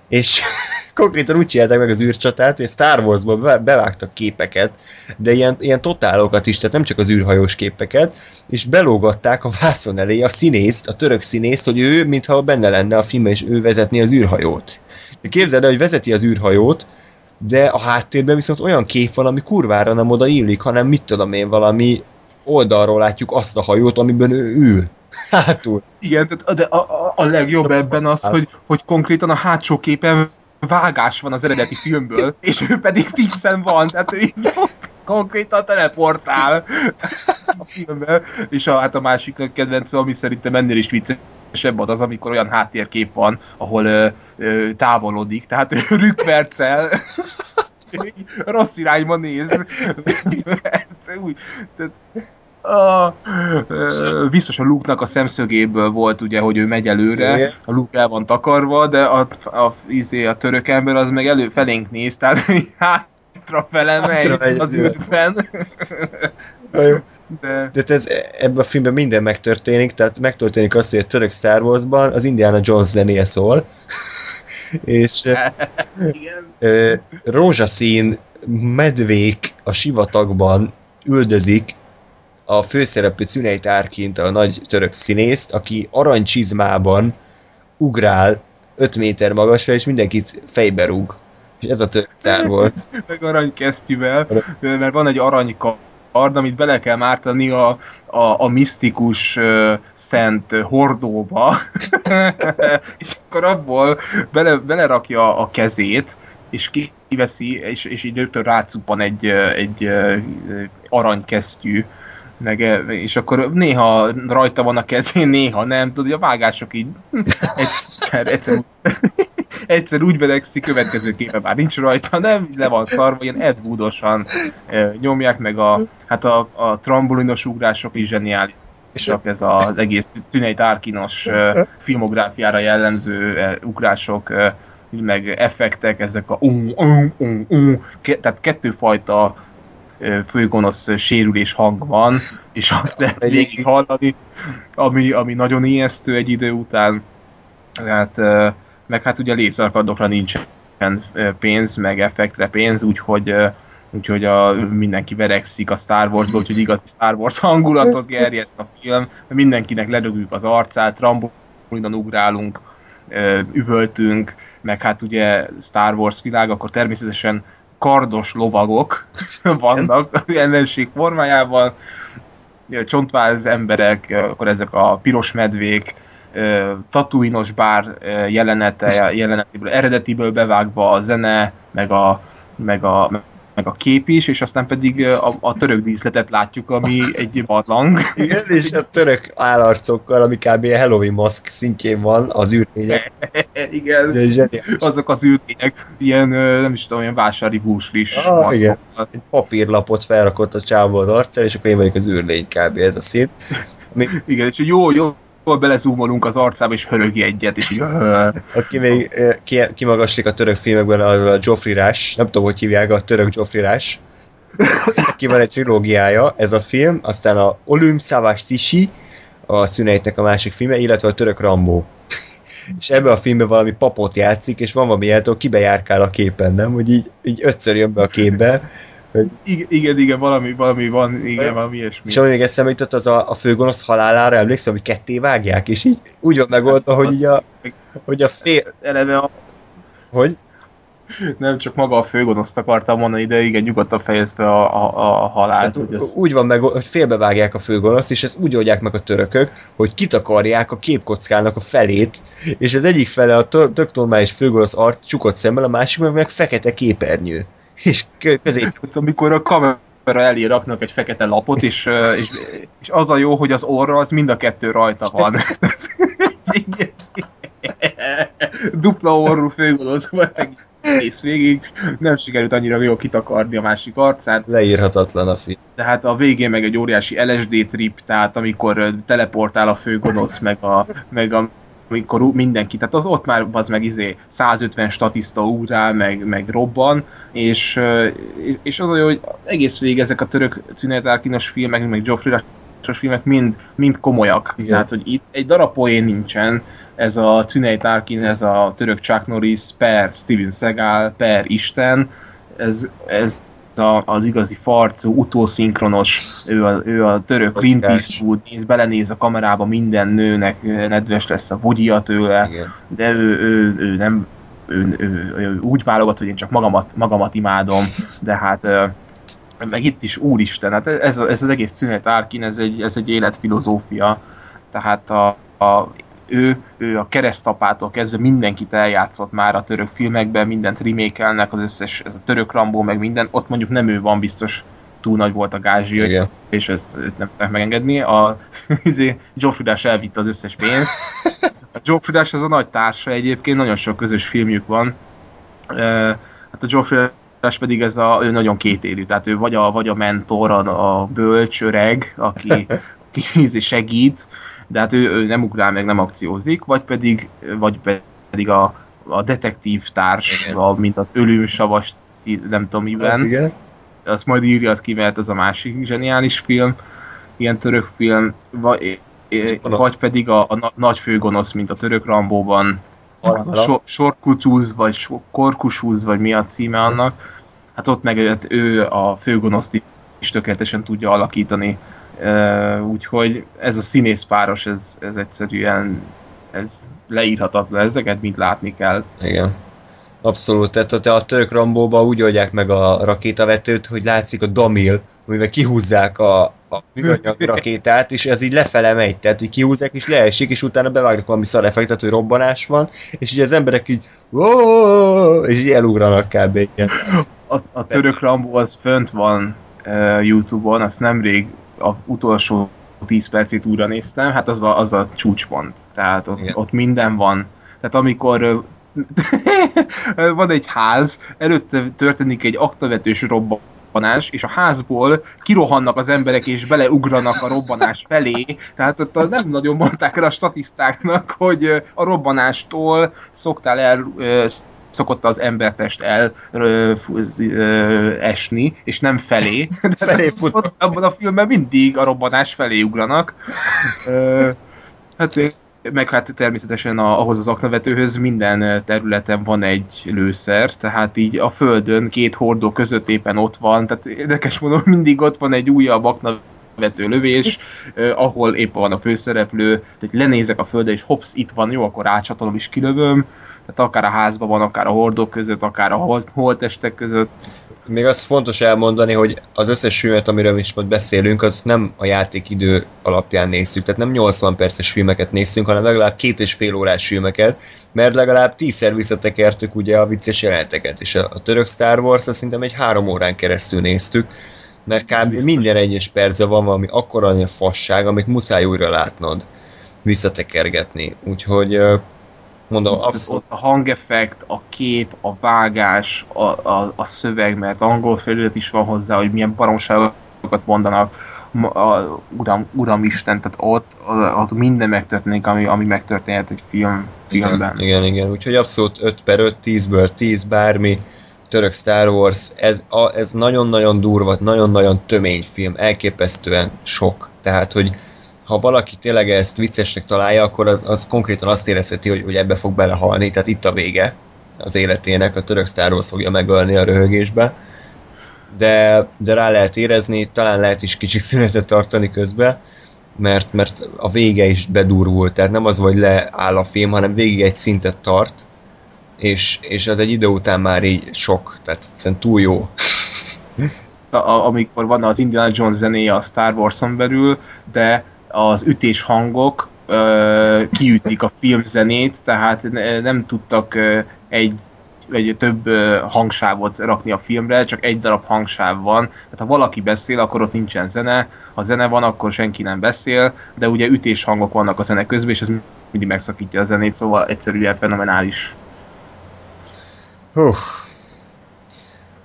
és [LAUGHS] konkrétan úgy csinálták meg az űrcsatát, hogy Star Wars-ból bevágtak képeket, de ilyen, ilyen totálokat is, tehát nem csak az űrhajós képeket, és belógatták a vászon elé a színészt, a török színészt, hogy ő, mintha benne lenne a filmben, és ő vezetni az űrhajót. Képzeld el, hogy vezeti az űrhajót, de a háttérben viszont olyan kép van, ami kurvára nem oda illik, hanem mit tudom én, valami oldalról látjuk azt a hajót, amiben ő ül. [LAUGHS] Hátul. Igen, de a, a, a legjobb ebben az, hogy, hogy konkrétan a hátsó képen vágás van az eredeti filmből, [LAUGHS] és ő pedig fixen van, tehát ő így konkrétan teleportál a filmben. És a, hát a másik kedvenc, ami szerintem ennél is viccesebb az, amikor olyan háttérkép van, ahol ö, ö, távolodik, tehát [LAUGHS] ő rükvercel [LAUGHS] rossz irányba néz. [LAUGHS] Úgy, tehát, a, biztos a Luke-nak a szemszögéből volt ugye, hogy ő megy előre, Igen. a Luke el van takarva, de a, a, a, izé, a török ember az meg elő felénk néz, tehát hátra fele megy az űrben. De... De ez, ebben a filmben minden megtörténik, tehát megtörténik az, hogy a török Star Wars-ban az Indiana Jones zenéje szól, [LAUGHS] és Igen. rózsaszín medvék a sivatagban üldözik a főszereplő Cüneyt Árkint, a nagy török színészt, aki aranycsizmában ugrál 5 méter magasra, és mindenkit fejbe rúg. És ez a török szár volt. [LAUGHS] Meg aranykesztyűvel, mert van egy aranykard, amit bele kell mártani a, a, a misztikus uh, szent hordóba, [LAUGHS] [LAUGHS] és akkor abból bele, belerakja a kezét, és ki, kiveszi, és, és így rögtön rácuppan egy, egy aranykesztyű, meg, és akkor néha rajta van a kezén, néha nem, tudod, a vágások így [LAUGHS] egyszer, egyszer, egyszer úgy vedekszik, következő képe már nincs rajta, nem, le van szarva, ilyen Ed Woodosan nyomják, meg a, hát a, a trambolinos ugrások is zseniális. És csak ez az egész Tüneit Árkinos filmográfiára jellemző ugrások, meg effektek, ezek a um, um, um, um, tehát kettőfajta főgonosz sérülés hang van, és azt lehet végig hallani, ami, ami nagyon ijesztő egy idő után. Hát, meg hát ugye lézerkardokra nincsen pénz, meg effektre pénz, úgyhogy úgyhogy a, mindenki verekszik a Star Wars-ból, úgyhogy igaz Star Wars hangulatot gerjeszt a film, mindenkinek ledögünk az arcát, trambolinon ugrálunk, üvöltünk, meg hát ugye Star Wars világ, akkor természetesen kardos lovagok [LAUGHS] vannak ellenség formájában, csontváz emberek, akkor ezek a piros medvék, tatuinos bár jelenete, jelenetéből, eredetiből bevágva a zene, meg a, meg a, meg a kép is, és aztán pedig a, a török díszletet látjuk, ami egy barlang. Igen, és a török állarcokkal, ami kb. a Halloween maszk szintjén van, az űrlények. [LAUGHS] igen, azok az űrlények, ilyen, nem is tudom, ilyen vásári húslis ah, igen. Egy papírlapot felrakott a csávó az arccal, és akkor én vagyok az űrlény kb. ez a szint. [LAUGHS] Mi... Igen, és jó, jó, jól belezúmolunk az arcába, és hörögi egyet, és. Aki még ki, kimagaslik a török filmekben, az a Joffrey Rush, nem tudom, hogy hívják a török Joffrey Rush. Neki van egy trilógiája, ez a film, aztán a Olüm Szavás Sisi, a szüneitek a másik filme, illetve a török Rambo. [LAUGHS] és ebben a filmben valami papot játszik, és van valami jeltől, kibejárkál a képen, nem? Hogy így, így ötször jön be a képbe, igen, igen, igen, valami, valami van, igen, valami ilyesmi. És ami még eszembe jutott, az a, a főgonosz halálára, emlékszem, hogy ketté vágják, és így úgy van megoldva, hogy így a, hogy a fél... Eleve a... Hogy? Nem, csak maga a főgonoszt akartam mondani, de igen, nyugodtan fejezve a, a, a halált. Hogy ez... Úgy van meg, hogy félbevágják a főgonoszt, és ezt úgy oldják meg a törökök, hogy kitakarják a képkockának a felét, és az egyik fele a tök normális főgonosz arc csukott szemmel, a másik meg, meg fekete képernyő és közép. [LAUGHS] Amikor a kamera elé raknak egy fekete lapot, és, és, és az a jó, hogy az orra az mind a kettő rajta van. [LAUGHS] Dupla orrú főgonosz egész végig. Nem sikerült annyira jól kitakarni a másik arcát. Leírhatatlan a film. Tehát a végén meg egy óriási LSD trip, tehát amikor teleportál a főgonosz, meg a, meg a amikor mindenki, tehát az, ott már az meg izé 150 statiszta ugrál, meg, meg robban, és, és az olyan, hogy egész végig ezek a török Cüneyt filmek, meg Geoffrey Rush filmek mind, mind komolyak. Igen. Tehát, hogy itt egy darab poén nincsen, ez a Cüneyt Arkin, ez a török Chuck Norris per Steven Seagal, per Isten, ez, ez a, az igazi farcú, utószinkronos, ő a, ő a török Clint Eastwood, néz, belenéz a kamerába, minden nőnek nedves lesz a bugyia tőle, Igen. de ő, ő, ő nem ő, ő, ő, úgy válogat, hogy én csak magamat, magamat imádom, de hát meg itt is úristen, hát ez, ez az egész szünet Árkin, ez egy, ez egy életfilozófia, tehát a, a ő, ő a keresztapától kezdve mindenkit eljátszott már a török filmekben, mindent remékelnek, az összes, ez a török Rambó, meg minden, ott mondjuk nem ő van biztos, túl nagy volt a gázsi, és ezt nem tudták megengedni. A [LAUGHS] izé, Joe elvitte az összes pénzt. A Joe az a nagy társa egyébként, nagyon sok közös filmjük van. Hát a Joe pedig ez a, ő nagyon kétélű, tehát ő vagy a, vagy a mentor, a, a bölcs öreg, aki, [LAUGHS] aki izé segít, de hát ő, ő nem ugrál meg, nem akciózik, vagy pedig, vagy pedig a, a detektív társ, a, mint az ölősavas, nem tudom miben. Az igen. Azt majd írjad ki, mert ez a másik zseniális film, ilyen török film, vagy, vagy pedig a, a nagy főgonosz, mint a török Rambóban, a so, sorkucsúz, vagy so, korkusúz, vagy mi a címe annak. Hát ott meg hát ő a főgonoszt is tökéletesen tudja alakítani úgyhogy ez a színész páros, ez, ez egyszerűen ez leírhatatlan, ezeket mind látni kell. Igen. Abszolút, tehát a török Rambóba úgy oldják meg a rakétavetőt, hogy látszik a damil, amivel kihúzzák a, a műanyag [LAUGHS] rakétát, és ez így lefele megy, tehát így kihúzják, és leesik, és utána bevágnak valami szar effektet, hogy robbanás van, és így az emberek így és így elugranak kb. A, a török Rambo az fönt van uh, Youtube-on, azt nemrég a utolsó 10 percét újra néztem, hát az a, az a csúcspont. Tehát ott, ott minden van. Tehát amikor [LAUGHS] van egy ház, előtte történik egy aktavetős robbanás, és a házból kirohannak az emberek, és beleugranak a robbanás felé. Tehát ott nem nagyon mondták el a statisztáknak, hogy a robbanástól szoktál el szokott az embertest el ö, ö, esni, és nem felé. [LAUGHS] De felé fut. Abban a filmben mindig a robbanás felé ugranak. Ö, hát meg hát természetesen a, ahhoz az aknavetőhöz minden területen van egy lőszer, tehát így a földön két hordó között éppen ott van, tehát érdekes mondom, mindig ott van egy újabb aknavető lövés, eh, ahol éppen van a főszereplő, tehát lenézek a földre, és hops, itt van, jó, akkor rácsatolom és kilövöm, tehát akár a házban van, akár a hordók között, akár a holt, holtestek között. Még azt fontos elmondani, hogy az összes filmet, amiről is most beszélünk, az nem a játékidő alapján nézzük, tehát nem 80 perces filmeket nézünk, hanem legalább két és fél órás filmeket, mert legalább tízszer visszatekertük ugye a vicces jeleneteket, és a, a török Star Wars azt szerintem egy három órán keresztül néztük, mert kb. Biztos. minden egyes perce van valami akkora fasság, amit muszáj újra látnod, visszatekergetni. Úgyhogy Mondom, abszolút. A hangeffekt, a kép, a vágás, a, a, a szöveg, mert angol felület is van hozzá, hogy milyen baromságokat mondanak, a, uram, uram Isten, tehát ott, ott minden megtörténik, ami, ami megtörténhet egy film, filmben. Igen, igen, igen, úgyhogy abszolút 5 per 5, 10-ből 10, bármi, török Star Wars, ez, a, ez nagyon-nagyon durva, nagyon-nagyon tömény film, elképesztően sok. Tehát, hogy ha valaki tényleg ezt viccesnek találja, akkor az, az konkrétan azt érezheti, hogy, hogy ebbe fog belehalni, tehát itt a vége az életének, a török Star Wars fogja megölni a röhögésbe. De, de rá lehet érezni, talán lehet is kicsit szünetet tartani közbe, mert, mert a vége is bedurvult, tehát nem az, hogy leáll a film, hanem végig egy szintet tart, és, és az egy idő után már így sok, tehát egyszerűen túl jó. A, amikor van az Indiana Jones zenéje a Star Wars-on belül, de az ütés hangok ö, kiütik a filmzenét, tehát nem tudtak egy vagy több hangsávot rakni a filmre, csak egy darab hangsáv van. Tehát ha valaki beszél, akkor ott nincsen zene, ha zene van, akkor senki nem beszél, de ugye ütés hangok vannak a zene közben, és ez mindig megszakítja a zenét, szóval egyszerűen fenomenális. Hú,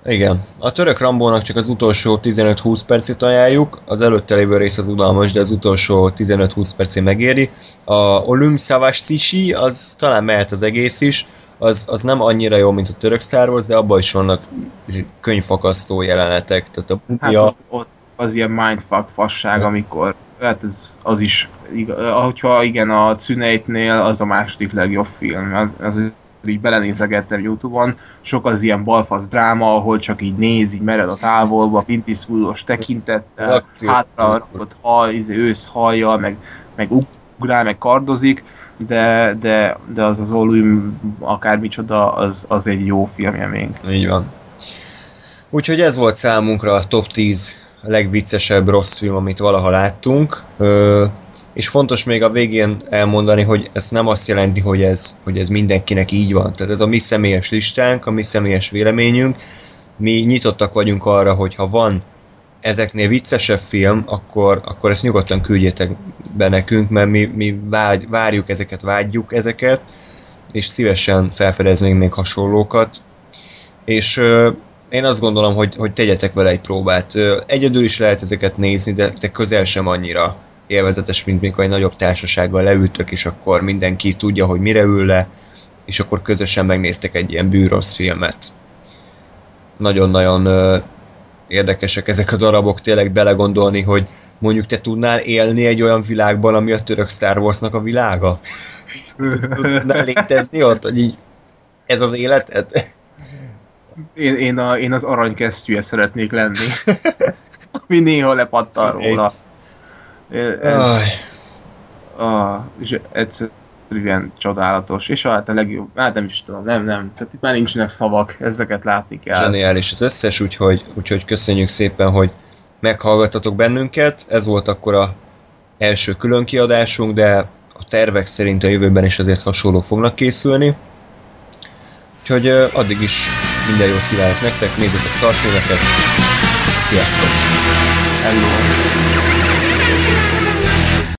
igen. A török Rambónak csak az utolsó 15-20 percet ajánljuk, az előtte lévő rész az udalmas, de az utolsó 15-20 percét megéri. A Olym Savas Cishi, az talán mehet az egész is, az, az nem annyira jó, mint a török Star Wars, de abban is vannak könyvfakasztó jelenetek. Tehát a mumia... Hát ott, az ilyen mindfuck fasság, amikor hát ez, az is, hogyha igen, a Cüneytnél az a második legjobb film, az, az így belenézegettem Youtube-on, sok az ilyen balfasz dráma, ahol csak így néz, így mered a távolba, pintiszúdos tekintettel, hátra rakott hal, izé, ősz hallja, meg, meg ugrál, meg kardozik, de, de, de az az Olum akármicsoda, az, az egy jó filmjeménk. Így van. Úgyhogy ez volt számunkra a top 10 legviccesebb rossz film, amit valaha láttunk. Ö, és fontos még a végén elmondani, hogy ez nem azt jelenti, hogy ez, hogy ez mindenkinek így van. Tehát ez a mi személyes listánk, a mi személyes véleményünk. Mi nyitottak vagyunk arra, hogy ha van ezeknél viccesebb film, akkor, akkor ezt nyugodtan küldjétek be nekünk, mert mi, mi vágy, várjuk ezeket, vágyjuk ezeket, és szívesen felfedeznénk még hasonlókat. És ö, én azt gondolom, hogy, hogy tegyetek vele egy próbát. Egyedül is lehet ezeket nézni, de, de közel sem annyira élvezetes, mint mikor egy nagyobb társasággal leültök, és akkor mindenki tudja, hogy mire ül le, és akkor közösen megnéztek egy ilyen bűrossz filmet. Nagyon-nagyon ö, érdekesek ezek a darabok, tényleg belegondolni, hogy mondjuk te tudnál élni egy olyan világban, ami a török Star Warsnak a világa? Tudnál létezni ott, hogy így ez az életed? Én, én, a, én az aranykesztyűje szeretnék lenni. [LAUGHS] Ami néha lepattan róla. Ez, Aj. a, és egyszerűen csodálatos. És hát a legjobb, hát nem is tudom, nem, nem. Tehát itt már nincsenek szavak, ezeket látni kell. Zseniális az összes, úgyhogy, úgyhogy köszönjük szépen, hogy meghallgattatok bennünket. Ez volt akkor a első különkiadásunk, de a tervek szerint a jövőben is azért hasonlók fognak készülni. Úgyhogy addig is minden jót kívánok nektek, nézzetek szarfilmeket, sziasztok! Hello!